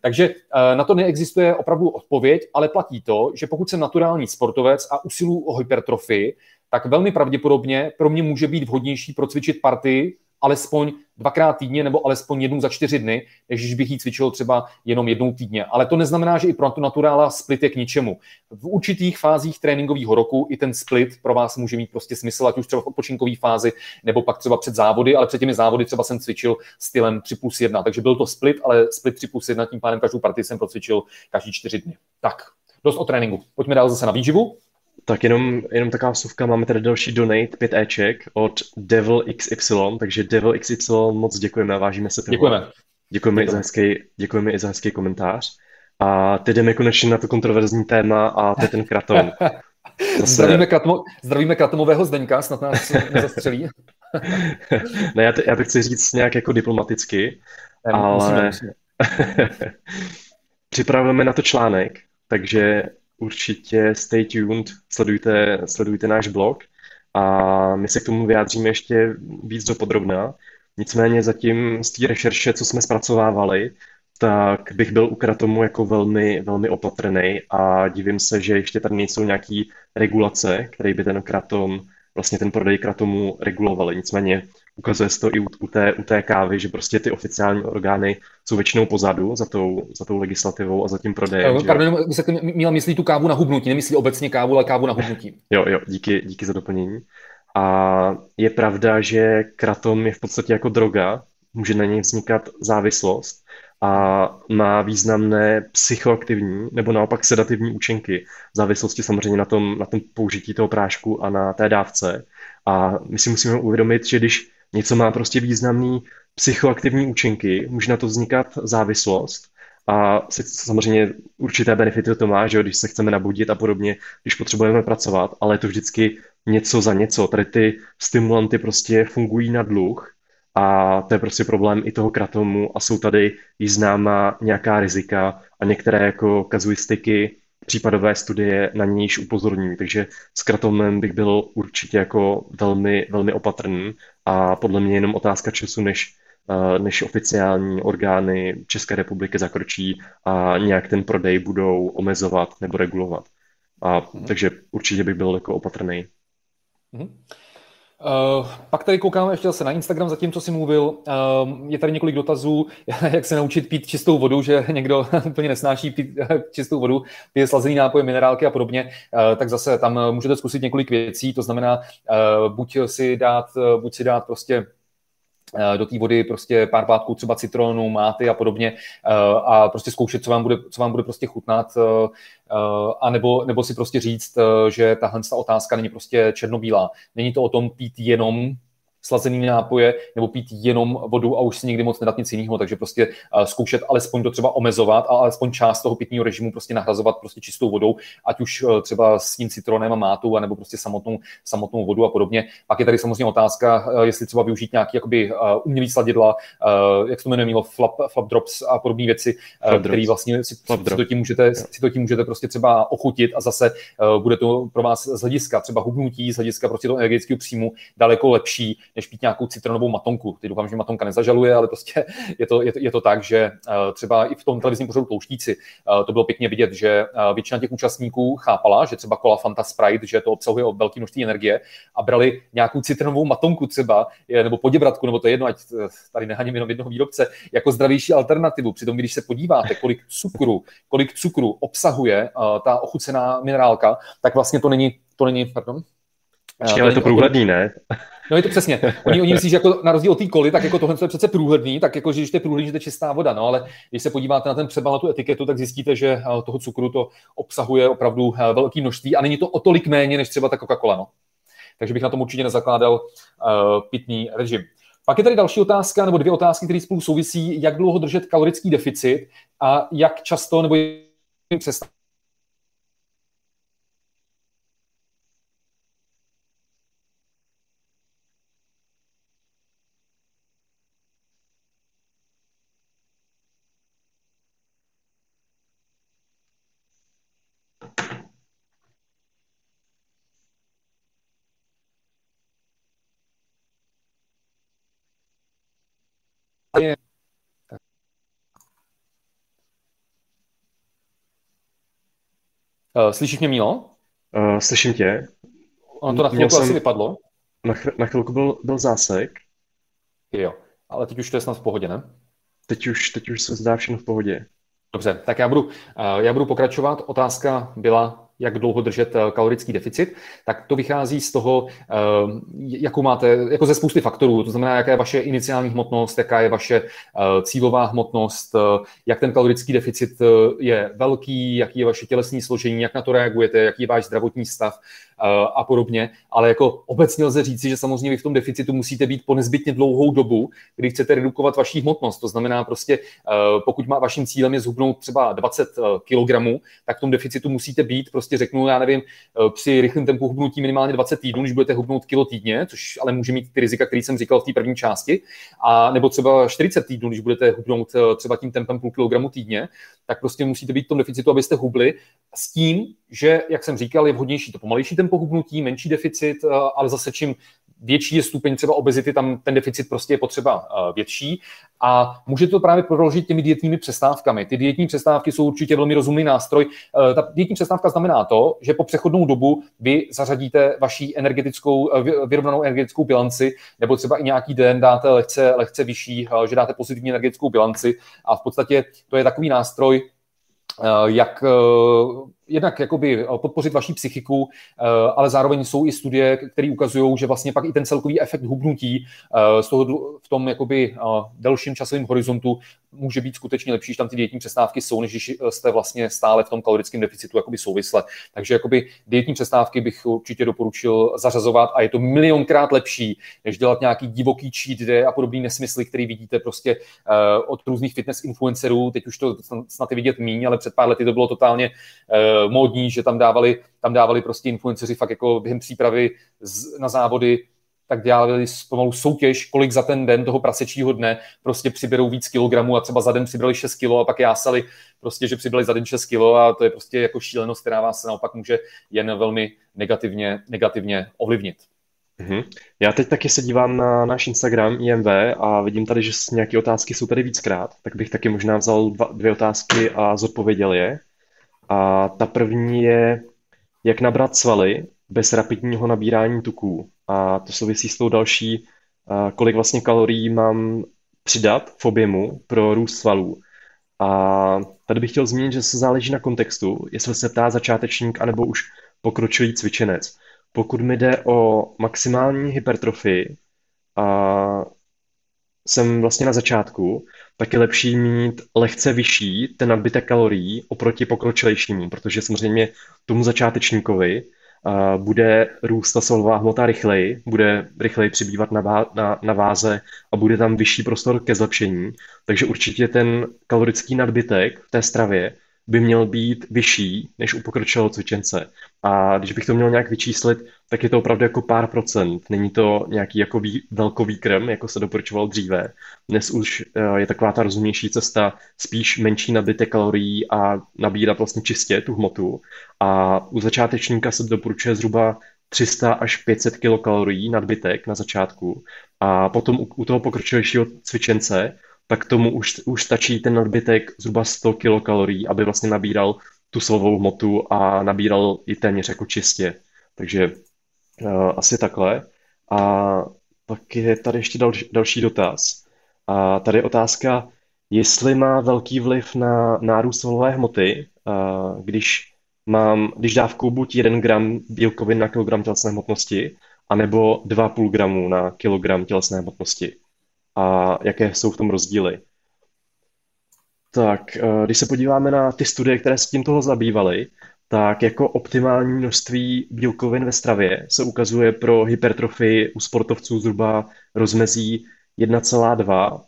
takže uh, na to neexistuje opravdu odpověď, ale platí to, že pokud jsem naturální sportovec a usiluju o hypertrofii, tak velmi pravděpodobně pro mě může být vhodnější procvičit partii alespoň dvakrát týdně nebo alespoň jednou za čtyři dny, než bych ji cvičil třeba jenom jednou týdně. Ale to neznamená, že i pro tu naturála split je k ničemu. V určitých fázích tréninkového roku i ten split pro vás může mít prostě smysl, ať už třeba v odpočinkové fázi, nebo pak třeba před závody, ale před těmi závody třeba jsem cvičil stylem 3 plus 1. Takže byl to split, ale split 3 plus 1, tím pádem každou partii jsem procvičil každý čtyři dny. Tak, dost o tréninku. Pojďme dál zase na výživu. Tak jenom, jenom taková vsuvka, máme tady další donate, 5 Eček od Devil XY, takže Devil XY moc děkujeme, vážíme se toho. Děkujeme. Děkujeme, děkujeme. I za hezký, děkujeme i za hezký komentář. A teď jdeme konečně na to kontroverzní téma a to je ten kraton. Zase... Zdravíme, kratomo, zdravíme kratomového Zdeňka, snad nás nezastřelí. ne, já, to, já to chci říct nějak jako diplomaticky, ne, ale musíme, musíme. připravujeme na to článek, takže určitě stay tuned, sledujte, sledujte náš blog a my se k tomu vyjádříme ještě víc do podrobná. Nicméně zatím z té rešerše, co jsme zpracovávali, tak bych byl u kratomu jako velmi, velmi opatrný a divím se, že ještě tady nejsou nějaké regulace, které by ten kratom, vlastně ten prodej kratomu regulovaly. Nicméně ukazuje se to i u, u, té, u té kávy, že prostě ty oficiální orgány jsou většinou pozadu za tou, za tou legislativou a za tím prodejem. Uh, pardon, se měla myslí tu kávu na hubnutí, nemyslí obecně kávu, ale kávu na hubnutí. jo, jo, díky, díky za doplnění. A je pravda, že kratom je v podstatě jako droga, může na něj vznikat závislost a má významné psychoaktivní nebo naopak sedativní účinky v závislosti samozřejmě na tom, na tom použití toho prášku a na té dávce. A my si musíme uvědomit, že když něco má prostě významný psychoaktivní účinky, může na to vznikat závislost a samozřejmě určité benefity to má, že když se chceme nabudit a podobně, když potřebujeme pracovat, ale je to vždycky něco za něco. Tady ty stimulanty prostě fungují na dluh a to je prostě problém i toho kratomu a jsou tady i známá nějaká rizika a některé jako kazuistiky případové studie na nějž upozorňují, takže s kratonem bych byl určitě jako velmi, velmi opatrný a podle mě jenom otázka času, než, eh, než oficiální orgány České republiky zakročí a nějak ten prodej budou omezovat nebo regulovat. A, mm. Takže určitě bych byl jako opatrný. Mm. Uh, pak tady koukám ještě zase na Instagram, zatím, co jsi mluvil. Uh, je tady několik dotazů, jak se naučit pít čistou vodu, že někdo úplně nesnáší pít eh, čistou vodu, pije slazený nápoje, minerálky a podobně. Uh, tak zase tam můžete zkusit několik věcí, to znamená uh, buď si dát, buď si dát prostě Eh, do té vody prostě pár pátků třeba citronu, máty a podobně eh, a prostě zkoušet, co vám bude, co vám bude prostě chutnat eh, a nebo, nebo si prostě říct, že tahle otázka není prostě černobílá. Není to o tom pít jenom slazený nápoje nebo pít jenom vodu a už si nikdy moc nedat nic jiného, takže prostě uh, zkoušet alespoň to třeba omezovat a alespoň část toho pitního režimu prostě nahrazovat prostě čistou vodou, ať už uh, třeba s tím citronem a mátou, anebo prostě samotnou, samotnou vodu a podobně. Pak je tady samozřejmě otázka, uh, jestli třeba využít nějaký jakoby umělý sladidla, jak se to jmenuje, flap, flap drops a podobné věci, uh, které vlastně si, si, to tím můžete, si to tím můžete prostě třeba ochutit a zase bude to pro vás z hlediska třeba hubnutí, z hlediska prostě toho energetického příjmu daleko lepší, než pít nějakou citronovou matonku. Teď doufám, že matonka nezažaluje, ale prostě je to, je to, je to tak, že uh, třeba i v tom televizním pořadu Tlouštíci uh, to bylo pěkně vidět, že uh, většina těch účastníků chápala, že třeba kola Fanta Sprite, že to obsahuje velké množství energie a brali nějakou citronovou matonku třeba, nebo poděbratku, nebo to je jedno, ať tady nehaním jenom jednoho výrobce, jako zdravější alternativu. Přitom, když se podíváte, kolik cukru, kolik cukru obsahuje ta ochucená minerálka, tak vlastně to není, to není, pardon, Počkej, ale je to průhledný, ne? No je to přesně. Oni, oni myslí, že jako na rozdíl od té koly, tak jako tohle je přece průhledný, tak jako, že když to je průhledný, že to je čistá voda. No ale když se podíváte na ten přebal, na tu etiketu, tak zjistíte, že eh, toho cukru to obsahuje opravdu eh, velké množství a není to o tolik méně než třeba ta Coca-Cola. No. Takže bych na tom určitě nezakládal uh, pitný režim. Pak je tady další otázka, nebo dvě otázky, které spolu souvisí, jak dlouho držet kalorický deficit a jak často nebo přestat Uh, slyšíš mě, Mílo? Uh, slyším tě. Ono to na chvilku asi vypadlo. Na, ch- na chvilku byl, byl zásek. Jo, ale teď už to je snad v pohodě, ne? Teď už, teď už se zdá všechno v pohodě. Dobře, tak já budu, uh, já budu pokračovat. Otázka byla, jak dlouho držet eh, kalorický deficit, tak to vychází z toho, eh, jakou máte, jako ze spousty faktorů, to znamená, jaká je vaše iniciální hmotnost, jaká je vaše eh, cílová hmotnost, jak ten kalorický deficit je velký, jaký je vaše tělesní složení, jak na to reagujete, jaký je váš zdravotní stav a podobně, ale jako obecně lze říci, že samozřejmě vy v tom deficitu musíte být po nezbytně dlouhou dobu, kdy chcete redukovat vaši hmotnost. To znamená prostě, pokud má vaším cílem je zhubnout třeba 20 kg, tak v tom deficitu musíte být prostě řeknu, já nevím, eh, při rychlém tempu hubnutí minimálně 20 týdnů, když budete hubnout kilo týdně, což ale může mít ty rizika, který jsem říkal v té první části, a nebo třeba 40 týdnů, když budete hubnout eh, třeba tím tempem půl kilogramu týdně, tak prostě musíte být v tom deficitu, abyste hubli s tím, že, jak jsem říkal, je vhodnější to pomalejší tempo hubnutí, menší deficit, eh, ale zase čím větší je stupeň třeba obezity, tam ten deficit prostě je potřeba větší a můžete to právě proložit těmi dietními přestávkami. Ty dietní přestávky jsou určitě velmi rozumný nástroj. Eh, ta dietní přestávka znamená to, že po přechodnou dobu vy zařadíte vaší energetickou, eh, vyrovnanou energetickou bilanci, nebo třeba i nějaký den dáte lehce, lehce vyšší, eh, že dáte pozitivní energetickou bilanci a v podstatě to je takový nástroj, jak jednak jakoby eh, podpořit vaší psychiku, eh, ale zároveň jsou i studie, které ukazují, že vlastně pak i ten celkový efekt hubnutí eh, z toho, v tom jakoby delším časovém horizontu může být skutečně lepší, že tam ty dietní přestávky jsou, než když jste vlastně stále v tom kalorickém deficitu jakoby souvisle. Takže jakoby dietní přestávky bych určitě doporučil zařazovat a je to milionkrát lepší, než dělat nějaký divoký cheat day a podobný nesmysly, který vidíte prostě od různých fitness influencerů. Teď už to snad je vidět míň, ale před pár lety to bylo totálně módní, že tam dávali, tam dávali prostě influenceři fakt jako během přípravy z, na závody tak dělali pomalu soutěž, kolik za ten den toho prasečího dne prostě přiberou víc kilogramů a třeba za den přibrali 6 kilo a pak jásali prostě, že přibrali za den 6 kilo a to je prostě jako šílenost, která vás naopak může jen velmi negativně, negativně ovlivnit. Mm-hmm. Já teď taky se dívám na náš Instagram IMV a vidím tady, že nějaké otázky jsou tady víckrát, tak bych taky možná vzal dva, dvě otázky a zodpověděl je. A ta první je, jak nabrat svaly bez rapidního nabírání tuků. A to souvisí s tou další, kolik vlastně kalorií mám přidat v objemu pro růst svalů. A tady bych chtěl zmínit, že se záleží na kontextu, jestli se ptá začátečník anebo už pokročilý cvičenec. Pokud mi jde o maximální hypertrofii a jsem vlastně na začátku, tak je lepší mít lehce vyšší ten nadbytek kalorií oproti pokročilejšímu, protože samozřejmě tomu začátečníkovi bude růst ta svalová hmota rychleji, bude rychleji přibývat na, vá, na, na váze a bude tam vyšší prostor ke zlepšení. Takže určitě ten kalorický nadbytek v té stravě by měl být vyšší než u pokročilého cvičence. A když bych to měl nějak vyčíslit, tak je to opravdu jako pár procent. Není to nějaký jako vý, velkový krm, jako se doporučoval dříve. Dnes už uh, je taková ta rozumnější cesta, spíš menší nabité kalorií a nabírat vlastně čistě tu hmotu. A u začátečníka se doporučuje zhruba 300 až 500 kilokalorií nadbytek na začátku. A potom u, u toho pokročilejšího cvičence tak tomu už, už stačí ten nadbytek zhruba 100 kilokalorií, aby vlastně nabíral tu svalovou hmotu a nabíral i téměř jako čistě. Takže uh, asi takhle. A pak je tady ještě další, další dotaz. A tady je otázka, jestli má velký vliv na nárůst svalové hmoty, uh, když mám, když dávku buď 1 gram bílkovin na kilogram tělesné hmotnosti, anebo 2,5 gramu na kilogram tělesné hmotnosti a jaké jsou v tom rozdíly. Tak, eh, když se podíváme na ty studie, které se tím toho zabývaly, tak jako optimální množství bílkovin ve stravě se ukazuje pro hypertrofii u sportovců zhruba rozmezí 1,2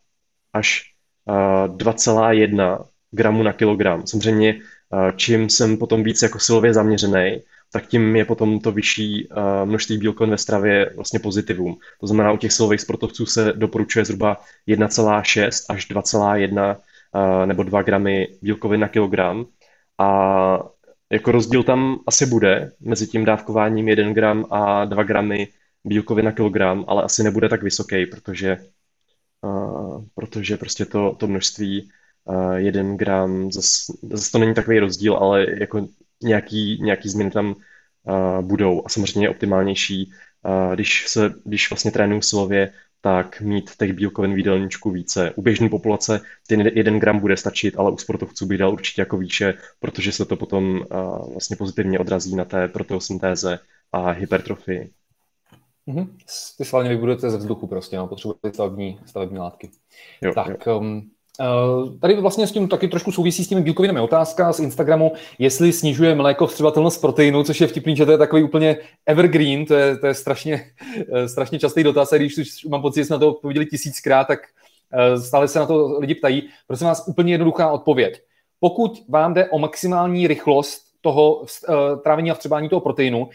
až 2,1 eh, gramu na kilogram. Samozřejmě, eh, čím jsem potom víc jako silově zaměřený, tak tím je potom to vyšší uh, množství bílkovin ve stravě vlastně pozitivum. To znamená, u těch silových sportovců se doporučuje zhruba 1,6 až 2,1 uh, eh, nebo 2 gramy bílkovin na kilogram. A jako rozdíl tam asi bude mezi tím dávkováním 1 gram a 2 gramy bílkovin na kilogram, ale asi nebude tak vysoký, protože, uh, protože prostě to, to množství uh, 1 gram, zase, zase to není takový rozdíl, ale jako nějaký, nějaký změny tam uh, budou. A samozřejmě je optimálnější, uh, když, se, když vlastně trénuju silově, tak mít těch bílkovin v jídelníčku více. U běžné populace ten jeden gram bude stačit, ale u sportovců bych dal určitě jako výše, protože se to potom uh, vlastně pozitivně odrazí na té proteosyntéze a hypertrofii. Mm-hmm. Ty svalně vybudujete ze vzduchu prostě, no, potřebujete stavební, stavební látky. Jo, tak jo. Um, tady vlastně s tím taky trošku souvisí s těmi bílkovinami. Otázka z Instagramu, jestli snižuje mléko vstřebatelnost proteinu, což je vtipný, že to je takový úplně evergreen, to je, to je strašně, eh, strašně častý dotaz, a když už mám pocit, že jsme na to odpověděli tisíckrát, tak eh, stále se na to lidi ptají. Prosím vás, úplně jednoduchá odpověď. Pokud vám jde o maximální rychlost toho trávení a vstřebání toho proteinu,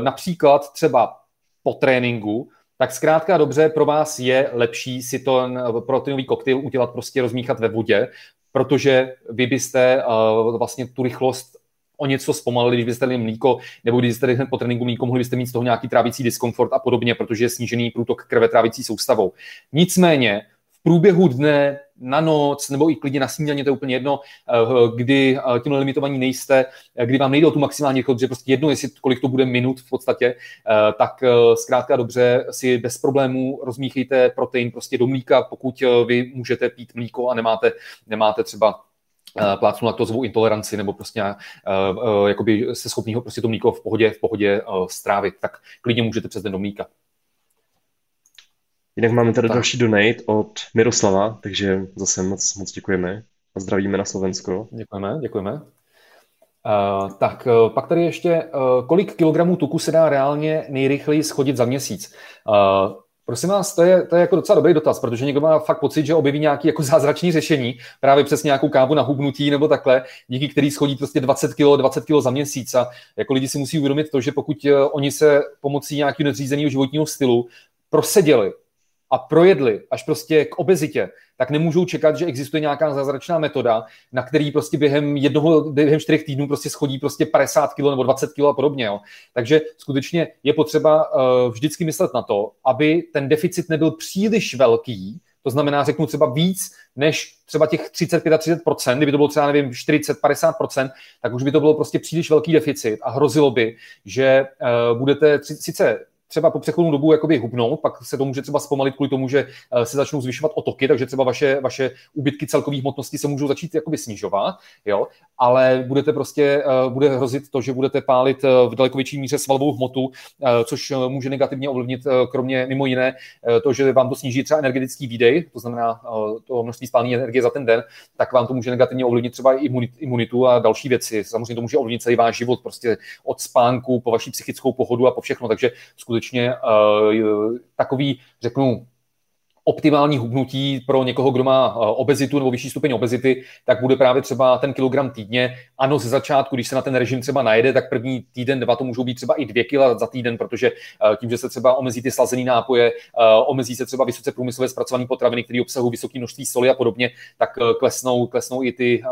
například třeba po tréninku, tak zkrátka dobře pro vás je lepší si to proteinový koktejl udělat prostě rozmíchat ve vodě, protože vy byste uh, vlastně tu rychlost o něco zpomalili, když byste měli mlíko, nebo když jste po tréninku mlíko, mohli byste mít z toho nějaký trávící diskomfort a podobně, protože je snížený průtok krve trávící soustavou. Nicméně v průběhu dne na noc nebo i klidně na snídaně, to je úplně jedno, eh, kdy eh, tímhle limitovaní nejste, eh, kdy vám nejde o tu maximální rychlost, že prostě jedno, jestli kolik to bude minut v podstatě, tak zkrátka dobře si bez problémů rozmíchejte protein prostě do mlíka, pokud vy můžete pít mlíko a nemáte, nemáte třeba plácnu laktozovou intoleranci nebo prostě jakoby se schopný ho prostě to mlíko v pohodě, v pohodě strávit, tak klidně můžete přes den do mlíka. Jinak máme tady tak. další donate od Miroslava, takže zase moc, moc děkujeme a zdravíme na Slovensko. Děkujeme, děkujeme. Uh, tak uh, pak tady ještě, uh, kolik kilogramů tuku se dá reálně nejrychleji schodit za měsíc? Uh, Prosím vás, to je, to je jako docela dobrý dotaz, protože někdo má fakt pocit, že objeví nějaké jako zázračné řešení, právě přes nějakou kávu na hubnutí nebo takhle, díky který schodí prostě 20 kg, 20 kg za měsíc. A jako lidi si musí uvědomit to, že pokud oni se pomocí nějakého nezřízeného životního stylu proseděli a projedli až prostě k obezitě, tak nemůžou čekat, že existuje nějaká zázračná metoda, na který prostě během jednoho, během čtyřech týdnů prostě schodí prostě 50 kg nebo 20 kg a podobně. Jo. Takže skutečně je potřeba uh, vždycky myslet na to, aby ten deficit nebyl příliš velký, to znamená, řeknu třeba víc než třeba těch 35-30%, kdyby to bylo třeba, nevím, 40-50%, tak už by to bylo prostě příliš velký deficit a hrozilo by, že uh, budete sice třeba po přechodnou dobu jakoby hubnout, pak se to může třeba zpomalit kvůli tomu, že eh, se začnou zvyšovat otoky, takže třeba vaše, vaše úbytky celkových hmotnosti se můžou začít jakoby snižovat, jo? ale budete prostě, eh, bude hrozit to, že budete pálit eh, v daleko větší míře svalovou hmotu, což může negativně ovlivnit kromě mimo jiné to, že vám to sníží třeba energetický výdej, to znamená to množství spální energie za ten den, tak vám to může negativně ovlivnit třeba i imunitu a další věci. Samozřejmě to může ovlivnit celý váš život, prostě od spánku po vaši psychickou pohodu a po všechno, takže skutečně skutečně uh, takový, řeknu, optimální hubnutí pro někoho, kdo má eh, obezitu nebo vyšší stupeň obezity, tak bude právě třeba ten kilogram týdně. Ano, ze začátku, když se na ten režim třeba najede, tak první týden, dva to můžou být třeba i dvě kila za týden, protože eh, tím, že se třeba omezí ty slazené nápoje, omezí se třeba vysoce průmyslově zpracované potraviny, které obsahují vysoké množství soli a podobně, tak klesnou, klesnou i ty,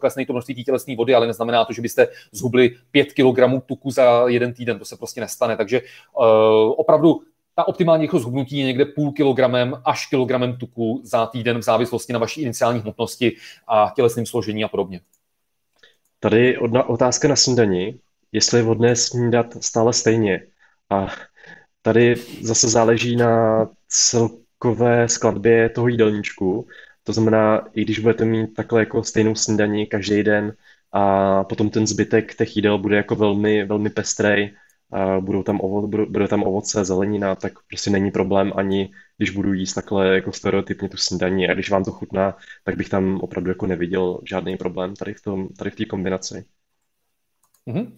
klesnou to množství tělesné vody, ale neznamená to, že byste zhubli 5 kg tuku za jeden týden, to se prostě nestane. Takže opravdu ta optimální rychlost hubnutí je někde půl kilogramem až kilogramem tuku za týden v závislosti na vaší iniciální hmotnosti a tělesném složení a podobně. Tady otázka na snídani, jestli je vhodné snídat stále stejně. A tady zase záleží na celkové skladbě toho jídelníčku. To znamená, i když budete mít takhle jako stejnou snídaní každý den a potom ten zbytek těch jídel bude jako velmi, velmi pestrej, budou tam, ovo, bude tam ovoce, zelenina, tak prostě není problém ani, když budu jíst takhle jako stereotypně tu snídaní a když vám to chutná, tak bych tam opravdu jako neviděl žádný problém tady v tom, tady v té kombinaci. Mm-hmm.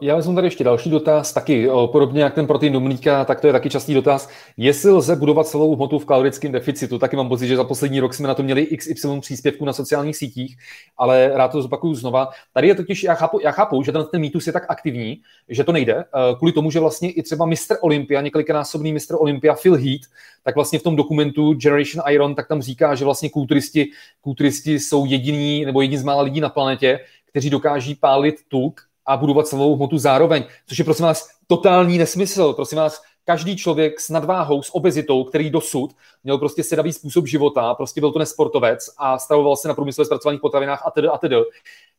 Já vezmu tady ještě další dotaz, taky podobně jak ten protein do mlíka, tak to je taky častý dotaz. Jestli lze budovat celou hmotu v kalorickém deficitu, taky mám pocit, že za poslední rok jsme na to měli XY příspěvků na sociálních sítích, ale rád to zopakuju znova. Tady je totiž, já chápu, já chápu že ten, ten mýtus je tak aktivní, že to nejde, kvůli tomu, že vlastně i třeba mistr Olympia, několikanásobný mistr Olympia Phil Heath, tak vlastně v tom dokumentu Generation Iron, tak tam říká, že vlastně kulturisti, kulturisti jsou jediní nebo jediní z mála lidí na planetě, kteří dokáží pálit tuk a budovat celou hmotu zároveň, což je prosím vás totální nesmysl. Prosím vás, každý člověk s nadváhou, s obezitou, který dosud měl prostě sedavý způsob života, prostě byl to nesportovec a stravoval se na průmyslově zpracovaných potravinách a tedy a tedy,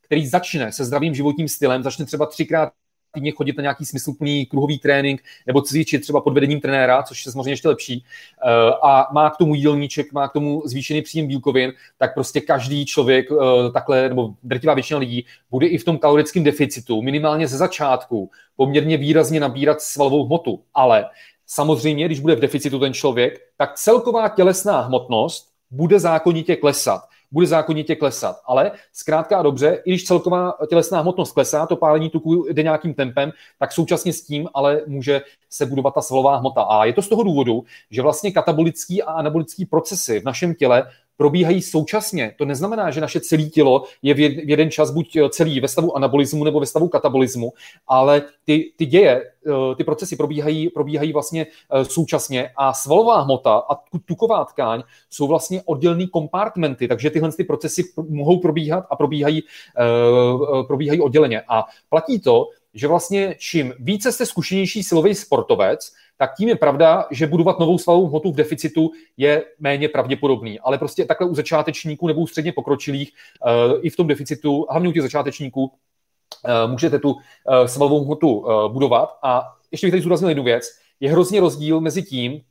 který začne se zdravým životním stylem, začne třeba třikrát týdně chodit na nějaký smysluplný kruhový trénink nebo cvičit třeba pod vedením trenéra, což je samozřejmě ještě lepší, eh, a má k tomu jídelníček, má k tomu zvýšený příjem bílkovin, tak prostě každý člověk eh, takhle, nebo drtivá většina lidí, bude i v tom kalorickém deficitu, minimálně ze začátku, poměrně výrazně nabírat svalovou hmotu. Ale samozřejmě, když bude v deficitu ten člověk, tak celková tělesná hmotnost bude zákonitě klesat bude zákonitě klesat. Ale zkrátka a dobře, i když celková tělesná hmotnost klesá, to pálení tuku jde nějakým tempem, tak současně s tím ale může se budovat ta svalová hmota. A je to z toho důvodu, že vlastně katabolický a anabolický procesy v našem těle probíhají současně. To neznamená, že naše celé tělo je v jeden čas buď celý ve stavu anabolismu nebo ve stavu katabolismu, ale ty, ty děje, eh, ty procesy probíhají, probíhají vlastně eh, současně a svalová hmota a tuková tkáň jsou vlastně oddělený kompartmenty, takže tyhle ty procesy mohou probíhat a probíhají, eh, probíhají odděleně. A platí to, že vlastně čím více jste zkušenější silový sportovec, tak tím je pravda, že budovat novou svalovou hmotu v deficitu je méně pravděpodobný. Ale prostě takhle u začátečníků nebo u středně pokročilých uh, i v tom deficitu, hlavně u těch začátečníků, uh, můžete tu uh, svalovou hmotu budovat. A ještě bych tady zúraznil jednu věc. Je hrozně rozdíl mezi tím,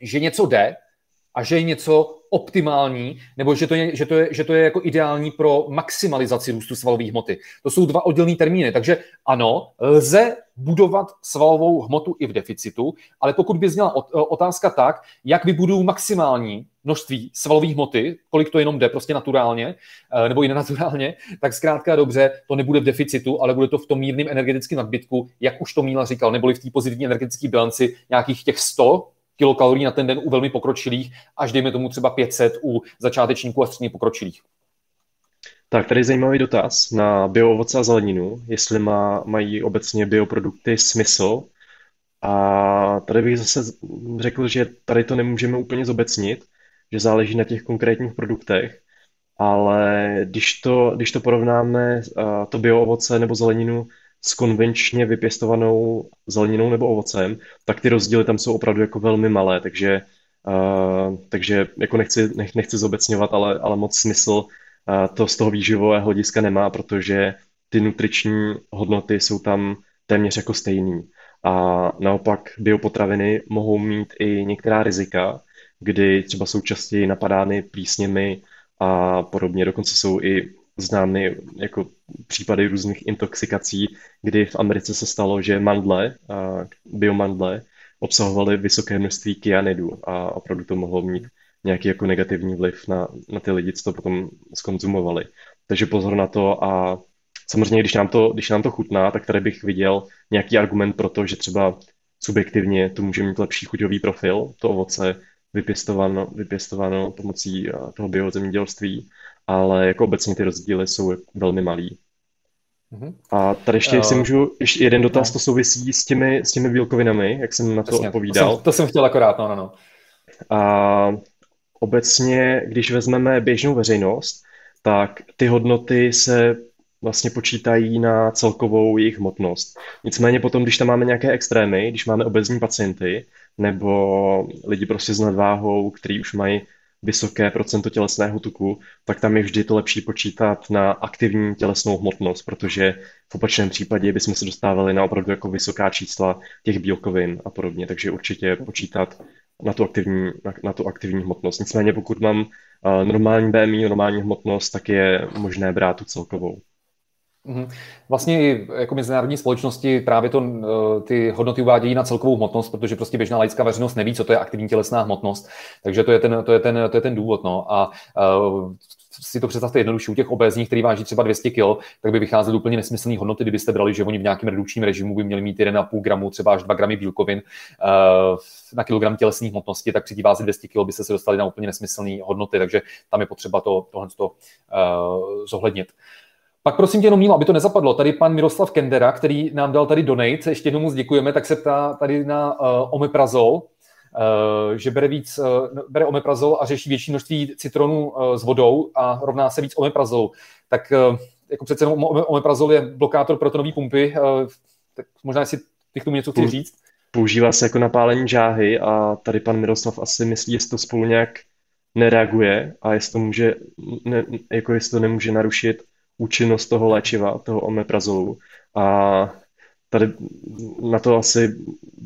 že něco jde a že je něco optimální, nebo že to je, že to je, že to je jako ideální pro maximalizaci růstu svalové hmoty. To jsou dva oddělené termíny. Takže ano, lze budovat svalovou hmotu i v deficitu, ale pokud by zněla otázka tak, jak vybuduju maximální množství svalové hmoty, kolik to jenom jde prostě naturálně, eh, nebo i nenaturálně, tak zkrátka dobře, to nebude v deficitu, ale bude to v tom mírném energetickém nadbytku, jak už to Míla říkal, neboli v té pozitivní energetické bilanci nějakých těch 100 kilokalorií na ten den u velmi pokročilých, až dejme tomu třeba 500 u začátečníků a středně pokročilých. Tak, tady je zajímavý dotaz na bioovoce a zeleninu, jestli má, mají obecně bioprodukty smysl. A tady bych zase řekl, že tady to nemůžeme úplně zobecnit, že záleží na těch konkrétních produktech, ale když to, když to porovnáme to bio ovoce nebo zeleninu s konvenčně vypěstovanou zeleninou nebo ovocem, tak ty rozdíly tam jsou opravdu jako velmi malé, takže, uh, takže jako nechci, nech, nechci zobecňovat, ale, ale moc smysl uh, to z toho výživového hlediska nemá, protože ty nutriční hodnoty jsou tam téměř jako stejný. A naopak biopotraviny mohou mít i některá rizika, kdy třeba jsou častěji napadány plísněmi a podobně. Dokonce jsou i známy jako případy různých intoxikací, kdy v Americe se stalo, že mandle, biomandle, obsahovaly vysoké množství kyanidu a opravdu to mohlo mít nějaký jako negativní vliv na, na ty lidi, co to potom skonzumovali. Takže pozor na to a samozřejmě, když nám to, když nám to chutná, tak tady bych viděl nějaký argument pro to, že třeba subjektivně to může mít lepší chuťový profil, to ovoce vypěstováno, vypěstováno pomocí toho biozemědělství, ale jako obecně ty rozdíly jsou velmi malý. Mm-hmm. A tady ještě, jestli uh, můžu, ještě jeden dotaz, no. to souvisí s těmi, s těmi bílkovinami, jak jsem na to Jasně, odpovídal. To jsem, to jsem chtěl akorát, no, no, no. A obecně, když vezmeme běžnou veřejnost, tak ty hodnoty se vlastně počítají na celkovou jejich hmotnost. Nicméně potom, když tam máme nějaké extrémy, když máme obezní pacienty nebo lidi prostě s nadváhou, kteří už mají vysoké procento tělesného tuku, tak tam je vždy to lepší počítat na aktivní tělesnou hmotnost, protože v opačném případě bychom se dostávali na opravdu jako vysoká čísla těch bílkovin a podobně, takže určitě počítat na tu aktivní, na, na tu aktivní hmotnost. Nicméně pokud mám uh, normální BMI, normální hmotnost, tak je možné brát tu celkovou. Mhm. Vlastně i jako mezinárodní společnosti právě to, eh, ty hodnoty uvádějí na celkovou hmotnost, protože prostě běžná laická veřejnost neví, co to je aktivní tělesná hmotnost. Takže to je ten, to je ten, to je ten důvod. No. A uh, si to představte jednoduše u těch obézních, který váží třeba 200 kg, tak by vycházely úplně nesmyslné hodnoty, kdybyste brali, že oni v nějakém redukčním režimu by měli mít 1,5 gramu, třeba až 2 gramy bílkovin uh, na kilogram tělesní hmotnosti, tak při té váze 200 kg byste se dostali na úplně nesmyslné hodnoty, takže tam je potřeba to, tohle to, uh, zohlednit. Pak prosím tě jenom Mílo, aby to nezapadlo. Tady pan Miroslav Kendera, který nám dal tady donate, ještě jednou moc děkujeme, tak se ptá tady na uh, omeprazol, uh, že bere víc, uh, bere omeprazol a řeší větší množství citronů uh, s vodou a rovná se víc omeprazolu. Tak uh, jako přece jenom omeprazol je blokátor protonové pumpy, uh, tak možná si ty k tomu něco chci říct. Používá se jako napálení žáhy a tady pan Miroslav asi myslí, jestli to spolu nějak nereaguje a jestli to může, ne, jako jestli to nemůže narušit účinnost toho léčiva, toho omeprazolu. A tady na to asi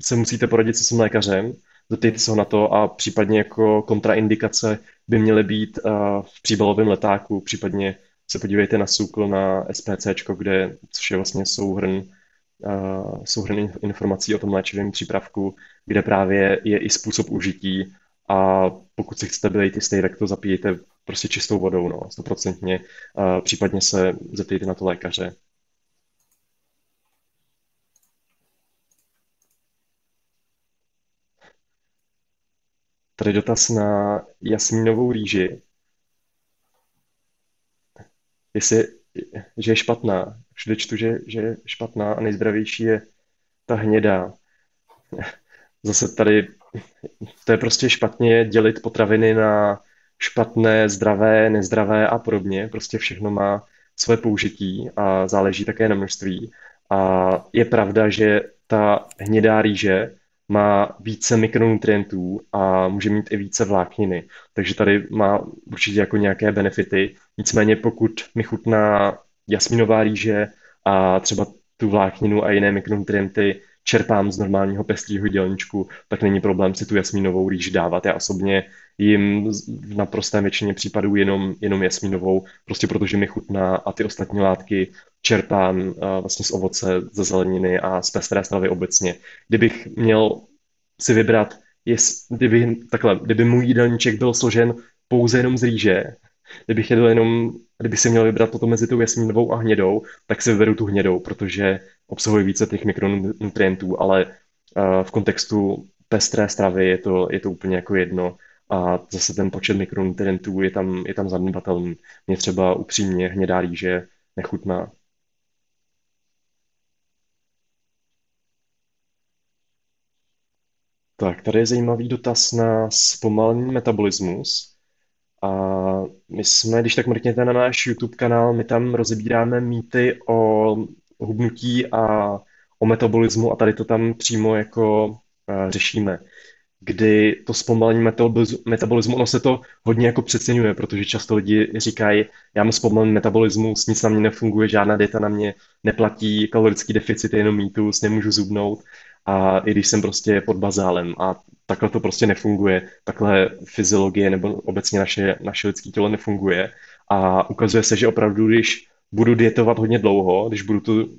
se musíte poradit se svým lékařem, zeptejte se ho na to a případně jako kontraindikace by měly být v příbalovém letáku, případně se podívejte na SUKL, na SPC, kde, což je vlastně souhrn, souhrn informací o tom léčivém přípravku, kde právě je i způsob užití. A pokud si chcete být jistý, tak to zapijete prostě čistou vodou, no, stoprocentně. Případně se zeptejte na to lékaře. Tady dotaz na jasmínovou rýži. Jestli, že je špatná. Všude čtu, že, že je špatná a nejzdravější je ta hnědá. Zase tady to je prostě špatně dělit potraviny na špatné, zdravé, nezdravé a podobně. Prostě všechno má své použití a záleží také na množství. A je pravda, že ta hnědá rýže má více mikronutrientů a může mít i více vlákniny. Takže tady má určitě jako nějaké benefity. Nicméně pokud mi chutná jasminová rýže a třeba tu vlákninu a jiné mikronutrienty čerpám z normálního pestrého dělničku, tak není problém si tu jasmínovou rýži dávat. Já osobně jim v naprosté většině případů jenom, jenom jasmínovou, prostě protože mi chutná a ty ostatní látky čerpám uh, vlastně z ovoce, ze zeleniny a z pestré stravy obecně. Kdybych měl si vybrat, jest, kdyby, takhle, kdyby můj jídelníček byl složen pouze jenom z rýže, kdybych jedl jenom, kdybych si měl vybrat potom mezi tou jasmínovou a hnědou, tak si vyberu tu hnědou, protože obsahuje více těch mikronutrientů, ale uh, v kontextu pestré stravy je to, je to úplně jako jedno a zase ten počet mikronutrientů je tam, je tam zanedbatelný. Mě třeba upřímně hnědá rýže nechutná. Tak, tady je zajímavý dotaz na zpomalený metabolismus. A my jsme, když tak mrkněte na náš YouTube kanál, my tam rozebíráme mýty o hubnutí a o metabolismu a tady to tam přímo jako uh, řešíme. Kdy to zpomalení metabolismu, ono se to hodně jako přeceňuje, protože často lidi říkají, já mám zpomalený metabolismus, nic na mě nefunguje, žádná dieta na mě neplatí, kalorický deficit je jenom mýtus, nemůžu zubnout. A i když jsem prostě pod bazálem a takhle to prostě nefunguje, takhle fyziologie nebo obecně naše, naše lidské tělo nefunguje a ukazuje se, že opravdu, když budu dietovat hodně dlouho, když budu tu uh,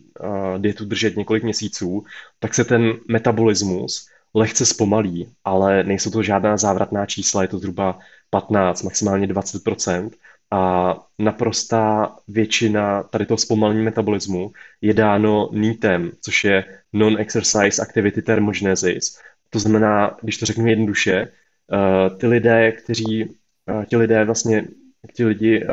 dietu držet několik měsíců, tak se ten metabolismus lehce zpomalí, ale nejsou to žádná závratná čísla, je to zhruba 15, maximálně 20% a naprostá většina tady toho zpomalení metabolismu je dáno NEATem, což je Non-Exercise Activity Thermogenesis. To znamená, když to řeknu jednoduše, uh, ty lidé, kteří, uh, ti lidé vlastně, ti lidi,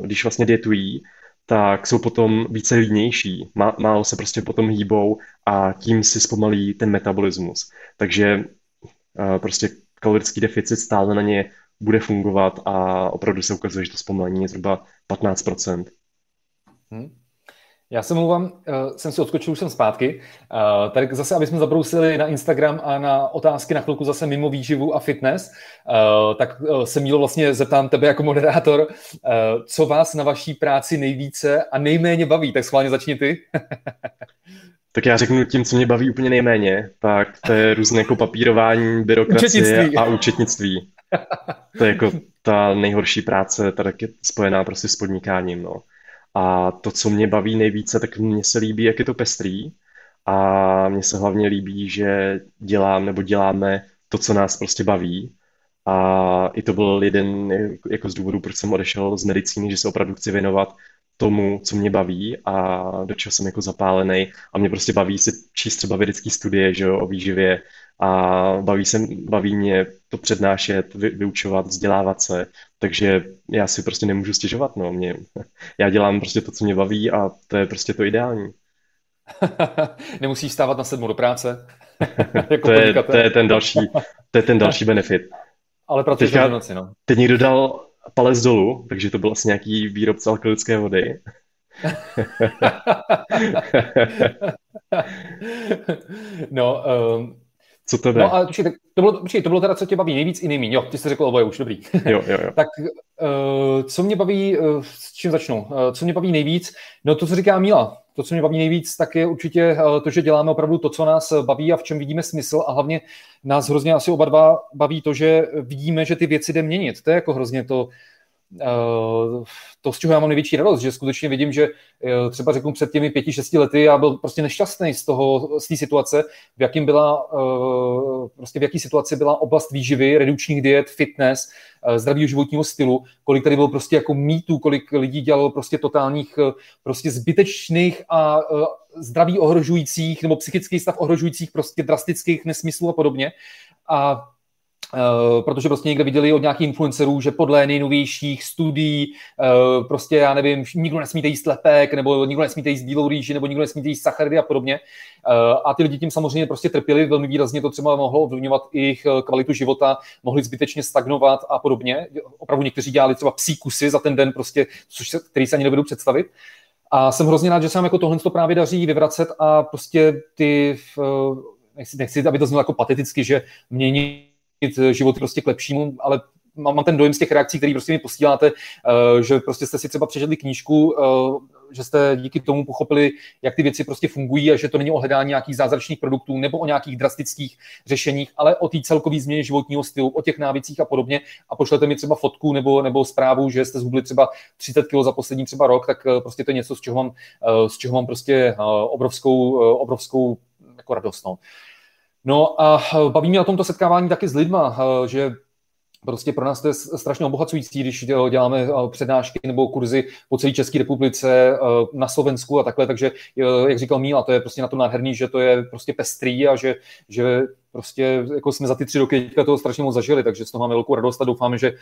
když vlastně dietují, tak jsou potom více línější, má, málo se prostě potom hýbou a tím si zpomalí ten metabolismus. Takže uh, prostě kalorický deficit stále na ně bude fungovat a opravdu se ukazuje, že to zpomalení je zhruba 15%. Hmm. Já se mluvám, uh, jsem si odskočil, už jsem zpátky. Uh, tak zase, aby jsme zabrousili na Instagram a na otázky na chvilku zase mimo výživu a fitness, uh, tak uh, se Mílo vlastně zeptám tebe jako moderátor, uh, co vás na vaší práci nejvíce a nejméně baví, tak schválně začni ty. tak já řeknu tím, co mě baví úplně nejméně, tak to je různé jako papírování, byrokracie a účetnictví. To je jako ta nejhorší práce, ta je spojená prostě s podnikáním, no. A to, co mě baví nejvíce, tak mně se líbí, jak je to pestrý. A mně se hlavně líbí, že dělám nebo děláme to, co nás prostě baví. A i to byl jeden jako z důvodů, proč jsem odešel z medicíny, že se opravdu chci věnovat tomu, co mě baví a do čeho jsem jako zapálený. A mě prostě baví si číst třeba vědecké studie že jo, o výživě a baví, se, baví mě to přednášet, vy, vyučovat, vzdělávat se, takže já si prostě nemůžu stěžovat, no, mě, já dělám prostě to, co mě baví a to je prostě to ideální. Nemusíš stávat na sedmu do práce. jako to, je, to, je ten další, to je ten další benefit. Ale pracuješ v noci, no. Teď někdo dal palec dolů, takže to byl asi nějaký výrobce alkoholické vody. no, um, co to jde? No a počkej, to bylo, počkej, to bylo teda, co tě baví nejvíc i nejméně. Jo, ty jsi řekl oboje už, dobrý. Jo, jo, jo. tak uh, co mě baví, uh, s čím začnu? Uh, co mě baví nejvíc? No to, co říká Míla. To, co mě baví nejvíc, tak je určitě uh, to, že děláme opravdu to, co nás baví a v čem vidíme smysl a hlavně nás hrozně asi oba dva baví to, že vidíme, že ty věci jde měnit. To je jako hrozně to, to, z čeho já mám největší radost, že skutečně vidím, že eh, třeba řeknu před těmi pěti, šesti lety já byl prostě nešťastný z toho, z té situace, v jakým byla, eh, prostě v jaký situaci byla oblast výživy, redukčních diet, fitness, zdravého životního stylu, kolik tady bylo prostě jako mýtů, kolik lidí dělalo prostě totálních, prostě zbytečných a zdraví ohrožujících nebo psychický stav ohrožujících prostě drastických nesmyslů a podobně. A Uh, protože prostě někde viděli od nějakých influencerů, že podle nejnovějších studií uh, prostě, já nevím, nikdo nesmíte jíst lepek, nebo nikdo nesmíte jíst bílou rýži, nebo nikdo nesmíte jíst sacharidy a podobně. Uh, a ty lidi tím samozřejmě prostě trpěli, velmi výrazně to třeba mohlo ovlivňovat jejich kvalitu života, mohli zbytečně stagnovat a podobně. Opravdu někteří dělali třeba psí kusy za ten den, prostě, což se, který se ani nevedou představit. A jsem hrozně rád, že se nám jako tohle to právě daří vyvracet a prostě ty, nechci, nechci, aby to znělo jako pateticky, že mění život prostě k lepšímu, ale mám, ten dojem z těch reakcí, které prostě mi posíláte, uh, že prostě jste si třeba přečetli knížku, uh, že jste díky tomu pochopili, jak ty věci prostě fungují a že to není o hledání nějakých zázračných produktů nebo o nějakých drastických řešeních, ale o té celkové změně životního stylu, o těch návycích a podobně. A pošlete mi třeba fotku nebo, nebo zprávu, že jste zhubli třeba 30 kg za poslední třeba rok, tak prostě to je něco, z čeho mám, z čeho mám prostě obrovskou, obrovskou jako radost. No. No a eh, baví mě o tomto setkávání taky s lidma, eh, že prostě pro nás to je strašně obohacující, když děláme eh, přednášky nebo kurzy po celé České republice, na Slovensku a takhle, takže jak říkal Míla, to je prostě na to nádherný, že to je prostě pestrý a že, že prostě jako jsme za ty tři roky teďka toho strašně moc zažili, takže z toho máme velkou radost a doufáme, že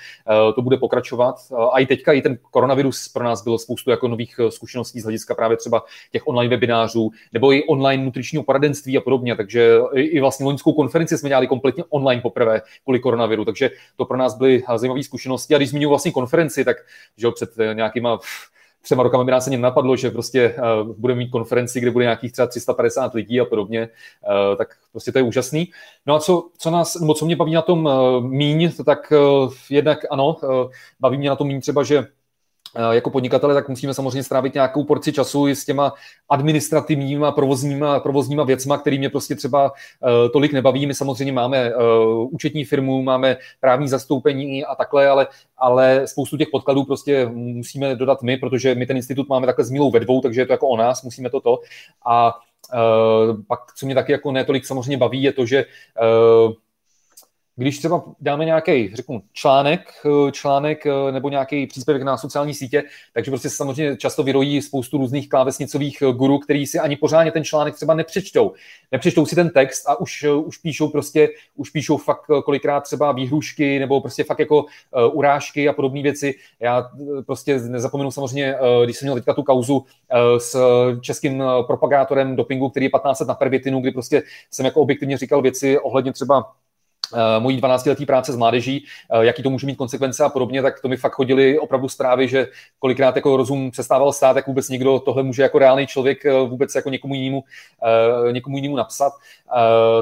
to bude pokračovat. A i teďka i ten koronavirus pro nás byl spoustu jako nových zkušeností z hlediska právě třeba těch online webinářů nebo i online nutričního poradenství a podobně, takže i vlastně loňskou konferenci jsme dělali kompletně online poprvé kvůli koronaviru, takže to pro nás byly zajímavé zkušenosti. A když zmiňuji vlastně konferenci, tak že před nějakýma třema rokama by nás ani napadlo, že prostě uh, budeme mít konferenci, kde bude nějakých třeba 350 lidí a podobně, uh, tak prostě to je úžasný. No a co, co nás, nebo co mě baví na tom uh, míň, tak uh, jednak ano, uh, baví mě na tom míň třeba, že jako podnikatele, tak musíme samozřejmě strávit nějakou porci času i s těma administrativníma, provozníma, provozníma věcma, který mě prostě třeba uh, tolik nebaví. My samozřejmě máme uh, účetní firmu, máme právní zastoupení a takhle, ale, ale spoustu těch podkladů prostě musíme dodat my, protože my ten institut máme takhle s Milou ve dvou, takže je to jako o nás, musíme to to. A uh, pak, co mě taky jako netolik samozřejmě baví, je to, že když třeba dáme nějaký, řeknu, článek, eh, článek eh, nebo nějaký příspěvek na sociální sítě, takže prostě samozřejmě často vyrojí spoustu různých klávesnicových eh, guru, který si ani pořádně ten článek třeba nepřečtou. Nepřečtou si ten text a už, už píšou prostě, už píšou fakt kolikrát třeba výhrušky nebo prostě fakt jako urážky a podobné věci. Já prostě nezapomenu samozřejmě, když jsem měl teďka tu kauzu s českým propagátorem dopingu, který je 15 let na pervitinu, kdy prostě jsem jako objektivně říkal věci ohledně třeba mojí 12-letý práce s mládeží, eh, jaký to může mít konsekvence a podobně, tak to mi fakt chodili opravdu zprávy, že kolikrát jako rozum přestával stát, jak vůbec někdo tohle může jako reálný člověk eh, vůbec jako někomu jinému, někomu jinému napsat.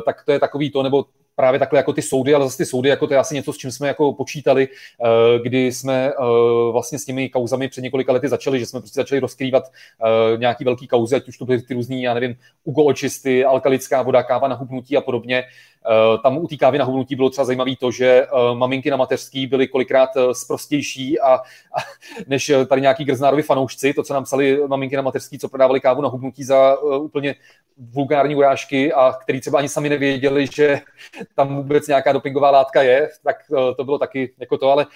Tak to je takový to, nebo právě takhle jako ty soudy, ale zase ty soudy, jako to je asi něco, s čím jsme jako počítali, kdy jsme vlastně s těmi kauzami před několika lety začali, že jsme prostě začali rozkrývat nějaký velký kauzy, ať už to byly ty různý, já nevím, ugo očisty, alkalická voda, káva na hubnutí a podobně, Eh, tam u té kávy na hubnutí bylo třeba zajímavé to, že eh, maminky na mateřský byly kolikrát sprostější eh, a, a než tady nějaký grznárovi fanoušci, to, co nám psali maminky na mateřský, co prodávali kávu na hubnutí za úplně vulgární urážky a který třeba ani sami nevěděli, že tam vůbec nějaká dopingová látka je, tak to bylo taky jako to, ale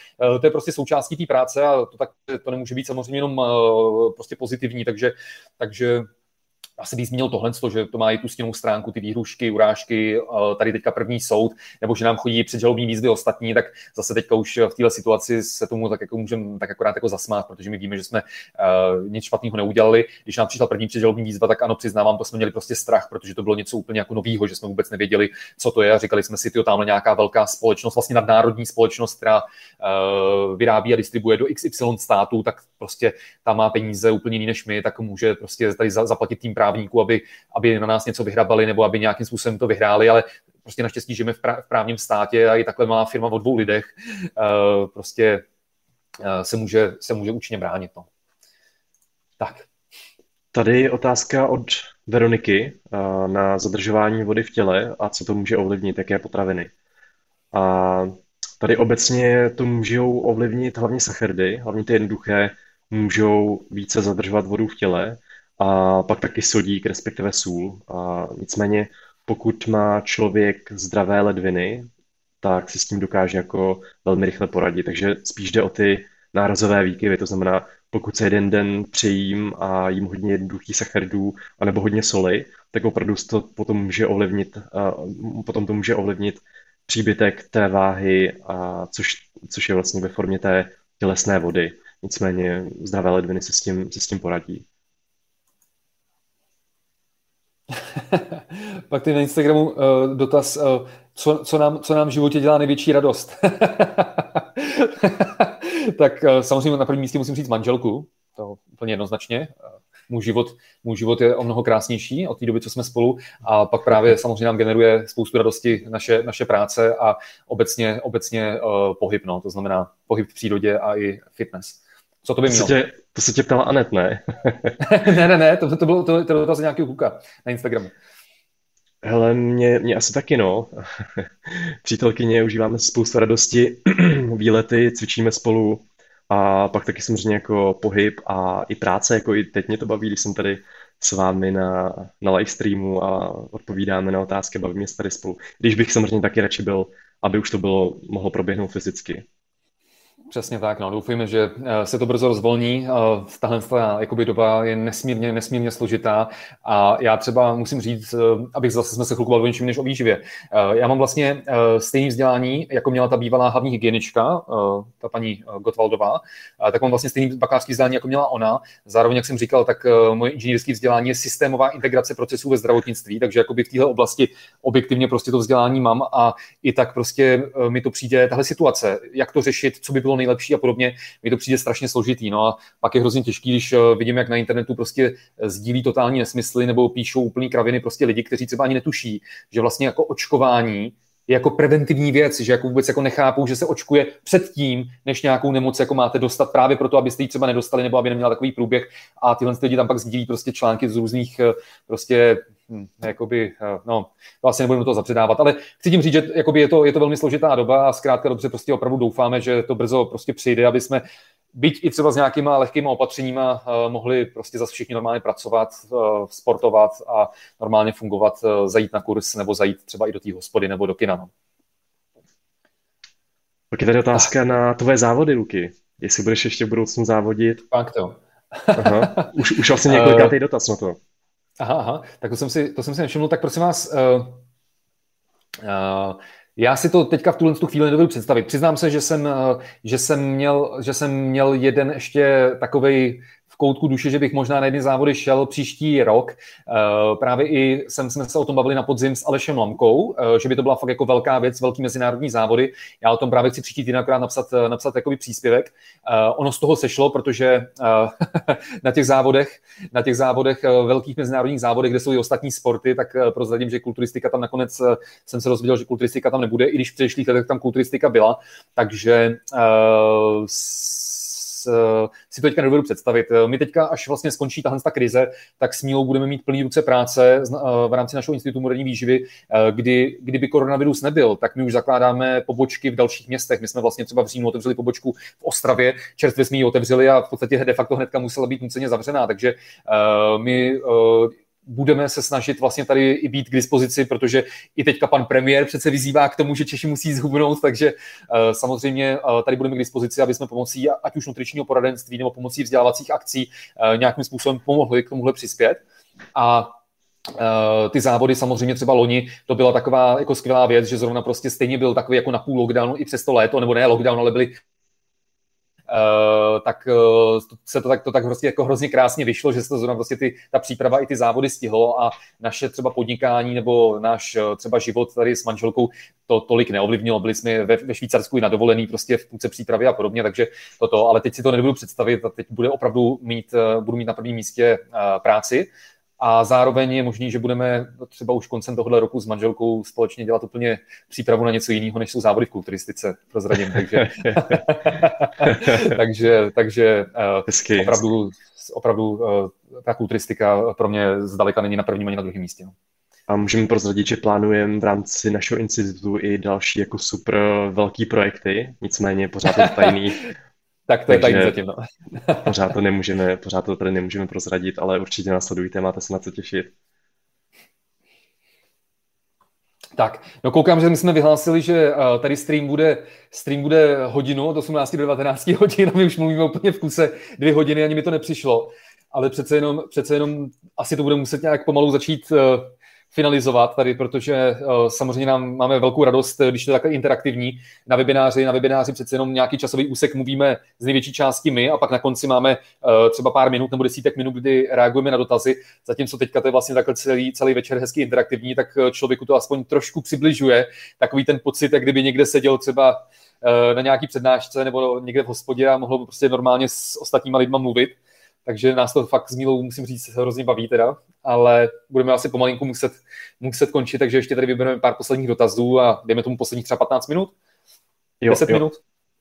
to je prostě součástí té práce a to, tak, to nemůže být samozřejmě jenom prostě pozitivní, takže, takže asi bych zmínil tohle, že to má i tu stěnou stránku, ty výhrušky, urážky, eh, tady teďka první soud, nebo že nám chodí předžalobní výzvy ostatní, tak zase teďka už v této situaci se tomu tak jako můžeme tak akorát jako zasmát, protože my víme, že jsme uh, nic špatného neudělali. Když nám přišla první předžalobní výzva, tak ano, přiznávám, to jsme měli prostě strach, protože to bylo něco úplně jako nového, že jsme vůbec nevěděli, co to je a říkali jsme si, že tamhle nějaká velká společnost, vlastně nadnárodní společnost, která uh, vyrábí a distribuje do XY států, tak prostě tam má peníze úplně jiný než my, tak může prostě tady zaplatit tým právníků, aby, aby na nás něco vyhrabali nebo aby nějakým způsobem to vyhráli, ale prostě naštěstí žijeme v, v právním státě a i takhle malá firma o dvou lidech uh, prostě uh, se, může, se může účinně bránit. No. Tak. Tady je otázka od Veroniky uh, na zadržování vody v těle a co to může ovlivnit, jaké potraviny. A tady obecně to můžou ovlivnit hlavně sacharidy, hlavně ty jednoduché, můžou více zadržovat vodu v těle a pak taky sodík, respektive sůl. A nicméně, pokud má člověk zdravé ledviny, tak si s tím dokáže jako velmi rychle poradit. Takže spíš jde o ty nárazové výkyvy, to znamená, pokud se jeden den přejím a jím hodně jednoduchých sacharidů anebo hodně soli, tak opravdu to potom může ovlivnit, potom to může ovlivnit příbytek té váhy, a což, což je vlastně ve formě té tělesné vody. Nicméně zdravé ledviny se s tím, se s tím poradí. Pak ty na Instagramu uh, dotaz, uh, co, co, nám, co nám v životě dělá největší radost. tak uh, samozřejmě na prvním místě musím říct manželku, to úplně jednoznačně. Můj život, můj život je o mnoho krásnější od té doby, co jsme spolu a pak právě samozřejmě nám generuje spoustu radosti naše, naše práce a obecně, obecně uh, pohyb, no, to znamená pohyb v přírodě a i fitness. Co to by mělo? To se tě, to se tě ptala Anet, ne? ne, ne, ne, to, to bylo to, to dotaz nějakého kluka na Instagramu. Hele, mě, mě asi taky, no. Přítelkyně, užíváme spoustu radosti, výlety, cvičíme spolu a pak taky samozřejmě jako pohyb a i práce, jako i teď mě to baví, když jsem tady s vámi na, na live streamu a odpovídáme na otázky, bavíme se tady spolu. Když bych samozřejmě taky radši byl, aby už to bylo, mohlo proběhnout fyzicky. Přesně tak, no. Doufujeme, že eh, se to brzo rozvolní. Eh, tahle ta jakoby, doba je nesmírně, nesmírně složitá a já třeba musím říct, eh, abych zase jsme se chvilku bavili něčím než o výživě. Já mám vlastně stejné vzdělání, jako měla ta bývalá hlavní hygienička, ta paní Gotwaldová, tak mám vlastně stejný bakalářský vzdělání, jako měla ona. Zároveň, jak jsem říkal, tak moje inženýrské vzdělání je systémová integrace procesů ve zdravotnictví, takže jakoby v téhle oblasti objektivně prostě to vzdělání mám a i tak prostě mi to přijde tahle situace, jak to řešit, co by bylo nejlepší a podobně, mi to přijde strašně složitý. No a pak je hrozně těžký, když eh, vidím, jak na internetu prostě eh, sdílí totální nesmysly nebo píšou úplný kraviny prostě lidi, kteří třeba ani netuší, že vlastně jako očkování je jako preventivní věc, že jako vůbec jako nechápou, že se očkuje předtím, než nějakou nemoc jako máte dostat právě proto, abyste ji třeba nedostali nebo aby neměla takový průběh a tyhle lidi tam pak sdílí prostě články z různých eh, prostě jakoby, no, to asi nebudeme to zapředávat, ale chci tím říct, že jakoby je, to, je to velmi složitá doba a zkrátka dobře prostě opravdu doufáme, že to brzo prostě přijde, aby jsme byť i třeba s nějakýma lehkýma opatřeníma uh, mohli prostě zase všichni normálně pracovat, uh, sportovat a normálně fungovat, zajít na kurz nebo zajít třeba i do té hospody nebo do kina. No. Pak je tady otázka na tvoje závody, Luky. Jestli budeš ještě v budoucnu závodit. Pak to. Aha. Už, už vlastně několikátý dotaz na to. Aha, aha, tak to jsem si, to jsem si nevšiml. Tak prosím vás, uh, uh, já si to teďka v tuhle tu chvíli nedovedu představit. Přiznám se, že jsem, že jsem, měl, že jsem měl jeden ještě takovej koutku duše, že bych možná na jedny závody šel příští rok. Eh, právě i jsem, jsme se o tom bavili na podzim s Alešem Lamkou, eh, že by to byla fakt jako velká věc, velký mezinárodní závody. Já o tom právě chci příští týden akorát napsat, eh, napsat takový příspěvek. Ono z toho sešlo, protože na těch závodech, na těch závodech, velkých mezinárodních závodech, kde jsou i ostatní sporty, tak prozradím, že kulturistika tam nakonec jsem se dozvěděl, že kulturistika tam nebude, i když v předešlých letech tam kulturistika byla. Takže si to teďka nedovedu představit. Eh, my teďka, až vlastně skončí tahle ta krize, tak s Mílou budeme mít plný ruce práce eh, v rámci našeho institutu moderní výživy, kdy, kdyby koronavirus nebyl, tak my už zakládáme pobočky v dalších městech. My jsme vlastně třeba v říjnu otevřeli pobočku v Ostravě, čerstvě jsme ji otevřeli a v podstatě de facto hnedka musela být nuceně zavřená, takže my budeme se snažit vlastně tady i být k dispozici, protože i teďka pan premiér přece vyzývá k tomu, že Češi musí zhubnout, takže uh, samozřejmě uh, tady budeme k dispozici, aby jsme pomocí ať už nutričního poradenství nebo pomocí vzdělávacích akcí uh, nějakým způsobem pomohli k tomuhle přispět. A ty závody samozřejmě třeba loni, to byla taková jako skvělá věc, že zrovna prostě stejně byl takový jako na půl lockdownu i přes to léto, nebo ne lockdown, ale byly tak uh, se to tak, to tak prostě jako hrozně krásně vyšlo, že se to zrovna prostě ty, ta příprava i ty závody stihlo a naše třeba podnikání nebo náš uh, třeba život tady s manželkou to tolik neovlivnilo. Byli jsme ve, ve Švýcarsku i na dovolený prostě v půlce přípravy a podobně, takže toto, ale teď si to nebudu představit a teď bude opravdu mít, budu mít na prvním místě práci a zároveň je možný, že budeme třeba už koncem tohohle roku s manželkou společně dělat úplně přípravu na něco jiného, než jsou závody v kulturistice, prozradím. Takže, takže, takže eh, Hezky. opravdu, opravdu eh, ta kulturistika pro mě zdaleka není na prvním ani na druhém místě. No. A můžeme prozradit, že plánujeme v rámci našeho institutu i další jako super velký projekty, nicméně pořád je tajný. Tak to Takže je tady zatím, no. pořád to nemůžeme, pořád to tady nemůžeme prozradit, ale určitě následujte, máte se na co těšit. Tak, no koukám, že my jsme vyhlásili, že uh, tady stream bude, stream bude hodinu od 18 do 19 hodin a my už mluvíme úplně v kuse dvě hodiny, ani mi to nepřišlo. Ale přece jenom, přece jenom asi to bude muset nějak pomalu začít uh, finalizovat tady, protože uh, samozřejmě nám máme velkou radost, když to je takhle interaktivní. Na webináři, na webináři přece jenom nějaký časový úsek mluvíme z největší části my a pak na konci máme uh, třeba pár minut nebo desítek minut, kdy reagujeme na dotazy. Zatímco teďka to je vlastně takhle celý, celý večer hezky interaktivní, tak člověku to aspoň trošku přibližuje. Takový ten pocit, jak kdyby někde seděl třeba na nějaký přednášce nebo někde v hospodě a mohl prostě normálně s ostatníma lidma mluvit takže nás to fakt s Mílou, musím říct, hrozně baví teda, ale budeme asi pomalinku muset, muset končit, takže ještě tady vybereme pár posledních dotazů a dejme tomu posledních třeba 15 minut? Jo, 10 jo. minut?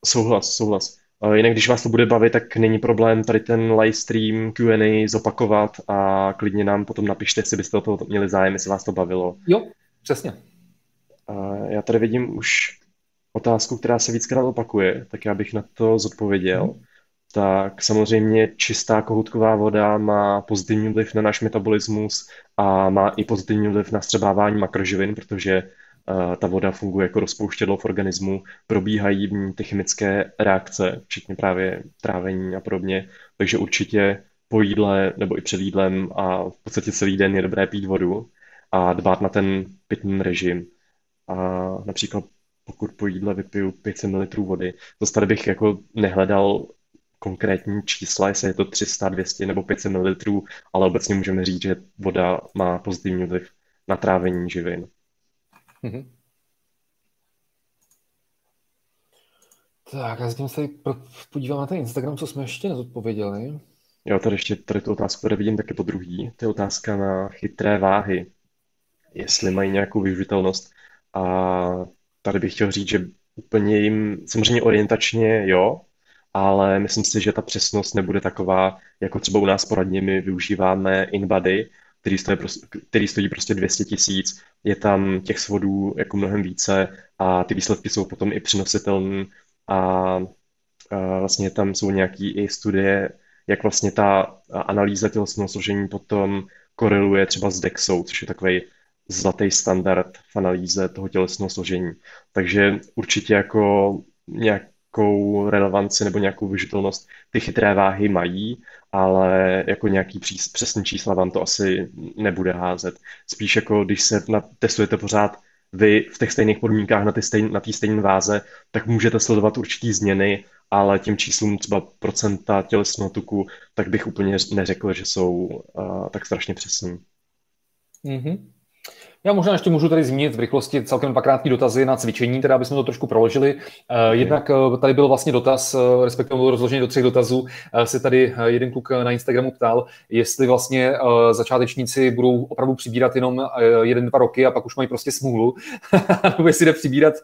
Souhlas, souhlas. Jinak, když vás to bude bavit, tak není problém tady ten live stream Q&A zopakovat a klidně nám potom napište, jestli byste o to měli zájem, jestli vás to bavilo. Jo, přesně. Já tady vidím už otázku, která se víckrát opakuje, tak já bych na to zodpověděl. Hmm tak samozřejmě čistá kohoutková voda má pozitivní vliv na náš metabolismus a má i pozitivní vliv na střebávání makroživin, protože ta voda funguje jako rozpouštědlo v organismu, probíhají v ní ty chemické reakce, včetně právě trávení a podobně, takže určitě po jídle nebo i před jídlem a v podstatě celý den je dobré pít vodu a dbát na ten pitný režim. A například pokud po jídle vypiju 500 ml vody, to tady bych jako nehledal konkrétní čísla, jestli je to 300, 200 nebo 500 ml, ale obecně můžeme říct, že voda má pozitivní vliv na trávení živin. Mm-hmm. Tak, já zatím se podívám na ten Instagram, co jsme ještě nezodpověděli. Jo, tady ještě tady tu otázku, tady vidím taky po druhý. To je otázka na chytré váhy. Jestli mají nějakou využitelnost. A tady bych chtěl říct, že úplně jim, samozřejmě orientačně jo, ale myslím si, že ta přesnost nebude taková, jako třeba u nás poradně my využíváme InBody, který stojí, který stojí prostě 200 tisíc, je tam těch svodů jako mnohem více a ty výsledky jsou potom i přenositelné a, a vlastně tam jsou nějaké i studie, jak vlastně ta analýza tělesného složení potom koreluje třeba s DEXou, což je takový zlatý standard v analýze toho tělesného složení. Takže určitě jako nějakou relevanci nebo nějakou vyžitelnost ty chytré váhy mají, ale jako nějaký přesný čísla vám to asi nebude házet. Spíš jako když se testujete pořád vy v těch stejných podmínkách na té stejn, na stejné váze, tak můžete sledovat určitý změny, ale těm číslům třeba procenta tělesného tuku, tak bych úplně neřekl, že jsou uh, tak strašně přesní. Mm-hmm. Já možná ještě můžu tady zmínit v rychlosti celkem dvakrát dotazy na cvičení, teda abychom to trošku proložili. Eh, jednak eh, tady byl vlastně dotaz, eh, respektive byl rozložený do třech dotazů. Se tady jeden kluk na Instagramu ptal, jestli vlastně začátečníci budou opravdu přibírat jenom jeden, dva roky a pak už mají prostě smůlu, nebo jestli jde přibírat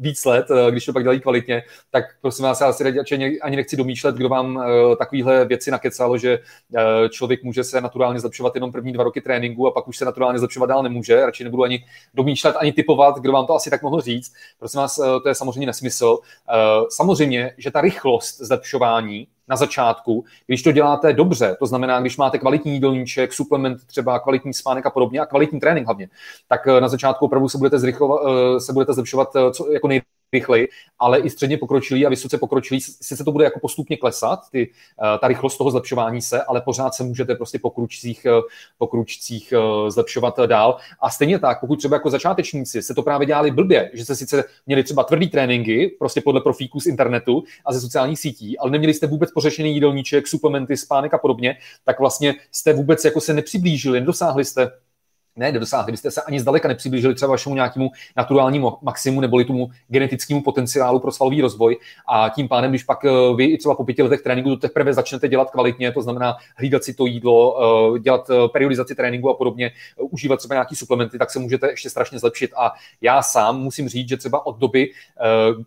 víc let, když to pak dělají kvalitně, tak prosím vás, já si ani nechci domýšlet, kdo vám takovéhle věci nakecalo, že člověk může se naturálně zlepšovat jenom první dva roky tréninku a pak už se naturálně zlepšovat dál nemůže může, radši nebudu ani domýšlet, ani typovat, kdo vám to asi tak mohl říct. Prosím vás, eh, to je samozřejmě nesmysl. Eh, samozřejmě, že ta rychlost zlepšování na začátku, když to děláte dobře, to znamená, když máte kvalitní jídelníček, suplement, třeba kvalitní spánek a podobně a kvalitní trénink hlavně, tak eh, na začátku opravdu se budete, zrychlovat, se budete zlepšovat co, jako nej, rychleji, ale i středně pokročilý a vysoce pokročilý, sice to bude jako postupně klesat, ty, eh, ta rychlost toho zlepšování se, ale pořád se můžete prostě po kručcích, eh, po kručcích eh, zlepšovat dál. A stejně tak, pokud třeba jako začátečníci se to právě dělali blbě, že jste sice měli třeba tvrdý tréninky, prostě podle profíků z internetu a ze sociálních sítí, ale neměli jste vůbec pořešený jídelníček, suplementy, spánek a podobně, tak vlastně jste vůbec jako se nepřiblížili, nedosáhli jste ne, nedosáhli byste se ani zdaleka nepřiblížili třeba vašemu nějakému naturálnímu maximu neboli tomu genetickému potenciálu pro svalový rozvoj a tím pádem, když pak eh, vy třeba po pěti letech tréninku to teprve začnete dělat kvalitně, to znamená hlídat si to jídlo, eh, dělat eh, periodizaci tréninku a podobně, užívat třeba nějaký suplementy, tak se můžete ještě strašně zlepšit. A já sám musím říct, že třeba od doby,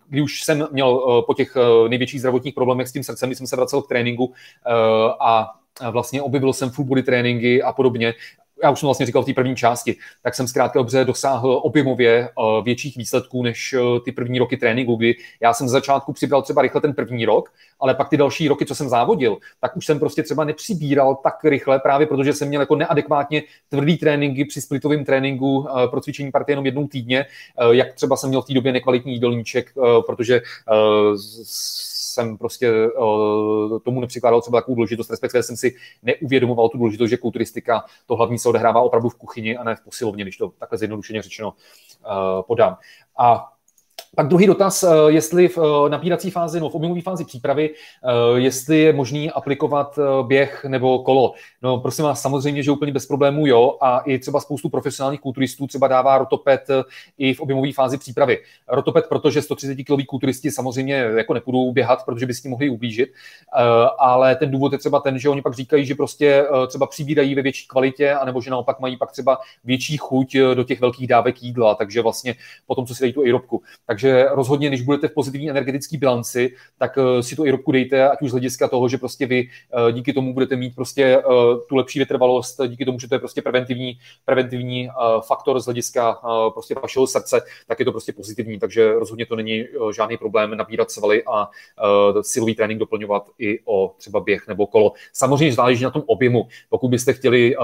kdy už jsem měl po těch největších zdravotních problémech s tím srdcem, když jsem se vracel k tréninku a vlastně objevil jsem full body tréninky a podobně já už jsem vlastně říkal v té první části, tak jsem zkrátka dobře dosáhl objemově eh, větších výsledků než eh, ty první roky tréninku, kdy já jsem z začátku přibral třeba rychle ten první rok, ale pak ty další roky, co jsem závodil, tak už jsem prostě třeba nepřibíral tak rychle, právě protože jsem měl jako neadekvátně tvrdý tréninky při splitovém tréninku eh, pro cvičení partie jenom jednou týdně, jak třeba jsem měl v té době nekvalitní jídelníček, protože jsem prostě uh, tomu nepřikládal třeba takovou důležitost, respektive jsem si neuvědomoval tu důležitost, že kulturistika to hlavní se odehrává opravdu v kuchyni a ne v posilovně, když to takhle zjednodušeně řečeno uh, podám. A pak druhý dotaz, eh, jestli v eh, napírací fázi, no v objemové fázi přípravy, eh, jestli je možný aplikovat běh nebo kolo. No prosím vás, samozřejmě, že úplně bez problémů jo a i třeba spoustu profesionálních kulturistů třeba dává rotopet i v objemové fázi přípravy. Rotopet, protože 130 kg kulturisti samozřejmě jako nepůjdou běhat, protože by s tím mohli ublížit, ale ten důvod je třeba ten, že oni pak říkají, že prostě třeba přibírají ve větší kvalitě, anebo že naopak mají pak třeba větší chuť do těch velkých dávek jídla, takže vlastně potom, co si dají tu aerobku. Takže takže rozhodně, když budete v pozitivní energetické bilanci, tak si tu aerobku dejte, ať už z hlediska toho, že prostě vy díky tomu budete mít prostě tu lepší vytrvalost, díky tomu, že to je prostě preventivní, preventivní faktor z hlediska prostě vašeho srdce, tak je to prostě pozitivní, takže rozhodně to není žádný problém nabírat svaly a silový trénink doplňovat i o třeba běh nebo kolo. Samozřejmě záleží na tom objemu. Pokud byste chtěli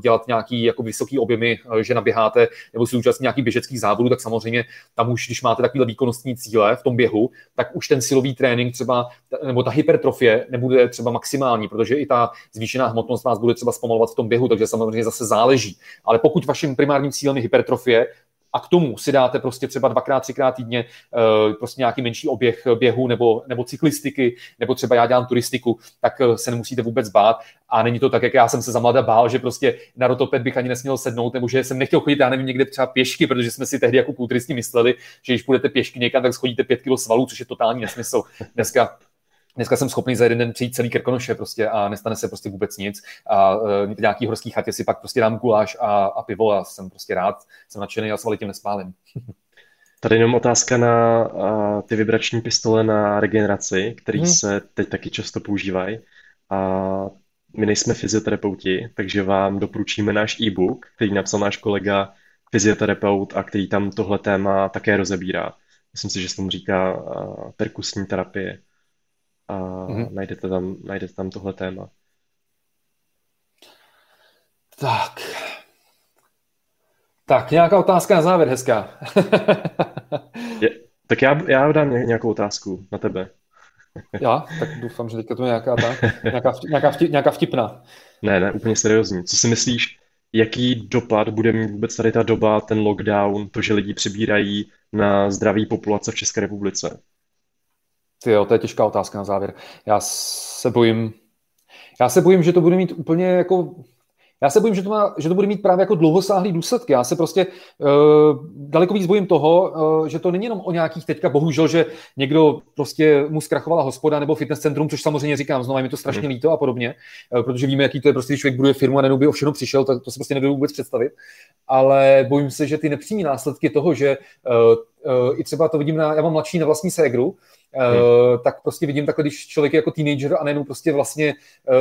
dělat nějaký jako vysoký objemy, že naběháte nebo si účastní nějaký běžeckých závodů, tak samozřejmě tam už, když máte takové výkonnostní cíle v tom běhu, tak už ten silový trénink třeba, nebo ta hypertrofie nebude třeba maximální, protože i ta zvýšená hmotnost vás bude třeba zpomalovat v tom běhu, takže samozřejmě zase záleží. Ale pokud vaším primárním cílem je hypertrofie, a k tomu si dáte prostě třeba dvakrát, třikrát týdně uh, prostě nějaký menší oběh běhu nebo, nebo cyklistiky, nebo třeba já dělám turistiku, tak uh, se nemusíte vůbec bát. A není to tak, jak já jsem se za mlada bál, že prostě na rotoped bych ani nesměl sednout, nebo že jsem nechtěl chodit, já nevím, někde třeba pěšky, protože jsme si tehdy jako kulturisti mysleli, že když půjdete pěšky někam, tak schodíte pět kilo svalů, což je totální nesmysl. Dneska dneska jsem schopný za jeden den přijít celý Krkonoše prostě a nestane se prostě vůbec nic a uh, nějaký horský chatě si pak prostě dám guláš a, a pivo a jsem prostě rád, jsem nadšený a svaly tím nespálím. Tady jenom otázka na uh, ty vibrační pistole na regeneraci, které hmm. se teď taky často používají. A my nejsme fyzioterapeuti, takže vám doporučíme náš e-book, který napsal náš kolega fyzioterapeut a který tam tohle téma také rozebírá. Myslím si, že se tomu říká uh, perkusní terapie a mm-hmm. najdete, tam, najdete tam tohle téma. Tak. Tak, nějaká otázka na závěr, hezká. je, tak já, já dám nějakou otázku na tebe. Já? Tak doufám, že teďka to je nějaká, ta, nějaká, vtip, nějaká, vtip, nějaká vtipná. Ne, ne, úplně seriózní. Co si myslíš, jaký dopad bude mít vůbec tady ta doba, ten lockdown, to, že lidi přibírají na zdraví populace v České republice? Ty jo, to je těžká otázka na závěr. Já se bojím, já se bojím, že to bude mít úplně jako já se bojím, že to, má, že to bude mít právě jako dlouhosáhlý důsledky. Já se prostě uh, daleko víc bojím toho, uh, že to není jenom o nějakých teďka, bohužel, že někdo prostě mu zkrachovala hospoda nebo fitness centrum, což samozřejmě říkám, znovu je mi to strašně líto a podobně, uh, protože víme, jaký to je prostě, když člověk buduje firmu a nenou by o všechno přišel, tak to si prostě nedovedu vůbec představit. Ale bojím se, že ty nepřímé následky toho, že uh, uh, i třeba to vidím na, já mám mladší na vlastní ségru, Hmm. tak prostě vidím takhle, když člověk je jako teenager a nejenom prostě vlastně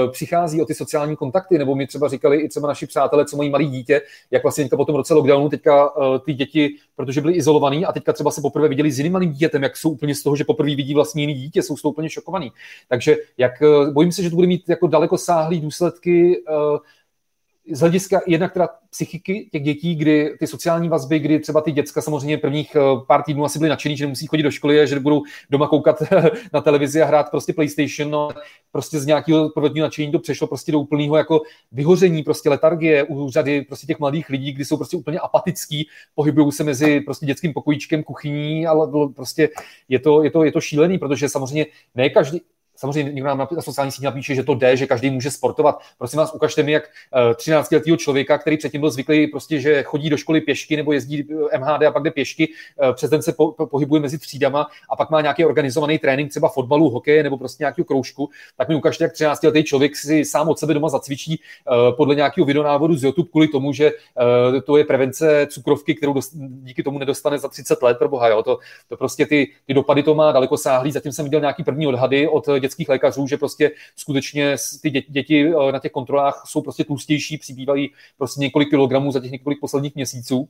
uh, přichází o ty sociální kontakty, nebo mi třeba říkali i třeba naši přátelé, co mají malý dítě, jak vlastně teďka po tom roce lockdownu teďka uh, ty děti, protože byly izolovaný a teďka třeba se poprvé viděli s jiným malým dítětem, jak jsou úplně z toho, že poprvé vidí vlastně jiný dítě, jsou z toho úplně šokovaný. Takže jak, bojím se, že to bude mít jako daleko sáhlý důsledky z hlediska jednak teda psychiky těch dětí, kdy ty sociální vazby, kdy třeba ty děcka samozřejmě prvních eh, pár týdnů asi byly nadšený, že nemusí chodit do školy a že budou doma koukat na televizi a hrát prostě PlayStation, no, prostě z nějakého prvotního nadšení to přešlo prostě do úplného jako vyhoření, prostě letargie u řady prostě těch mladých lidí, kdy jsou prostě úplně apatický, pohybují se mezi prostě dětským pokojíčkem, kuchyní, ale prostě je to, je to, je to šílený, protože samozřejmě ne každý, Samozřejmě někdo nám na sociální síti napíše, že to jde, že každý může sportovat. Prosím vás, ukažte mi, jak 13-letého eh, člověka, který předtím byl zvyklý, prostě, že chodí do školy pěšky nebo jezdí eh, MHD a pak jde pěšky, eh, přes den se po, po, pohybuje mezi třídama a pak má nějaký organizovaný trénink, třeba fotbalu, hokeje nebo prostě nějakého kroužku, tak mi ukažte, jak 13-letý člověk si sám od sebe doma zacvičí podle nějakého videonávodu z YouTube kvůli tomu, že to je prevence cukrovky, kterou dost, díky tomu nedostane za 30 let, pro boha, jo. To, to prostě ty, ty dopady to má daleko sáhlý. Zatím jsem viděl nějaký první odhady od lékařů, že prostě skutečně ty děti eh, na těch kontrolách jsou prostě tlustější, přibývají prostě několik kilogramů za těch několik posledních měsíců.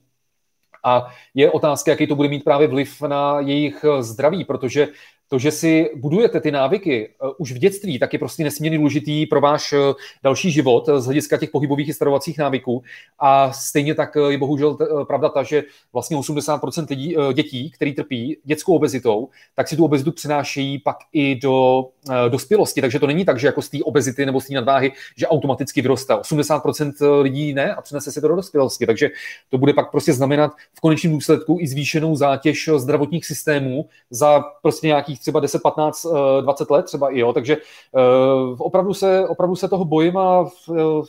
A je otázka, jaký to bude mít právě vliv na jejich eh, zdraví, protože to, že si budujete ty návyky uh, už v dětství, tak je prostě nesmírně důležitý pro váš uh, další život uh, z hlediska těch pohybových i stravovacích návyků. A stejně tak je bohužel pravda ta, že vlastně 80% lidí, dětí, který trpí dětskou obezitou, tak si tu obezitu přenášejí pak i do dospělosti. Takže to není tak, že jako z té obezity nebo z té nadváhy, že automaticky vyroste. 80% lidí ne a přenese si to do dospělosti. Takže to bude pak prostě znamenat v konečném důsledku i zvýšenou zátěž zdravotních systémů za prostě nějakých třeba 10, 15, 20 let třeba i, jo, takže uh, opravdu se, opravdu se toho bojím a uh,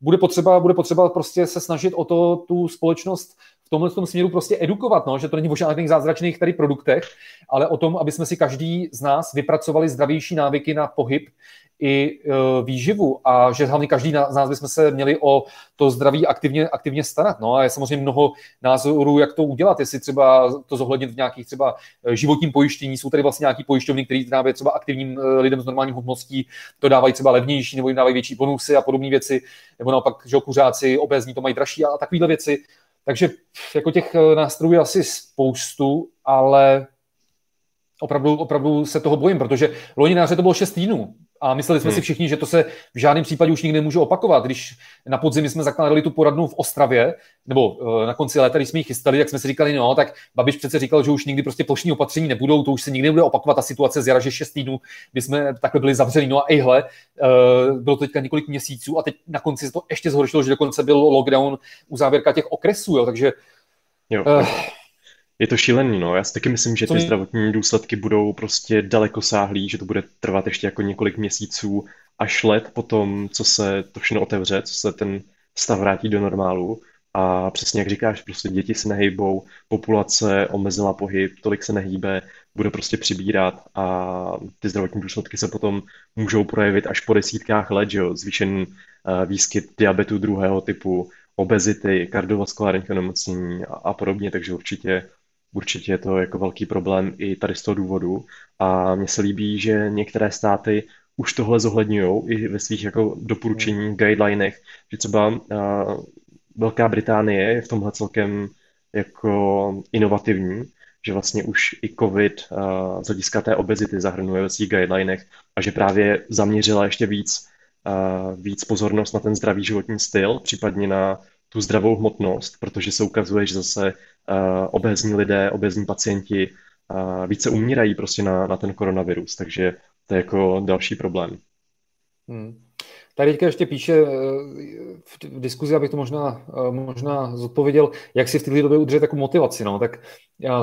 bude potřeba, bude potřeba prostě se snažit o to tu společnost v tomhle tom směru prostě edukovat, no, že to není o žádných zázračných tady produktech, ale o tom, aby jsme si každý z nás vypracovali zdravější návyky na pohyb, i uh, výživu a že hlavně každý z nás bychom se měli o to zdraví aktivně, aktivně starat. No a je samozřejmě mnoho názorů, jak to udělat, jestli třeba to zohlednit v nějakých třeba e, životním pojištění, jsou tady vlastně nějaký pojišťovny, které právě třeba aktivním e, lidem s normální hmotností to dávají třeba levnější nebo jim dávají větší bonusy a podobné věci, nebo naopak, že kuřáci obézní to mají dražší a takovéhle věci. Takže jako těch nástrojů je asi spoustu, ale opravdu, opravdu se toho bojím, protože loni na to bylo 6 týdnů. A mysleli jsme hmm. si všichni, že to se v žádném případě už nikdy nemůže opakovat. Když na podzim jsme zakládali tu poradnu v Ostravě, nebo uh, na konci léta, když jsme ji chystali, tak jsme si říkali, no, tak Babiš přece říkal, že už nikdy prostě plošní opatření nebudou, to už se nikdy nebude opakovat ta situace z jara, že 6 týdnů, kdy jsme takhle byli zavřeni. No a ejhle, uh, bylo to teďka několik měsíců a teď na konci se to ještě zhoršilo, že dokonce byl lockdown u závěrka těch okresů, jo, takže jo. Uh, je to šílený, no. Já si taky myslím, že ty zdravotní důsledky budou prostě daleko sáhlý, že to bude trvat ještě jako několik měsíců až let po tom, co se to všechno otevře, co se ten stav vrátí do normálu. A přesně jak říkáš, prostě děti se nehejbou, populace omezila pohyb, tolik se nehýbe, bude prostě přibírat a ty zdravotní důsledky se potom můžou projevit až po desítkách let, že jo? zvýšený uh, výskyt diabetu druhého typu, obezity, kardiovaskulárních onemocnění a, a podobně, takže určitě Určitě je to jako velký problém i tady z toho důvodu a mně se líbí, že některé státy už tohle zohledňují i ve svých jako doporučení, hmm. guidelinech, že třeba uh, Velká Británie je v tomhle celkem jako inovativní, že vlastně už i COVID uh, z hlediska té obezity zahrnuje ve svých guidelinech a že právě zaměřila ještě víc, uh, víc pozornost na ten zdravý životní styl, případně na tu zdravou hmotnost, protože se ukazuje, že zase obézní lidé, obézní pacienti uh, více umírají prostě na, na ten koronavirus, takže to je jako další problém. Hmm. Tady teďka ještě píše eh, v diskuzi, abych to možná, možná zodpověděl, jak si v této době udržet takovou motivaci. No. Tak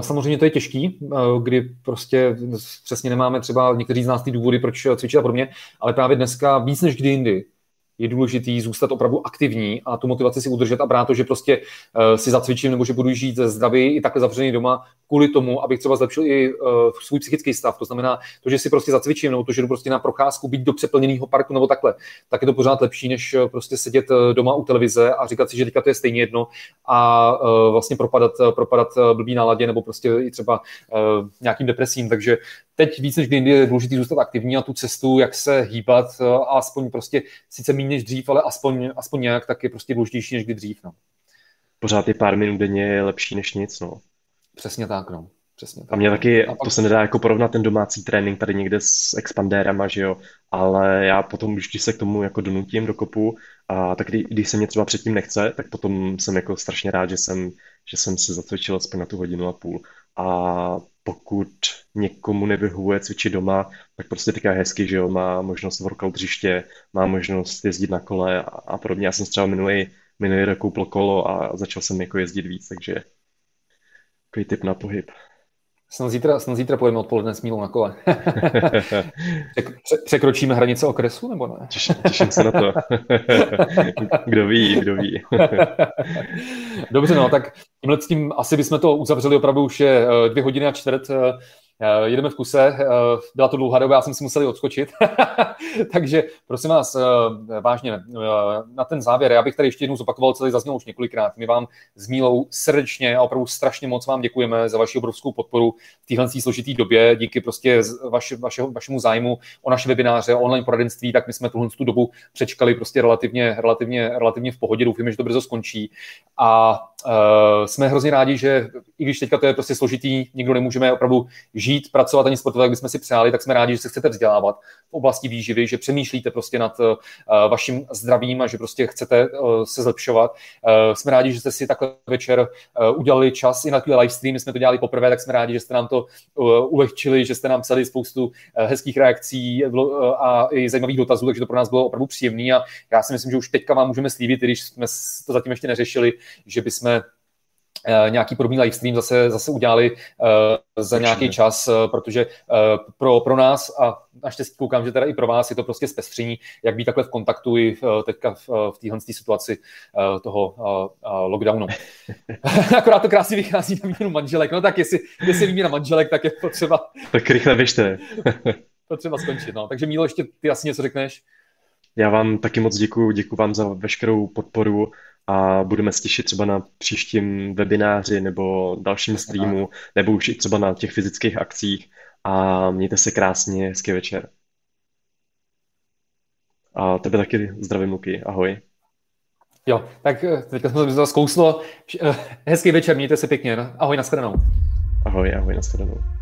samozřejmě to je těžký, kdy prostě přesně nemáme třeba někteří z nás ty důvody, proč cvičit a podobně, ale právě dneska víc než kdy jindy je důležitý zůstat opravdu aktivní a tu motivaci si udržet a brát to, že prostě uh, si zacvičím nebo že budu žít zdraví i takhle zavřený doma kvůli tomu, abych třeba zlepšil i uh, svůj psychický stav. To znamená, to, že si prostě zacvičím nebo to, že jdu prostě na procházku, být do přeplněného parku nebo takhle, tak je to pořád lepší, než eh, prostě sedět doma u televize a říkat si, že teďka to je stejně jedno a uh, vlastně propadat, propadat blbý náladě nebo prostě i třeba uh, nějakým depresím. Takže teď víc než kdy je důležité zůstat aktivní a tu cestu, jak se hýbat, a aspoň prostě sice méně než dřív, ale aspoň, aspoň nějak, tak je prostě důležitější než kdy dřív. No. Pořád je pár minut denně je lepší než nic. No. Přesně tak, no. Přesně tak. A mě taky, a pak... to se nedá jako porovnat ten domácí trénink tady někde s expandérama, že jo, ale já potom, když se k tomu jako donutím do kopu, a tak kdy, když se mě třeba předtím nechce, tak potom jsem jako strašně rád, že jsem, že jsem se zacvičil aspoň na tu hodinu a půl. A pokud někomu nevyhovuje cvičit doma, tak prostě teďka hezky, že jo, má možnost workout dřiště, má možnost jezdit na kole a, a podobně. Já jsem třeba minulý, minulý rok koupil kolo a začal jsem jako jezdit víc, takže takový tip na pohyb. Snad zítra, snad zítra pojďme odpoledne s Mílou na kole. Překročíme hranice okresu, nebo ne? Těším, těším se na to. kdo ví, kdo ví. Dobře, no, tak tímhle s tím asi bychom to uzavřeli opravdu už je eh, dvě hodiny a čtvrt. Eh, jedeme v kuse, eh, byla to dlouhá doba, já jsem si musel odskočit. Takže prosím vás, eh, vážně, na ten závěr, já bych tady ještě jednou zopakoval, celý zazněl už několikrát. My vám s Mílou srdečně a opravdu strašně moc vám děkujeme za vaši obrovskou podporu v téhle složité době. Díky prostě vaši, vašeho, vašemu zájmu o naše webináře, o online poradenství, tak my jsme tuhle tu dobu přečkali prostě relativně, relativně, relativně v pohodě. Doufíme, že to brzo skončí. A uh, jsme hrozně rádi, že i když teďka to je prostě složitý, nikdo nemůžeme opravdu žít, pracovat ani sportovat, jak bychom si přáli, tak jsme rádi, že se chcete vzdělávat v oblasti výživy, že přemýšlíte prostě nad uh, vaším zdravím a že prostě chcete uh, se zlepšovat. Uh, jsme rádi, že jste si takhle večer udělali čas i na takový live stream, jsme to dělali poprvé, tak jsme rádi, že jste nám to ulehčili, že jste nám psali spoustu hezkých reakcí a i zajímavých dotazů, takže to pro nás bylo opravdu příjemné a já si myslím, že už teďka vám můžeme slíbit, když jsme to zatím ještě neřešili, že bychom Eh, nějaký podobný livestream zase, zase udělali uh, za nějaký čas, uh, protože uh, pro, pro nás a naštěstí koukám, že teda i pro vás je to prostě zpestření, jak být takhle v kontaktu i uh, teďka v, v téhle situaci uh, toho uh, uh, lockdownu. Akorát to krásně vychází na výměnu manželek, no tak jestli, jestli výměna manželek, tak je potřeba... tak rychle běžte. potřeba skončit, no. Takže Mílo, ještě ty asi něco řekneš? Já vám taky moc děkuji, děkuji vám za veškerou podporu a budeme se těšit třeba na příštím webináři nebo dalším streamu, nebo už i třeba na těch fyzických akcích a mějte se krásně, hezký večer. A tebe taky zdravím, Luky. Ahoj. Jo, tak eh, teďka jsme to zkouslo. Eh, hezký večer, mějte se pěkně. Ahoj, nashledanou. Ahoj, ahoj, nashledanou.